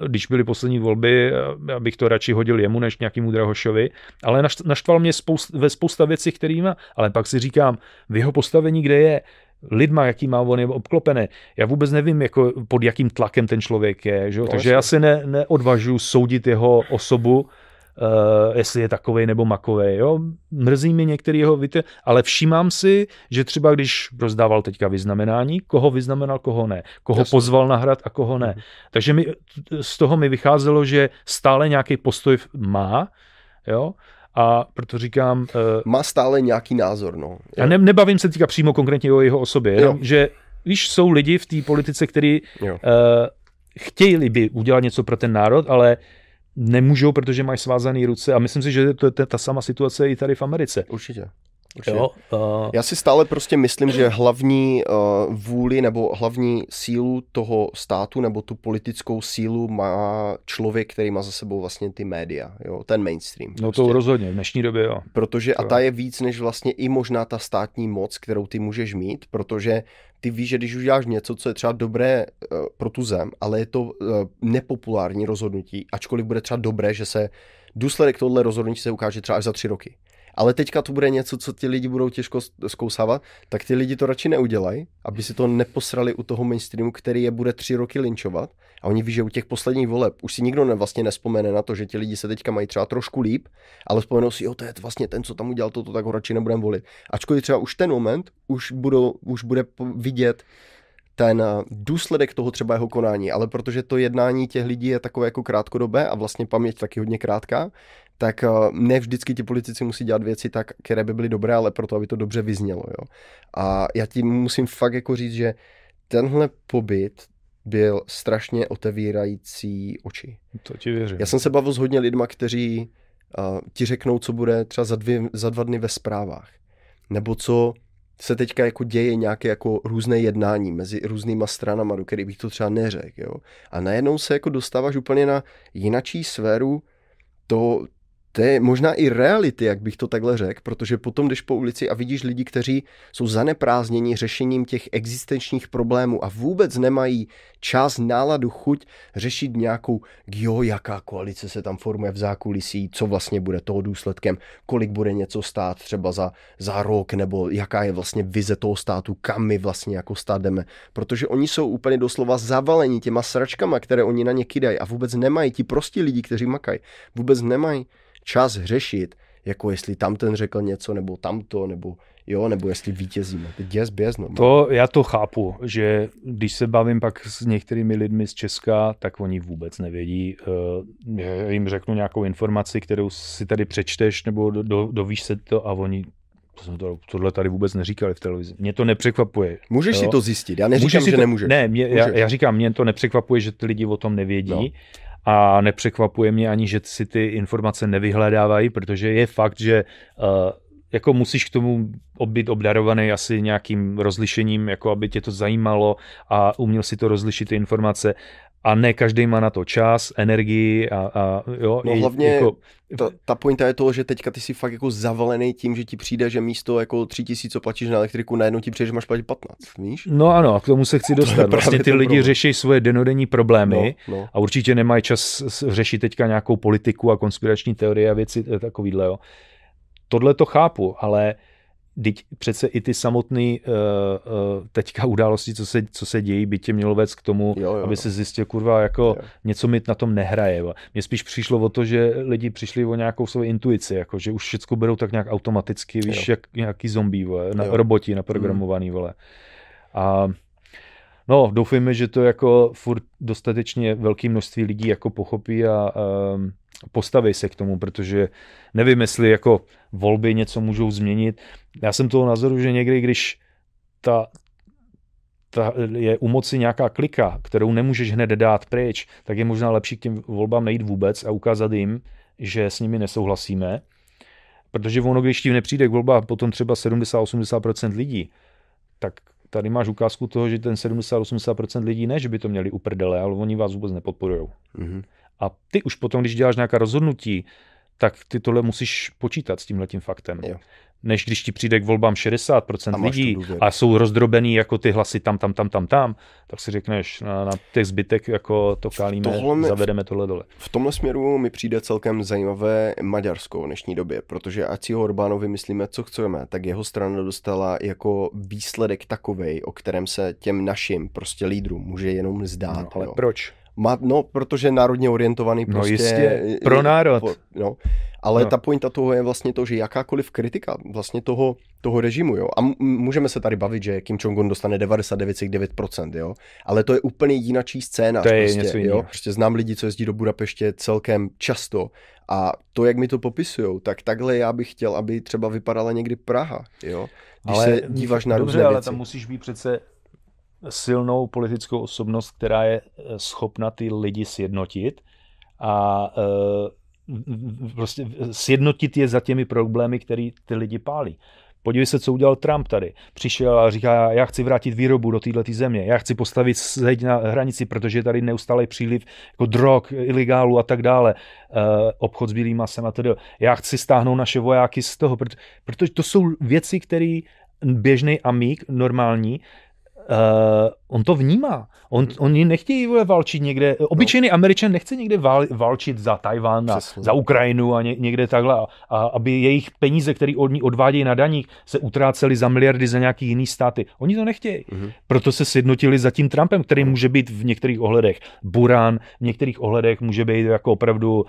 když byly poslední volby, abych to radši hodil jemu než nějakému Drahošovi, ale naštval mě spoust, ve spousta věcí, kterýma, ale pak si říkám, v jeho postavení, kde je, lidma, jaký má on je obklopené. Já vůbec nevím, jako pod jakým tlakem ten člověk je. Že? No, Takže já si ne, neodvažuji soudit jeho osobu, uh, jestli je takovej nebo makovej. Jo? Mrzí mi některý jeho víte, ale všímám si, že třeba když rozdával teďka vyznamenání, koho vyznamenal, koho ne. Koho Jasně. pozval na hrad a koho ne. Mm-hmm. Takže mi, z toho mi vycházelo, že stále nějaký postoj má, jo, a proto říkám... Uh, Má stále nějaký názor, no. Já ne, nebavím se teďka přímo konkrétně o jeho osobě, jenom, že víš, jsou lidi v té politice, kteří uh, chtěli by udělat něco pro ten národ, ale nemůžou, protože mají svázané ruce a myslím si, že to je ta sama situace i tady v Americe. Určitě. Jo, uh... Já si stále prostě myslím, že hlavní uh, vůli nebo hlavní sílu toho státu nebo tu politickou sílu má člověk, který má za sebou vlastně ty média, jo, ten mainstream. No prostě. to rozhodně, v dnešní době jo. Protože to a ta je víc než vlastně i možná ta státní moc, kterou ty můžeš mít, protože ty víš, že když uděláš něco, co je třeba dobré uh, pro tu zem, ale je to uh, nepopulární rozhodnutí, ačkoliv bude třeba dobré, že se důsledek tohle rozhodnutí se ukáže třeba až za tři roky ale teďka to bude něco, co ti lidi budou těžko zkousávat, tak ty lidi to radši neudělají, aby si to neposrali u toho mainstreamu, který je bude tři roky linčovat. A oni ví, že u těch posledních voleb už si nikdo ne, vlastně nespomene na to, že ti lidi se teďka mají třeba trošku líp, ale vzpomenou si, jo, to je vlastně ten, co tam udělal toto, tak ho radši nebudeme volit. Ačkoliv třeba už ten moment už, budou, už bude vidět ten eh, důsledek toho třeba jeho konání, ale protože to jednání těch lidí je takové jako krátkodobé a vlastně paměť taky hodně krátká, tak eh, ne vždycky ti politici musí dělat věci tak, které by byly dobré, ale proto, aby to dobře vyznělo. Jo. A já tím musím fakt jako říct, že tenhle pobyt byl strašně otevírající oči. To ti věřím. Já jsem se bavil s hodně lidma, kteří uh, ti řeknou, co bude třeba za, dvě, za dva dny ve zprávách. Nebo co se teďka jako děje nějaké jako různé jednání mezi různýma stranama, do kterých bych to třeba neřekl. Jo? A najednou se jako dostáváš úplně na jinačí sféru to, to je možná i reality, jak bych to takhle řekl, protože potom jdeš po ulici a vidíš lidi, kteří jsou zaneprázdněni řešením těch existenčních problémů a vůbec nemají čas, náladu, chuť řešit nějakou, jo, jaká koalice se tam formuje v zákulisí, co vlastně bude toho důsledkem, kolik bude něco stát třeba za, za rok, nebo jaká je vlastně vize toho státu, kam my vlastně jako stát jdeme. Protože oni jsou úplně doslova zavaleni těma sračkama, které oni na ně kydají a vůbec nemají, ti prostí lidi, kteří makají, vůbec nemají čas řešit, jako jestli tam ten řekl něco, nebo tamto, nebo jo, nebo jestli vítězíme. Teď děs běz, no. To, já to chápu, že když se bavím pak s některými lidmi z Česka, tak oni vůbec nevědí. Eh, já jim řeknu nějakou informaci, kterou si tady přečteš, nebo do, do, dovíš se to a oni to, tohle tady vůbec neříkali v televizi. Mě to nepřekvapuje. Můžeš jo? si to zjistit, já neříkám, že to, nemůžeš. Ne, mě, já, já říkám, mě to nepřekvapuje, že ty lidi o tom nevědí. No a nepřekvapuje mě ani, že si ty informace nevyhledávají, protože je fakt, že uh, jako musíš k tomu být obdarovaný asi nějakým rozlišením, jako aby tě to zajímalo a uměl si to rozlišit ty informace a ne každý má na to čas, energii a, a jo. No hlavně jako... ta, ta pointa je toho, že teďka ty jsi fakt jako zavalený tím, že ti přijde, že místo jako tři tisíc, co platíš na elektriku, najednou ti přijde, že máš platit 15, víš? No ano, a k tomu se chci dostat. Vlastně ty lidi problém. řeší svoje denodenní problémy no, no. a určitě nemají čas řešit teďka nějakou politiku a konspirační teorie a věci takovýhle, jo. Tohle to chápu, ale Teď přece i ty samotné uh, uh, teďka události, co se, co se dějí, by tě mělo vést k tomu, jo, jo. aby se zjistil, kurva, jako jo. něco mi na tom nehraje. Mně spíš přišlo o to, že lidi přišli o nějakou svou intuici, jako, že už všechno berou tak nějak automaticky, víš, jo. jak nějaký zombie, vole, na, roboti naprogramovaný, mm. vole. A no, doufejme, že to jako furt dostatečně velké množství lidí jako pochopí a, a postaví se k tomu, protože nevím, jestli jako volby něco můžou změnit. Já jsem toho názoru, že někdy, když ta, ta je u moci nějaká klika, kterou nemůžeš hned dát pryč, tak je možná lepší k těm volbám nejít vůbec a ukázat jim, že s nimi nesouhlasíme. Protože ono, když tím nepřijde k volbám potom třeba 70-80% lidí, tak tady máš ukázku toho, že ten 70-80% lidí ne, že by to měli uprdele, ale oni vás vůbec nepodporují. Mm-hmm. A ty už potom, když děláš nějaká rozhodnutí, tak ty tohle musíš počítat s tímhletím faktem. Jo. Než když ti přijde k volbám 60% a lidí a jsou rozdrobený jako ty hlasy tam, tam, tam, tam, tam, tak si řekneš, na, na těch zbytek jako to kálíme, tohle zavedeme tohle dole. V tomhle směru mi přijde celkem zajímavé Maďarsko v dnešní době, protože ať si ho Orbánovi myslíme, co chceme, tak jeho strana dostala jako výsledek takovej, o kterém se těm našim prostě lídrům může jenom zdát. No, ale jo. proč? Má, no, protože národně orientovaný no, prostě... No jistě, pro národ. No, ale no. ta pointa toho je vlastně to, že jakákoliv kritika vlastně toho, toho režimu, jo, a můžeme se tady bavit, že Kim Jong-un dostane 99,9%, jo, ale to je úplně jinačí scéna. To je prostě, něco jo. Prostě znám lidi, co jezdí do Budapeště celkem často a to, jak mi to popisujou, tak takhle já bych chtěl, aby třeba vypadala někdy Praha, jo. Když ale, se díváš na dobře, různé ale věci. tam musíš být přece silnou politickou osobnost, která je eh, schopna ty lidi sjednotit a uh, prostě sjednotit je za těmi problémy, které ty lidi pálí. Podívej se, co udělal Trump tady. Přišel a říká, já chci vrátit výrobu do této země, já chci postavit zeď na hranici, protože tady neustále příliv jako drog, iligálu a tak dále, uh, obchod s bílým masem a tedy. Já chci stáhnout naše vojáky z toho, protože to jsou věci, které běžný amík, normální, on to vnímá. On, hmm. oni nechtějí vole, válčit někde. Obyčejný no. američan nechce někde vál, válčit za Tajván, a za Ukrajinu a ně, někde takhle. A, a aby jejich peníze, které od ní odvádějí na daních, se utrácely za miliardy za nějaký jiný státy. Oni to nechtějí. Hmm. Proto se sjednotili za tím Trumpem, který hmm. může být v některých ohledech burán, v některých ohledech může být jako opravdu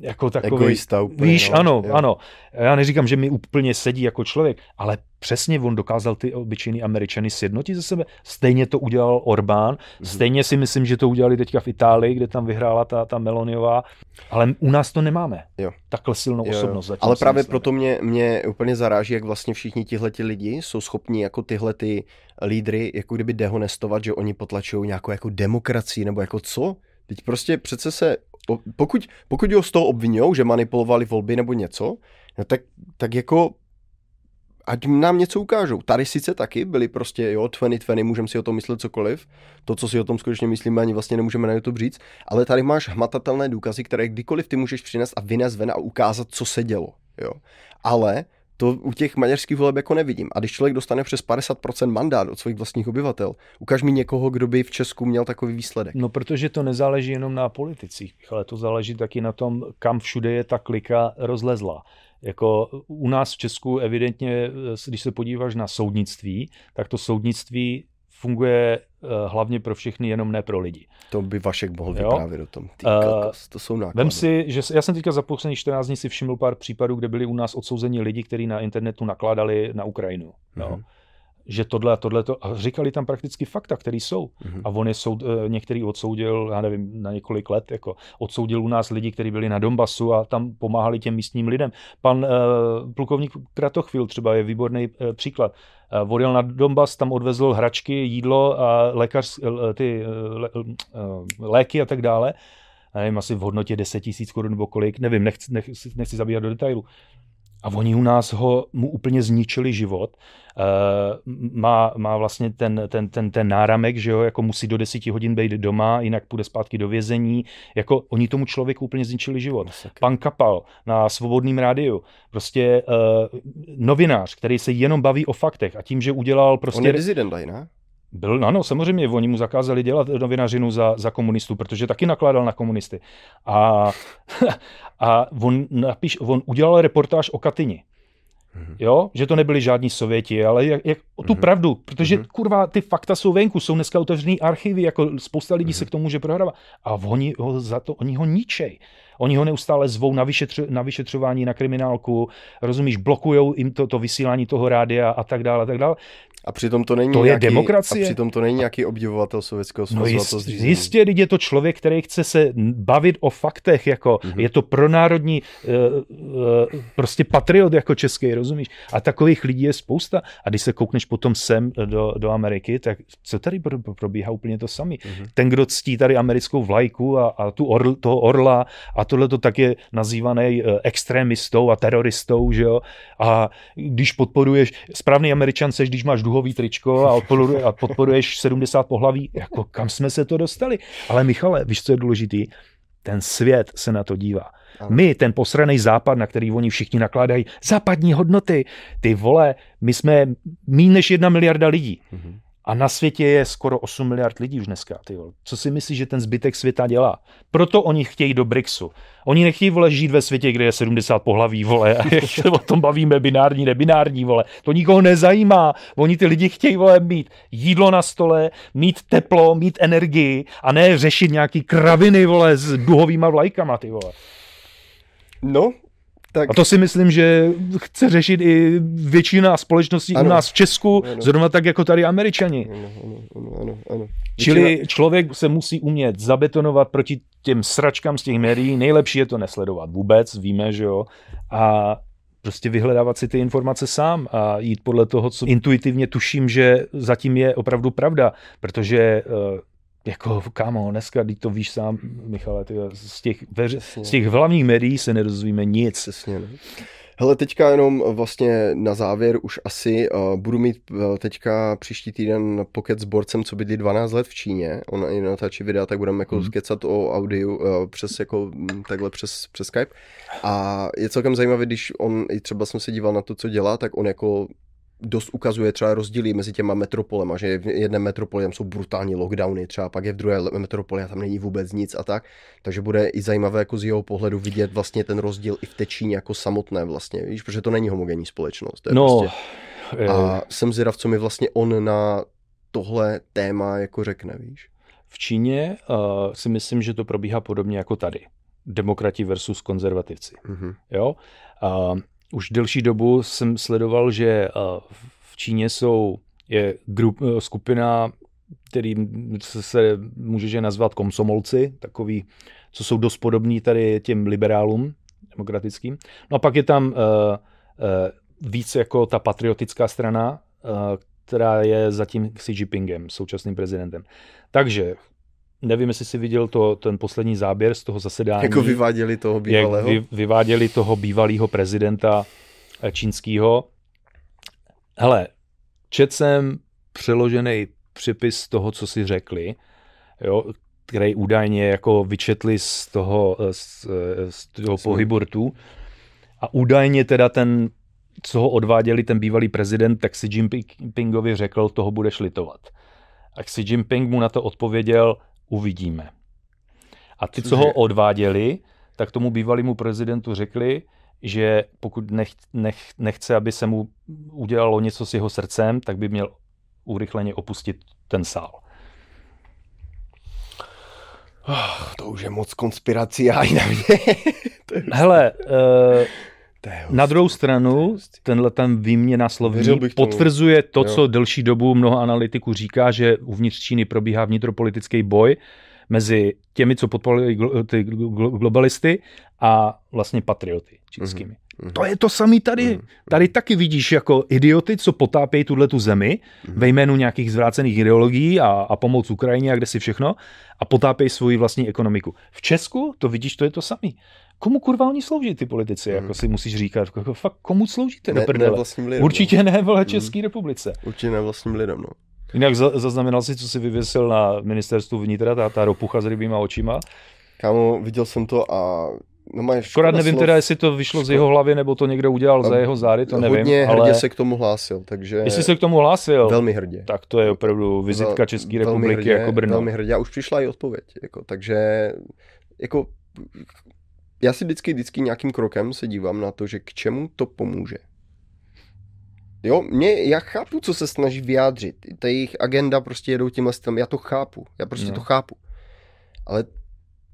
jako takový, Egoista úplně, víš, no, ano, jo. ano. Já neříkám, že mi úplně sedí jako člověk, ale přesně on dokázal ty obyčejný američany sjednotit ze sebe. Stejně to udělal Orbán, mm-hmm. stejně si myslím, že to udělali teďka v Itálii, kde tam vyhrála ta, ta Meloniová, ale u nás to nemáme. Jo. Takhle silnou jo, osobnost. Ale právě myslím. proto mě, mě úplně zaráží, jak vlastně všichni tihle lidi jsou schopni jako tyhle ty lídry jako kdyby dehonestovat, že oni potlačují nějakou jako demokracii nebo jako co? Teď prostě přece se pokud, pokud ho z toho obvinují, že manipulovali volby nebo něco, no tak, tak jako ať nám něco ukážou. Tady sice taky byli prostě, jo, 2020, můžeme si o tom myslet cokoliv, to, co si o tom skutečně myslíme, ani vlastně nemůžeme na YouTube říct, ale tady máš hmatatelné důkazy, které kdykoliv ty můžeš přinést a vynést ven a ukázat, co se dělo, jo. Ale to u těch maďarských voleb jako nevidím. A když člověk dostane přes 50% mandát od svých vlastních obyvatel, ukaž mi někoho, kdo by v Česku měl takový výsledek. No, protože to nezáleží jenom na politicích, ale to záleží taky na tom, kam všude je ta klika rozlezla. Jako u nás v Česku evidentně, když se podíváš na soudnictví, tak to soudnictví funguje uh, hlavně pro všechny, jenom ne pro lidi. To by Vašek mohl jo? vyprávět o tom. Ty uh, to jsou náklady. Vem si, že já jsem teďka za posledních 14 dní si všiml pár případů, kde byli u nás odsouzeni lidi, kteří na internetu nakládali na Ukrajinu. Mm-hmm. Jo? Že tohle a tohle to, a říkali tam prakticky fakta, které jsou. Mm-hmm. A on je soud, eh, některý odsoudil, já nevím, na několik let, jako odsoudil u nás lidi, kteří byli na Donbasu a tam pomáhali těm místním lidem. Pan uh, plukovník Kratochvil třeba je výborný uh, příklad. Uh, odjel na Donbas, tam odvezl hračky, jídlo a lékař, uh, ty uh, uh, léky a tak dále. Nevím, asi v hodnotě 10 tisíc korun nebo kolik, nevím, nechci, nechci, nechci zabíhat do detailu. A oni u nás ho, mu úplně zničili život. Uh, má, má vlastně ten, ten, ten, ten náramek, že jo, jako musí do desíti hodin být doma, jinak půjde zpátky do vězení. Jako oni tomu člověku úplně zničili život. Masakr. Pan Kapal na svobodném rádiu, prostě uh, novinář, který se jenom baví o faktech a tím, že udělal prostě... On je dizident, ne? Byl, ano, samozřejmě, oni mu zakázali dělat novinařinu za, za komunistů, protože taky nakládal na komunisty. A, a on, napíš, on udělal reportáž o Katyni. Mm-hmm. Jo, že to nebyli žádní Sověti, ale jak, jak o tu mm-hmm. pravdu, protože mm-hmm. kurva, ty fakta jsou venku, jsou dneska otevřený archivy, jako spousta lidí mm-hmm. se k tomu může prohrávat. A oni ho za to, oni ho ničej. Oni ho neustále zvou na, vyšetř, na vyšetřování, na kriminálku, rozumíš, blokují jim to, to vysílání toho rádia a tak dále, a tak dále. A přitom to není to nějaký, je demokracie. A přitom to není nějaký obdivovatel Sovětského svazu. No jist, to jistě, je to člověk, který chce se bavit o faktech, jako mm-hmm. je to pronárodní uh, uh, prostě patriot jako český, rozumíš? A takových lidí je spousta. A když se koukneš potom sem do, do Ameriky, tak co tady probíhá úplně to samé. Mm-hmm. Ten, kdo ctí tady americkou vlajku a, a tu orl, toho orla a tohle to tak je nazývaný uh, extrémistou a teroristou, že jo? A když podporuješ, správný američan seš, když máš duhový tričko a, podporuješ, a podporuješ 70 pohlaví, jako kam jsme se to dostali? Ale Michale, víš, co je důležitý? Ten svět se na to dívá. My, ten posraný západ, na který oni všichni nakládají, západní hodnoty, ty vole, my jsme méně než jedna miliarda lidí. Mm-hmm. A na světě je skoro 8 miliard lidí už dneska. Ty Co si myslíš, že ten zbytek světa dělá? Proto oni chtějí do BRICSu. Oni nechtějí vole žít ve světě, kde je 70 pohlaví, vole, a jak se o tom bavíme, binární, nebinární, vole. To nikoho nezajímá. Oni ty lidi chtějí, vole, mít jídlo na stole, mít teplo, mít energii a ne řešit nějaký kraviny, vole, s duhovýma vlajkama, ty vole. No, tak... A to si myslím, že chce řešit i většina společností ano. u nás v Česku, ano. zrovna tak jako tady američani. Ano, ano, ano, ano. Čili většina... člověk se musí umět zabetonovat proti těm sračkám z těch médií. Nejlepší je to nesledovat vůbec, víme, že jo. A prostě vyhledávat si ty informace sám a jít podle toho, co intuitivně tuším, že zatím je opravdu pravda, protože uh, jako, kámo, dneska, když to víš sám, Michale, ty, z, těch veř, z těch hlavních médií se nedozvíme nic. Přesně, ne? Hele, teďka jenom vlastně na závěr už asi uh, budu mít uh, teďka příští týden pokec s borcem, co bydlí 12 let v Číně. On i natáčí videa, tak budeme jako mm. kecat o audiu uh, přes jako takhle přes, přes Skype. A je celkem zajímavé, když on, i třeba jsem se díval na to, co dělá, tak on jako dost ukazuje třeba rozdíly mezi těma metropolema, že v jedné metropoli tam jsou brutální lockdowny, třeba pak je v druhé metropoli a tam není vůbec nic a tak. Takže bude i zajímavé jako z jeho pohledu vidět vlastně ten rozdíl i v té Číně jako samotné vlastně, víš, protože to není homogenní společnost. To je no, prostě... A jsem zvědav, co mi vlastně on na tohle téma jako řekne, víš. V Číně uh, si myslím, že to probíhá podobně jako tady. Demokrati versus konzervativci. Mm-hmm. Jo? Uh, už delší dobu jsem sledoval, že eh, v Číně jsou, je grup, eh, skupina, který se může nazvat komsomolci, takový, co jsou dost podobní tady těm liberálům demokratickým. No a pak je tam uh, uh, víc jako ta patriotická strana, uh, která je zatím Xi Jinpingem, současným prezidentem. Takže nevím, jestli jsi viděl to, ten poslední záběr z toho zasedání. Jako vyváděli toho bývalého? Jak vy, vyváděli toho bývalého prezidenta eh, čínského. Hele, čet jsem přeložený připis toho, co si řekli, jo, který údajně jako vyčetli z toho, eh, z, eh, z toho pohybu rtů. A údajně teda ten, co ho odváděli, ten bývalý prezident, tak si Jinpingovi řekl, toho budeš litovat. A Xi Jinping mu na to odpověděl, uvidíme. A ty, co ho odváděli, tak tomu bývalému prezidentu řekli, že pokud nech, nech, nechce, aby se mu udělalo něco s jeho srdcem, tak by měl urychleně opustit ten sál. Oh, to už je moc konspirací a na mě. Hele, uh, na druhou stranu, tenhle ten výměna slovní potvrzuje to, co delší dobu mnoho analytiků říká, že uvnitř Číny probíhá vnitropolitický boj mezi těmi, co podporují ty globalisty a vlastně patrioty čínskými. Mm-hmm. To je to samé tady. Mm-hmm. Tady taky vidíš jako idioty, co potápějí tuhle tu zemi mm-hmm. ve jménu nějakých zvrácených ideologií a, a pomoc Ukrajině a kde si všechno a potápějí svoji vlastní ekonomiku. V Česku to vidíš, to je to samé komu kurva oni slouží, ty politici, hmm. jako si musíš říkat, jako fakt komu sloužíte ne, do prdele? Ne vlastním lidem, Určitě no. ne, vole, České hmm. republice. Určitě ne vlastním lidem, no. Jinak zaznamenal si, co si vyvěsil na ministerstvu vnitra, ta, ta ropucha s rybýma očima? Kámo, viděl jsem to a No máš Akorát nevím slov. teda, jestli to vyšlo škoda. z jeho hlavy, nebo to někdo udělal a za jeho zády, to nevím. Hodně hrdě ale... se k tomu hlásil, takže... Jestli se k tomu hlásil, velmi hrdě. tak to je opravdu vizitka České republiky hrdě, jako Brno. Velmi hrdě a už přišla i odpověď, jako, takže jako já si vždycky, vždycky nějakým krokem se dívám na to, že k čemu to pomůže. Jo, mě, já chápu, co se snaží vyjádřit. Ta jejich agenda prostě jedou tímhle stylem, já to chápu, já prostě no. to chápu. Ale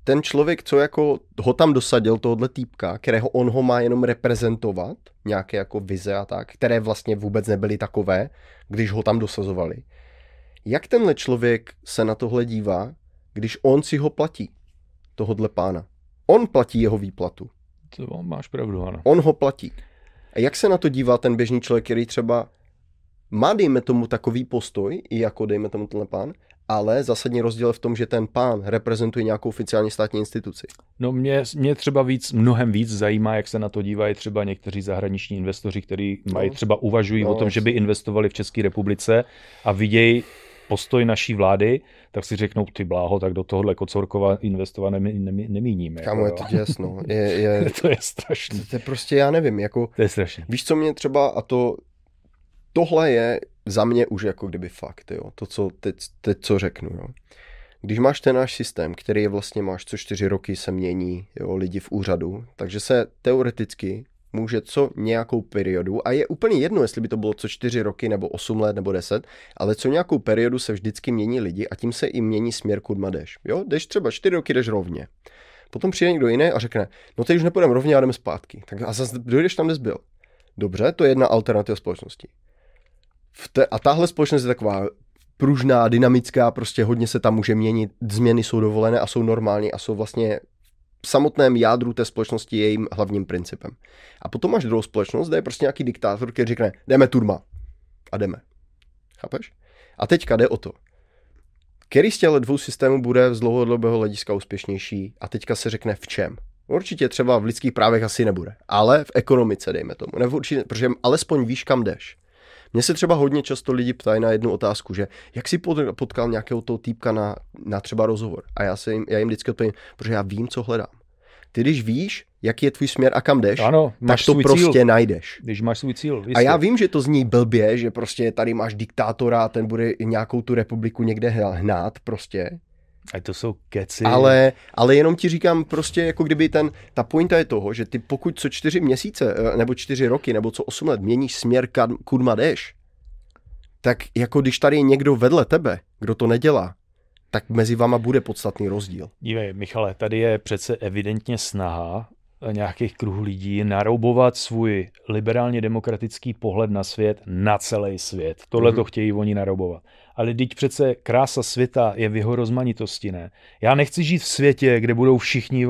ten člověk, co jako ho tam dosadil, tohohle týpka, kterého on ho má jenom reprezentovat, nějaké jako vize a tak, které vlastně vůbec nebyly takové, když ho tam dosazovali. Jak tenhle člověk se na tohle dívá, když on si ho platí, tohodle pána? On platí jeho výplatu. To máš pravdu, ano. On ho platí. A jak se na to dívá ten běžný člověk, který třeba má, dejme tomu, takový postoj, i jako, dejme tomu, tenhle pán, ale zásadní rozdíl v tom, že ten pán reprezentuje nějakou oficiální státní instituci. No mě, mě třeba víc, mnohem víc zajímá, jak se na to dívají třeba někteří zahraniční investoři, kteří mají no. třeba uvažují no, o tom, že by investovali v České republice a vidějí postoj naší vlády, tak si řeknou, ty bláho, tak do tohohle Kocorkova investovat nemí, nemí, nemíníme. Kámo, jako, je to jasno. Je, je, to je strašné. To je prostě, já nevím, jako... To je strašné. Víš, co mě třeba, a to, tohle je za mě už jako kdyby fakt, jo, to, co teď, teď co řeknu, jo. Když máš ten náš systém, který je vlastně máš co čtyři roky se mění jo, lidi v úřadu, takže se teoreticky může co nějakou periodu, a je úplně jedno, jestli by to bylo co čtyři roky, nebo osm let, nebo deset, ale co nějakou periodu se vždycky mění lidi a tím se i mění směr, kudma jdeš. Jo, jdeš třeba čtyři roky, jdeš rovně. Potom přijde někdo jiný a řekne, no teď už nepůjdeme rovně a jdeme zpátky. Tak a zase dojdeš tam, kde jsi byl. Dobře, to je jedna alternativa společnosti. V te, a tahle společnost je taková pružná, dynamická, prostě hodně se tam může měnit, změny jsou dovolené a jsou normální a jsou vlastně samotném jádru té společnosti je jejím hlavním principem. A potom máš druhou společnost, kde je prostě nějaký diktátor, který řekne, jdeme turma. A jdeme. Chápeš? A teďka jde o to. Který z těchto dvou systémů bude z dlouhodobého hlediska úspěšnější a teďka se řekne v čem. Určitě třeba v lidských právech asi nebude, ale v ekonomice dejme tomu. Nebo určitě, protože alespoň víš, kam jdeš. Mně se třeba hodně často lidi ptají na jednu otázku, že jak si potkal nějakého toho týpka na, na třeba rozhovor. A já, se jim, já jim vždycky odpovím, protože já vím, co hledám. Ty když víš, jaký je tvůj směr a kam jdeš, ano, tak to prostě cíl. najdeš. Když máš svůj cíl. Jistě. A já vím, že to zní blbě, že prostě tady máš diktátora a ten bude nějakou tu republiku někde hnát prostě. A to jsou keci. Ale, ale jenom ti říkám prostě, jako kdyby ten, ta pointa je toho, že ty pokud co čtyři měsíce, eh, nebo čtyři roky, nebo co osm let měníš směr, kam, kudma jdeš, tak jako když tady je někdo vedle tebe, kdo to nedělá, tak mezi vama bude podstatný rozdíl. Dívej, Michale, tady je přece evidentně snaha nějakých kruhů lidí naroubovat svůj liberálně demokratický pohled na svět na celý svět. Tohle to mm-hmm. chtějí oni naroubovat ale teď přece krása světa je v jeho rozmanitosti, ne? Já nechci žít v světě, kde budou všichni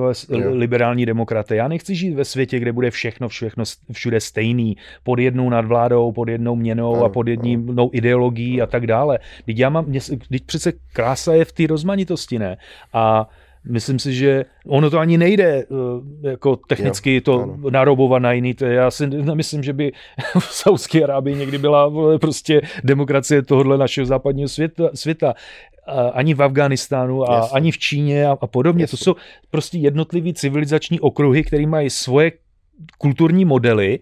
liberální demokraté. Já nechci žít ve světě, kde bude všechno, všechno všude stejný, pod jednou nadvládou, pod jednou měnou a pod jednou ideologií a tak dále. Teď, já mám, teď přece krása je v té rozmanitosti, ne? A Myslím si, že ono to ani nejde eh, jako technicky to ano. narobovat na jiný. Já si nemyslím, že by v Saudské Arábii někdy byla prostě demokracie tohohle našeho západního světa. světa ani v Afghánistánu a Jasně. ani v Číně a, a podobně. Jasně. To jsou prostě jednotlivý civilizační okruhy, které mají svoje kulturní modely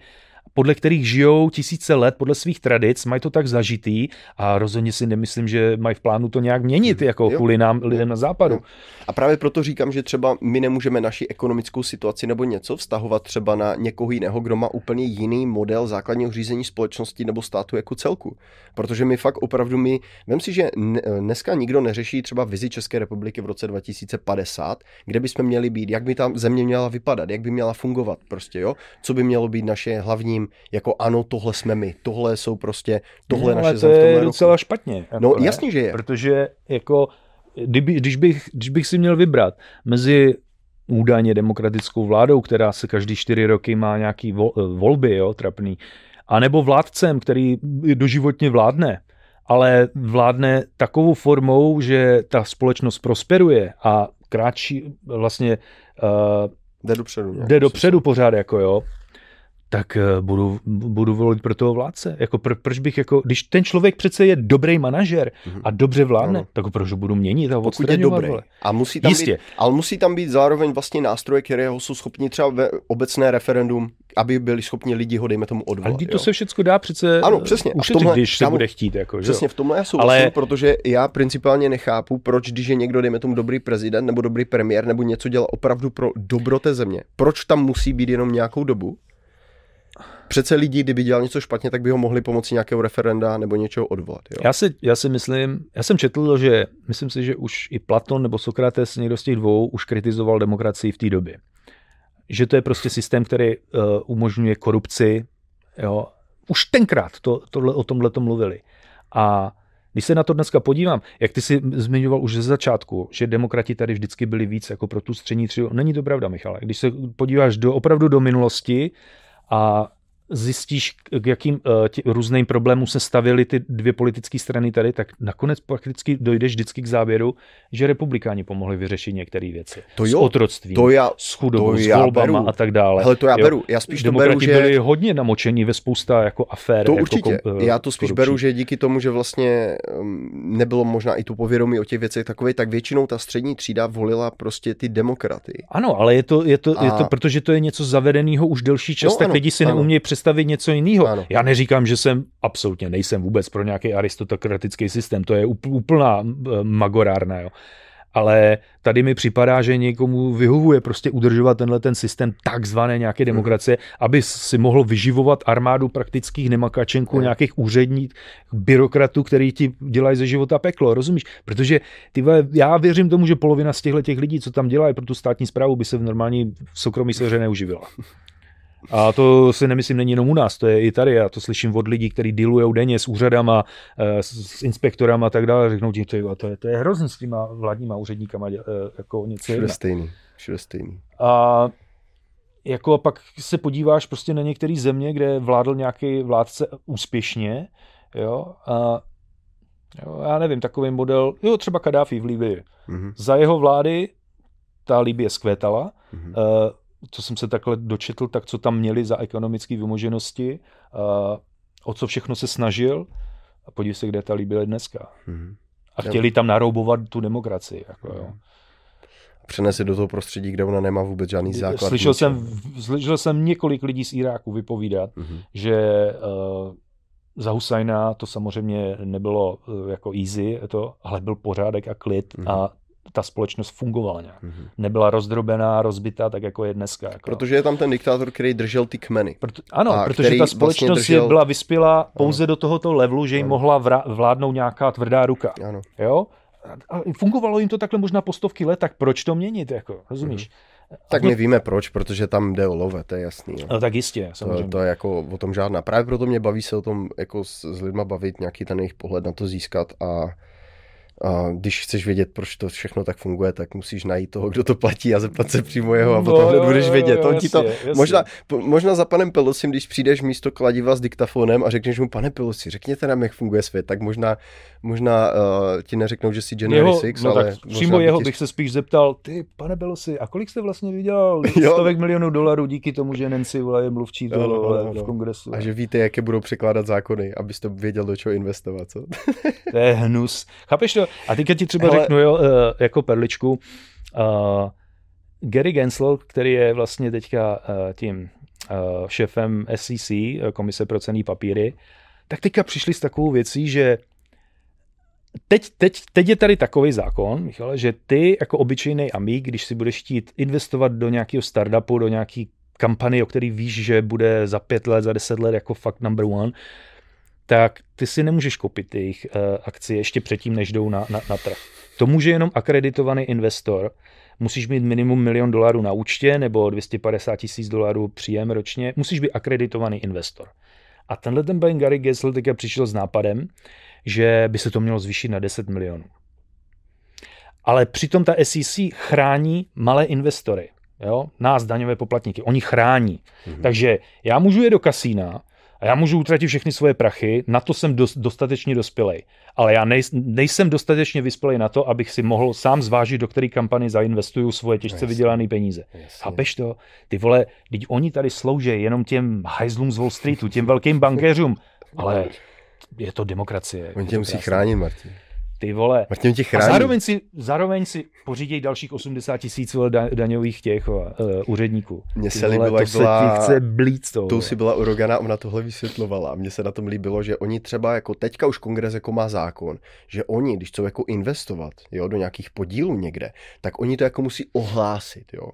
podle kterých žijou tisíce let podle svých tradic, mají to tak zažitý a rozhodně si nemyslím, že mají v plánu to nějak měnit, hmm. jako jo. kvůli nám lidem na západu. Jo. A právě proto říkám, že třeba my nemůžeme naši ekonomickou situaci nebo něco vztahovat třeba na někoho jiného, kdo má úplně jiný model základního řízení společnosti nebo státu jako celku. Protože my fakt opravdu my, vem si, že dneska nikdo neřeší třeba vizi České republiky v roce 2050, kde bychom měli být, jak by tam země měla vypadat, jak by měla fungovat prostě, jo? Co by mělo být naše hlavní tím, jako ano, tohle jsme my, tohle jsou prostě, tohle no, naše to je docela roku. špatně. No jako jasně, že je. Protože jako, kdyby, když, bych, když bych si měl vybrat mezi údajně demokratickou vládou, která se každý čtyři roky má nějaký vol, volby, jo, trapný, anebo vládcem, který doživotně vládne, ale vládne takovou formou, že ta společnost prosperuje a kráčí vlastně uh, jde dopředu. Jde dopředu pořád, jako jo tak eh, budu, budu volit pro toho vládce. Jako pr, proč bych jako, když ten člověk přece je dobrý manažer mm-hmm. a dobře vládne, ano. tak proč ho budu měnit a Pokud je dobrý. Vole. A musí tam Jistě. Být, ale musí tam být zároveň vlastně nástroje, které jsou schopni třeba ve obecné referendum, aby byli schopni lidi ho, dejme tomu, odvolat. Ale to jo. se všechno dá přece ano, přesně. ušetřit, tomhle, když se bude chtít. Jako, přesně, v tomhle já souhlasím, ale... protože já principálně nechápu, proč, když je někdo, dejme tomu, dobrý prezident nebo dobrý premiér nebo něco dělá opravdu pro dobro té země, proč tam musí být jenom nějakou dobu, přece lidi, kdyby dělal něco špatně, tak by ho mohli pomocí nějakého referenda nebo něčeho odvolat. Jo? Já, si, já si myslím, já jsem četl, že myslím si, že už i Platon nebo Sokrates, někdo z těch dvou, už kritizoval demokracii v té době. Že to je prostě systém, který uh, umožňuje korupci. Jo? Už tenkrát to, tohle, o tomhle to mluvili. A když se na to dneska podívám, jak ty si zmiňoval už ze začátku, že demokrati tady vždycky byli víc jako pro tu střední třídu, není to pravda, Michale. Když se podíváš do, opravdu do minulosti a zjistíš, k jakým uh, tě, různým problémům se stavily ty dvě politické strany tady, tak nakonec prakticky dojdeš vždycky k závěru, že republikáni pomohli vyřešit některé věci. To jo, s otroctvím, to já, s chudobou, s volbama beru. a tak dále. Hele, to já jo. beru. Já spíš to beru, že... byli hodně namočení ve spousta jako afér. To jako určitě. Kom, uh, já to spíš korupční. beru, že díky tomu, že vlastně nebylo možná i tu povědomí o těch věcech takové, tak většinou ta střední třída volila prostě ty demokraty. Ano, ale je to, je to, a... je to protože to je něco zavedeného už delší čas, no, tak ano, lidi si neumějí představit něco jiného. Ano. Já neříkám, že jsem absolutně nejsem vůbec pro nějaký aristokratický systém, to je úplná magorárna, jo. Ale tady mi připadá, že někomu vyhovuje prostě udržovat tenhle ten systém takzvané nějaké demokracie, hmm. aby si mohl vyživovat armádu praktických nemakačenků, hmm. nějakých úředních byrokratů, který ti dělají ze života peklo, rozumíš? Protože ty já věřím tomu, že polovina z těchto těch lidí, co tam dělají pro tu státní zprávu, by se v normální soukromí sféře neuživila. A to si nemyslím není jenom u nás, to je i tady. Já to slyším od lidí, kteří dealují denně s úřadama, eh, s inspektorama a tak dále. Řeknou ti, to, to, je, to je hrozný s těma vládníma úředníkama. Eh, jako něco všude stejný. Všude stejný. A jako pak se podíváš prostě na některé země, kde vládl nějaký vládce úspěšně, jo, a jo, já nevím, takový model, jo, třeba Kadáfi v Libii. Mm-hmm. Za jeho vlády ta Libie zkvétala, mm-hmm. uh, co jsem se takhle dočetl, tak co tam měli za ekonomické vymoženosti, o co všechno se snažil a podívej se, kde ta byly dneska. Mm-hmm. A chtěli tam naroubovat tu demokracii. Jako, jo. Mhm. Přenese do toho prostředí, kde ona nemá vůbec žádný základ. Slyšel jsem, slyšel jsem několik lidí z Iráku vypovídat, mm-hmm. že uh, za Husajna to samozřejmě nebylo uh, jako easy, to, ale byl pořádek a klid mm-hmm. a ta společnost fungovala nějak. Mm-hmm. Nebyla rozdrobená, rozbitá, tak jako je dneska. Jako. Protože je tam ten diktátor, který držel ty kmeny. Proto, ano, a protože ta vlastně společnost vlastně držel... byla vyspělá pouze ano. do tohoto levelu, že jim ano. mohla vra- vládnout nějaká tvrdá ruka. Ano. Jo? A fungovalo jim to takhle možná po stovky let, tak proč to měnit, jako, rozumíš? Mm-hmm. Tak my víme proč, protože tam jde o love, to je jasný. No. no tak jistě, samozřejmě. To, to je jako o tom žádná. Právě proto mě baví se o tom jako s, s lidma bavit, nějaký ten jejich pohled na to získat a a když chceš vědět, proč to všechno tak funguje, tak musíš najít toho, kdo to platí a zeptat se přímo jeho a no, potom hned budeš vědět. Jo, jasně, to, jasně. Možná, možná za panem Pelosim, když přijdeš místo kladiva s diktafonem a řekneš mu, pane Pelosi, řekněte nám, jak funguje svět, tak možná, možná uh, ti neřeknou, že jsi January jeho, 6, no, ale... Tak přímo jeho bych se spíš zeptal, ty, pane Pelosi, a kolik jste vlastně vydělal? Stovek milionů dolarů díky tomu, že Nancy vole, je mluvčí no, no, no, v kongresu. A že víte, jaké budou překládat zákony, abyste věděl, do čeho investovat, co? to je hnus. Chápeš to? A teďka ti třeba Hele. řeknu, jo, eh, jako perličku, uh, Gary Gensler, který je vlastně teďka uh, tím uh, šéfem SEC, Komise pro cený papíry, tak teďka přišli s takovou věcí, že teď, teď, teď je tady takový zákon, Michale, že ty jako obyčejný amík, když si budeš chtít investovat do nějakého startupu, do nějaký kampany, o který víš, že bude za pět let, za deset let jako fakt number one, tak ty si nemůžeš koupit jejich uh, akcie ještě předtím, než jdou na, na, na trh. To může jenom akreditovaný investor. Musíš mít minimum milion dolarů na účtě nebo 250 tisíc dolarů příjem ročně. Musíš být akreditovaný investor. A tenhle ten Ben Gary Gessel teďka přišel s nápadem, že by se to mělo zvýšit na 10 milionů. Ale přitom ta SEC chrání malé investory. Jo? Nás, daňové poplatníky. Oni chrání. Mm-hmm. Takže já můžu jít do kasína, a já můžu utratit všechny svoje prachy, na to jsem dost, dostatečně dospělej. Ale já nej, nejsem dostatečně vyspělej na to, abych si mohl sám zvážit, do které kampany zainvestuju svoje těžce vydělané peníze. Chápeš to? Ty vole, teď oni tady slouží jenom těm hajzlům z Wall Streetu, těm velkým bankéřům, ale je to demokracie. Oni tě musí chránit, Martin. Ty vole. Martin tě chrání. A zároveň si, zároveň si pořídějí dalších 80 tisíc daňových těch uh, úředníků. Mně se vole, líbilo, jak to byla... Se chce blít toho. To si byla Urogana, ona tohle vysvětlovala. Mně se na tom líbilo, že oni třeba jako teďka už kongres jako má zákon, že oni, když chcou jako investovat jo, do nějakých podílů někde, tak oni to jako musí ohlásit. Jo.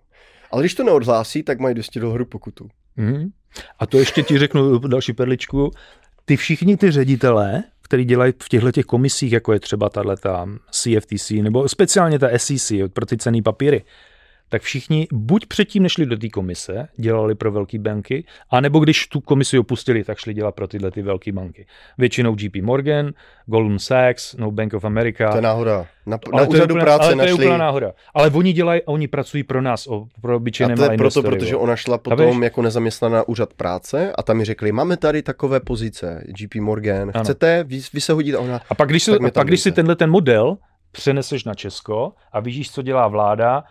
Ale když to neodhlásí, tak mají dosti do hru pokutu. Mm. A to ještě ti řeknu další perličku. Ty všichni ty ředitelé, který dělají v těchto těch komisích, jako je třeba tato CFTC, nebo speciálně ta SEC pro ty cený papíry, tak všichni buď předtím nešli do té komise, dělali pro velké banky, anebo když tu komisi opustili, tak šli dělat pro tyhle ty velké banky. Většinou JP Morgan, Goldman Sachs, no Bank of America. To je náhoda. Na, na úřadu úplná, práce ale našli... to je úplná náhoda. Ale oni dělají, oni pracují pro nás, o, pro obyčejné A to je proto, protože ona šla potom jako nezaměstnaná úřad práce a tam mi řekli, máme tady takové pozice, JP Morgan, ano. chcete, vy, vy se hodit a ona... A pak když, si, a pak, když si tenhle ten model přeneseš na Česko a vidíš, co dělá vláda,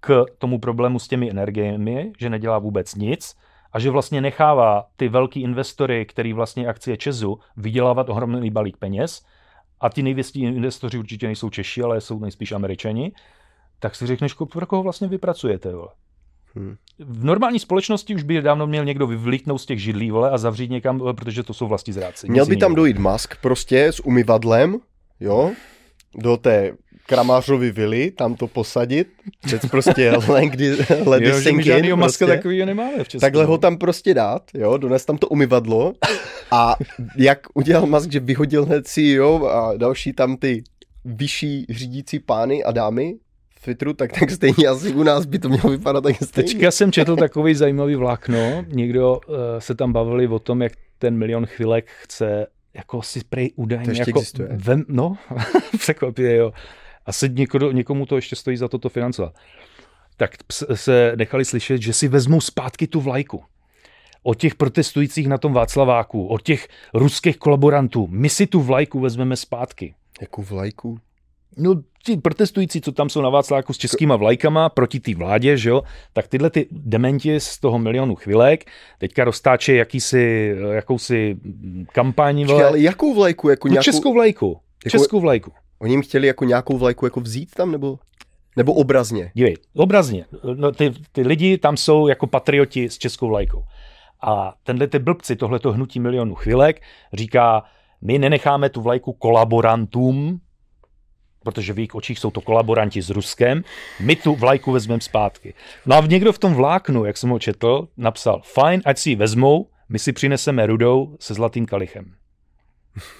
k tomu problému s těmi energiemi, že nedělá vůbec nic a že vlastně nechává ty velký investory, který vlastně akcie Česu, vydělávat ohromný balík peněz a ti největší investoři určitě nejsou Češi, ale jsou nejspíš Američani, tak si řekneš, pro koho vlastně vypracujete, vole. Hmm. V normální společnosti už by dávno měl někdo vyvlíknout z těch židlí, vole, a zavřít někam, protože to jsou vlastní zrádci. Měl by tam dojít Musk prostě s umyvadlem, jo, do té Kramářovi vily, tam to posadit, před prostě kdy ledy jo, sink in, prostě. takový nemáme v Česku. Takhle ho no. tam prostě dát, jo, dones tam to umyvadlo a jak udělal Musk, že vyhodil hned CEO a další tam ty vyšší řídící pány a dámy Twitteru, tak, tak stejně asi u nás by to mělo vypadat tak stejně. Teďka jsem četl takový zajímavý vlákno, někdo uh, se tam bavili o tom, jak ten milion chvilek chce jako si prej údajně jako existuje. Vem, no, překvapivě, jo asi někomu, někomu to ještě stojí za toto financovat. Tak se nechali slyšet, že si vezmou zpátky tu vlajku. Od těch protestujících na tom Václaváku, od těch ruských kolaborantů. My si tu vlajku vezmeme zpátky. Jakou vlajku? No, ti protestující, co tam jsou na Václaváku s českýma vlajkama proti té vládě, že jo, tak tyhle ty dementi z toho milionu chvilek teďka roztáčí jakýsi, jakousi kampaň. Ale jakou vlajku? Jako no, nějakou... českou vlajku. Jako- Českou vlajku. Oni jim chtěli jako nějakou vlajku jako vzít tam, nebo, nebo obrazně? Dívej, obrazně. No, ty, ty lidi tam jsou jako patrioti s českou vlajkou. A tenhle ty blbci, tohleto hnutí milionů chvilek, říká, my nenecháme tu vlajku kolaborantům, protože v jejich očích jsou to kolaboranti s Ruskem, my tu vlajku vezmeme zpátky. No a někdo v tom vláknu, jak jsem ho četl, napsal, fajn, ať si ji vezmou, my si přineseme rudou se zlatým kalichem.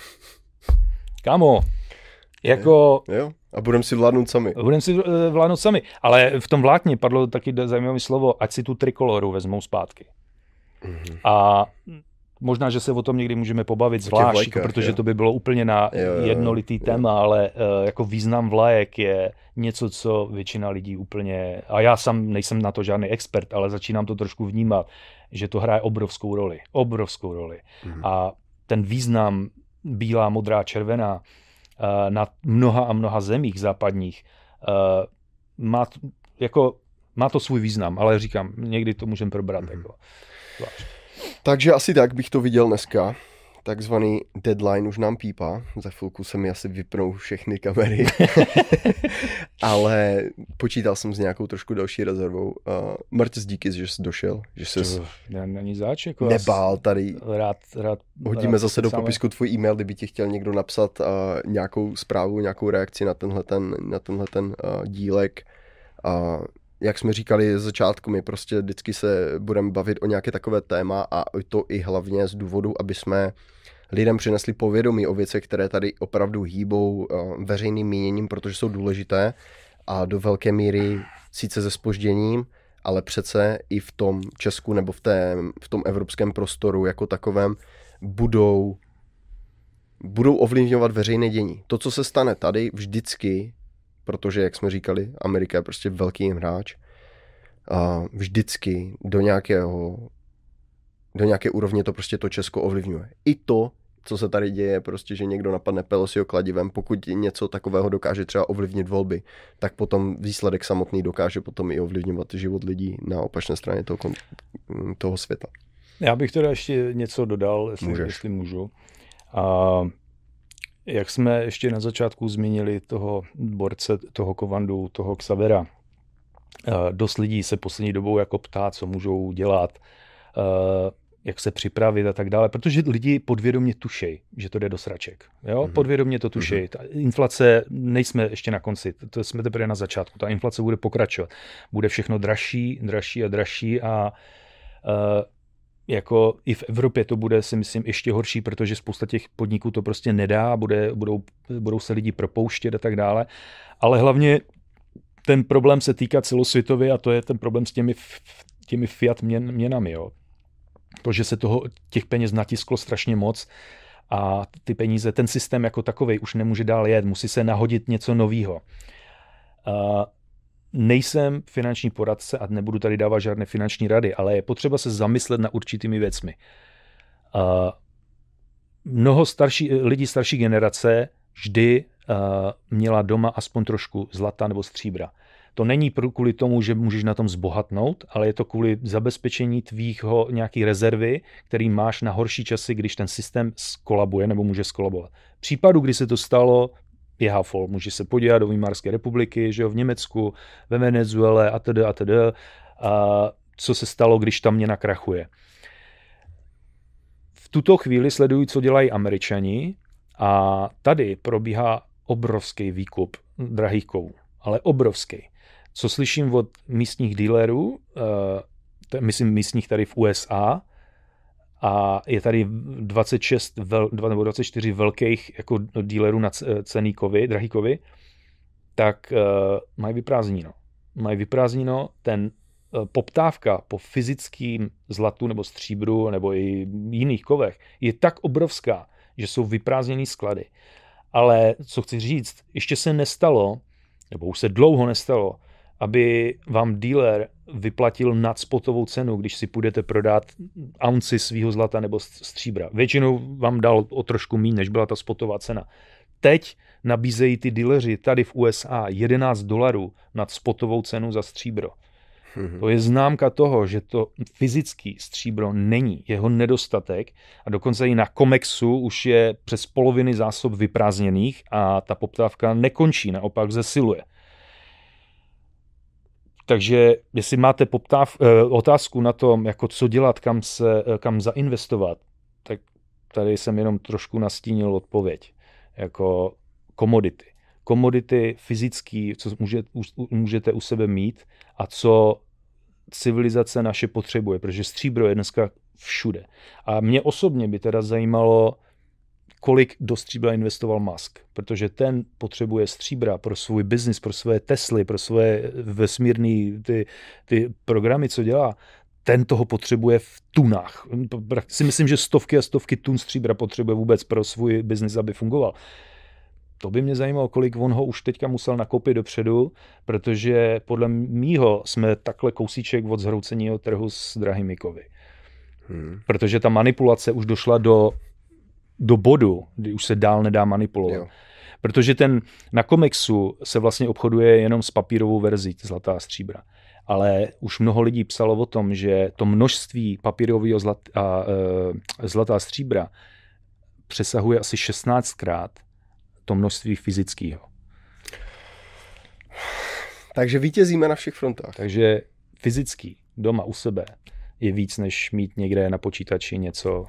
Kámo, jako... Jo, a budeme si vládnout sami. Budeme si eh, vládnout sami. Ale v tom vlákně padlo taky zajímavé slovo, ať si tu trikoloru vezmou zpátky. Mhm. A možná, že se o tom někdy můžeme pobavit zvlášť, vlajkách, protože jo. to by bylo úplně na Jo, jo, jo, jednolitý jo. téma, ale eh, jako význam vlajek je něco, co většina lidí úplně, a já sám nejsem na to žádný expert, ale začínám to trošku vnímat, že to hraje obrovskou roli. Obrovskou roli. Mhm. A ten význam bílá, modrá, červená na mnoha a mnoha zemích západních eh, má, jako, má to svůj význam, ale říkám, někdy to můžeme probrat. Mhm. Jako, zvlášť. Takže asi tak bych to viděl dneska. Takzvaný deadline už nám pípá. Za chvilku se mi asi vypnou všechny kamery. Ale počítal jsem s nějakou trošku další rezervou. Uh, Martis, díky, že jsi došel. Že jsi To ne- Není zač, jako já nebál tady. Rád, rád, Hodíme rád zase do popisku tvůj e-mail, kdyby ti chtěl někdo napsat uh, nějakou zprávu, nějakou reakci na tenhle ten, na tenhle ten uh, dílek. A jak jsme říkali z začátku, my prostě vždycky se budeme bavit o nějaké takové téma a to i hlavně z důvodu, aby jsme lidem přinesli povědomí o věcech, které tady opravdu hýbou uh, veřejným míněním, protože jsou důležité a do velké míry sice se spožděním, ale přece i v tom Česku nebo v, té, v tom evropském prostoru jako takovém budou, budou ovlivňovat veřejné dění. To, co se stane tady, vždycky, protože, jak jsme říkali, Amerika je prostě velký hráč, a vždycky do nějakého do nějaké úrovně to prostě to Česko ovlivňuje. I to, co se tady děje, prostě, že někdo napadne Pelosiho kladivem, pokud něco takového dokáže třeba ovlivnit volby, tak potom výsledek samotný dokáže potom i ovlivňovat život lidí na opačné straně toho, kon- toho světa. Já bych teda ještě něco dodal, jestli, Můžeš. jestli můžu. A jak jsme ještě na začátku zmínili toho borce, toho Kovandu, toho Xavera, eh, dost lidí se poslední dobou jako ptá, co můžou dělat, eh, jak se připravit a tak dále, protože lidi podvědomě tušej, že to jde do sraček. Jo? Mhm. Podvědomě to tušej. Ta inflace, nejsme ještě na konci, to jsme teprve na začátku. Ta inflace bude pokračovat. Bude všechno dražší, dražší a dražší a eh, jako i v Evropě to bude, si myslím, ještě horší, protože spousta těch podniků to prostě nedá, bude, budou, budou se lidi propouštět a tak dále. Ale hlavně ten problém se týká celosvětově a to je ten problém s těmi, těmi fiat měn, měnami. Jo. To, že se toho, těch peněz natisklo strašně moc a ty peníze, ten systém jako takový už nemůže dál jet, musí se nahodit něco nového. Nejsem finanční poradce a nebudu tady dávat žádné finanční rady, ale je potřeba se zamyslet na určitými věcmi. Uh, mnoho starší, lidí starší generace vždy uh, měla doma aspoň trošku zlata nebo stříbra. To není kvůli tomu, že můžeš na tom zbohatnout, ale je to kvůli zabezpečení tvýho nějaký rezervy, který máš na horší časy, když ten systém skolabuje nebo může skolabovat. Případu, kdy se to stalo, je hafol. Může se podívat do Výmarské republiky, že jo, v Německu, ve Venezuele a tedy a tedy. A co se stalo, když ta měna krachuje. V tuto chvíli sledují, co dělají američani a tady probíhá obrovský výkup drahých kovů, ale obrovský. Co slyším od místních dealerů, eh, myslím místních tady v USA, a je tady 26 vel, nebo 24 velkých jako dealerů na cený kovy, drahý kovy, tak uh, mají vyprázdnino. Mají vyprázdnino, ten uh, poptávka po fyzickým zlatu nebo stříbru nebo i jiných kovech je tak obrovská, že jsou vyprázdněný sklady. Ale co chci říct, ještě se nestalo, nebo už se dlouho nestalo, aby vám dealer vyplatil nadspotovou cenu, když si půjdete prodat ounci svého zlata nebo stříbra. Většinou vám dal o trošku méně, než byla ta spotová cena. teď nabízejí ty dealeři tady v USA 11 dolarů nad spotovou cenu za stříbro. Mm-hmm. To je známka toho, že to fyzický stříbro není, jeho nedostatek a dokonce i na Comexu už je přes poloviny zásob vyprázdněných a ta poptávka nekončí, naopak zesiluje. Takže jestli máte poptáv, eh, otázku na tom, jako co dělat, kam, se, eh, kam zainvestovat, tak tady jsem jenom trošku nastínil odpověď. Jako komodity. Komodity fyzický, co můžete, můžete u sebe mít a co civilizace naše potřebuje, protože stříbro je dneska všude. A mě osobně by teda zajímalo, kolik do stříbra investoval Musk, protože ten potřebuje stříbra pro svůj biznis, pro své Tesly, pro své vesmírné ty, ty programy, co dělá, ten toho potřebuje v tunách. Si myslím, že stovky a stovky tun stříbra potřebuje vůbec pro svůj biznis, aby fungoval. To by mě zajímalo, kolik on ho už teďka musel nakoupit dopředu, protože podle mýho jsme takhle kousíček od zhroucení trhu s drahými kovy. Hmm. Protože ta manipulace už došla do do bodu, kdy už se dál nedá manipulovat. Jo. Protože ten na komiksu se vlastně obchoduje jenom s papírovou verzí zlatá stříbra. Ale už mnoho lidí psalo o tom, že to množství papírového zlat, a, e, zlatá stříbra přesahuje asi 16krát to množství fyzického. Takže vítězíme na všech frontách. Takže fyzický doma u sebe je víc, než mít někde na počítači něco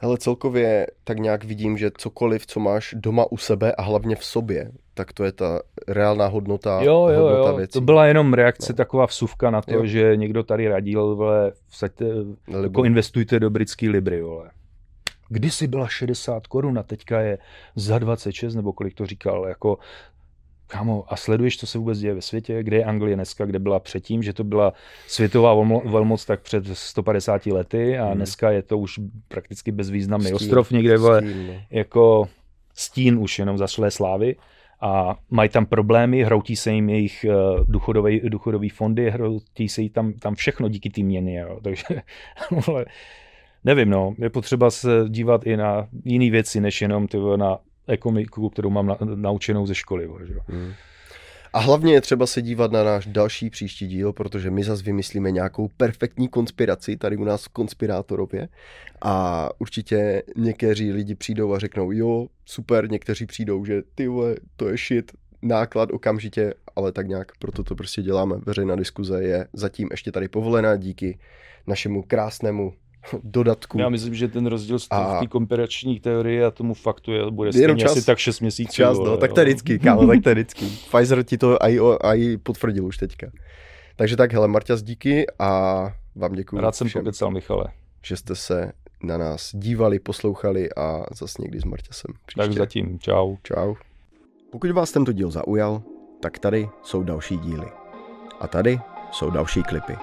ale celkově tak nějak vidím, že cokoliv, co máš doma u sebe a hlavně v sobě, tak to je ta reálná hodnota, jo, jo, hodnota jo. věcí. To byla jenom reakce, no. taková vsuvka na to, jo. že někdo tady radil, vole, vsaďte, jako investujte do britský libry, vole. Kdysi byla 60 korun a teďka je za 26, nebo kolik to říkal, jako Kámo, a sleduješ, co se vůbec děje ve světě, kde je Anglie dneska, kde byla předtím, že to byla světová velmoc tak před 150 lety a hmm. dneska je to už prakticky bezvýznamný stín, ostrov někde, vole, stín, jako stín už jenom zašlé slávy. A mají tam problémy, hroutí se jim jejich uh, důchodové, důchodový fondy, hroutí se jim tam, tam všechno díky té měny, jo. takže ale, nevím, no, je potřeba se dívat i na jiné věci, než jenom ty, na ekonomiku, kterou mám na, naučenou ze školy. Že? Hmm. A hlavně je třeba se dívat na náš další příští díl, protože my zase vymyslíme nějakou perfektní konspiraci tady u nás v Konspirátorově a určitě někteří lidi přijdou a řeknou, jo, super, někteří přijdou, že ty vole, to je shit, náklad okamžitě, ale tak nějak proto to prostě děláme. Veřejná diskuze je zatím ještě tady povolená díky našemu krásnému dodatku. Já myslím, že ten rozdíl a... v té komparační teorii a tomu faktu je, bude stejně čas, asi tak 6 měsíců. Čas, no, tak to je vždycky, kámo, tak to je vždycky. Pfizer ti to aj, aj potvrdil už teďka. Takže tak, hele, Marťas, díky a vám děkuji. Rád jsem pokecal, Michale. Že jste se na nás dívali, poslouchali a zase někdy s Marťasem. Příště. Tak zatím, čau. Čau. Pokud vás tento díl zaujal, tak tady jsou další díly. A tady jsou další klipy.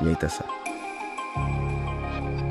Mějte se. Thank you.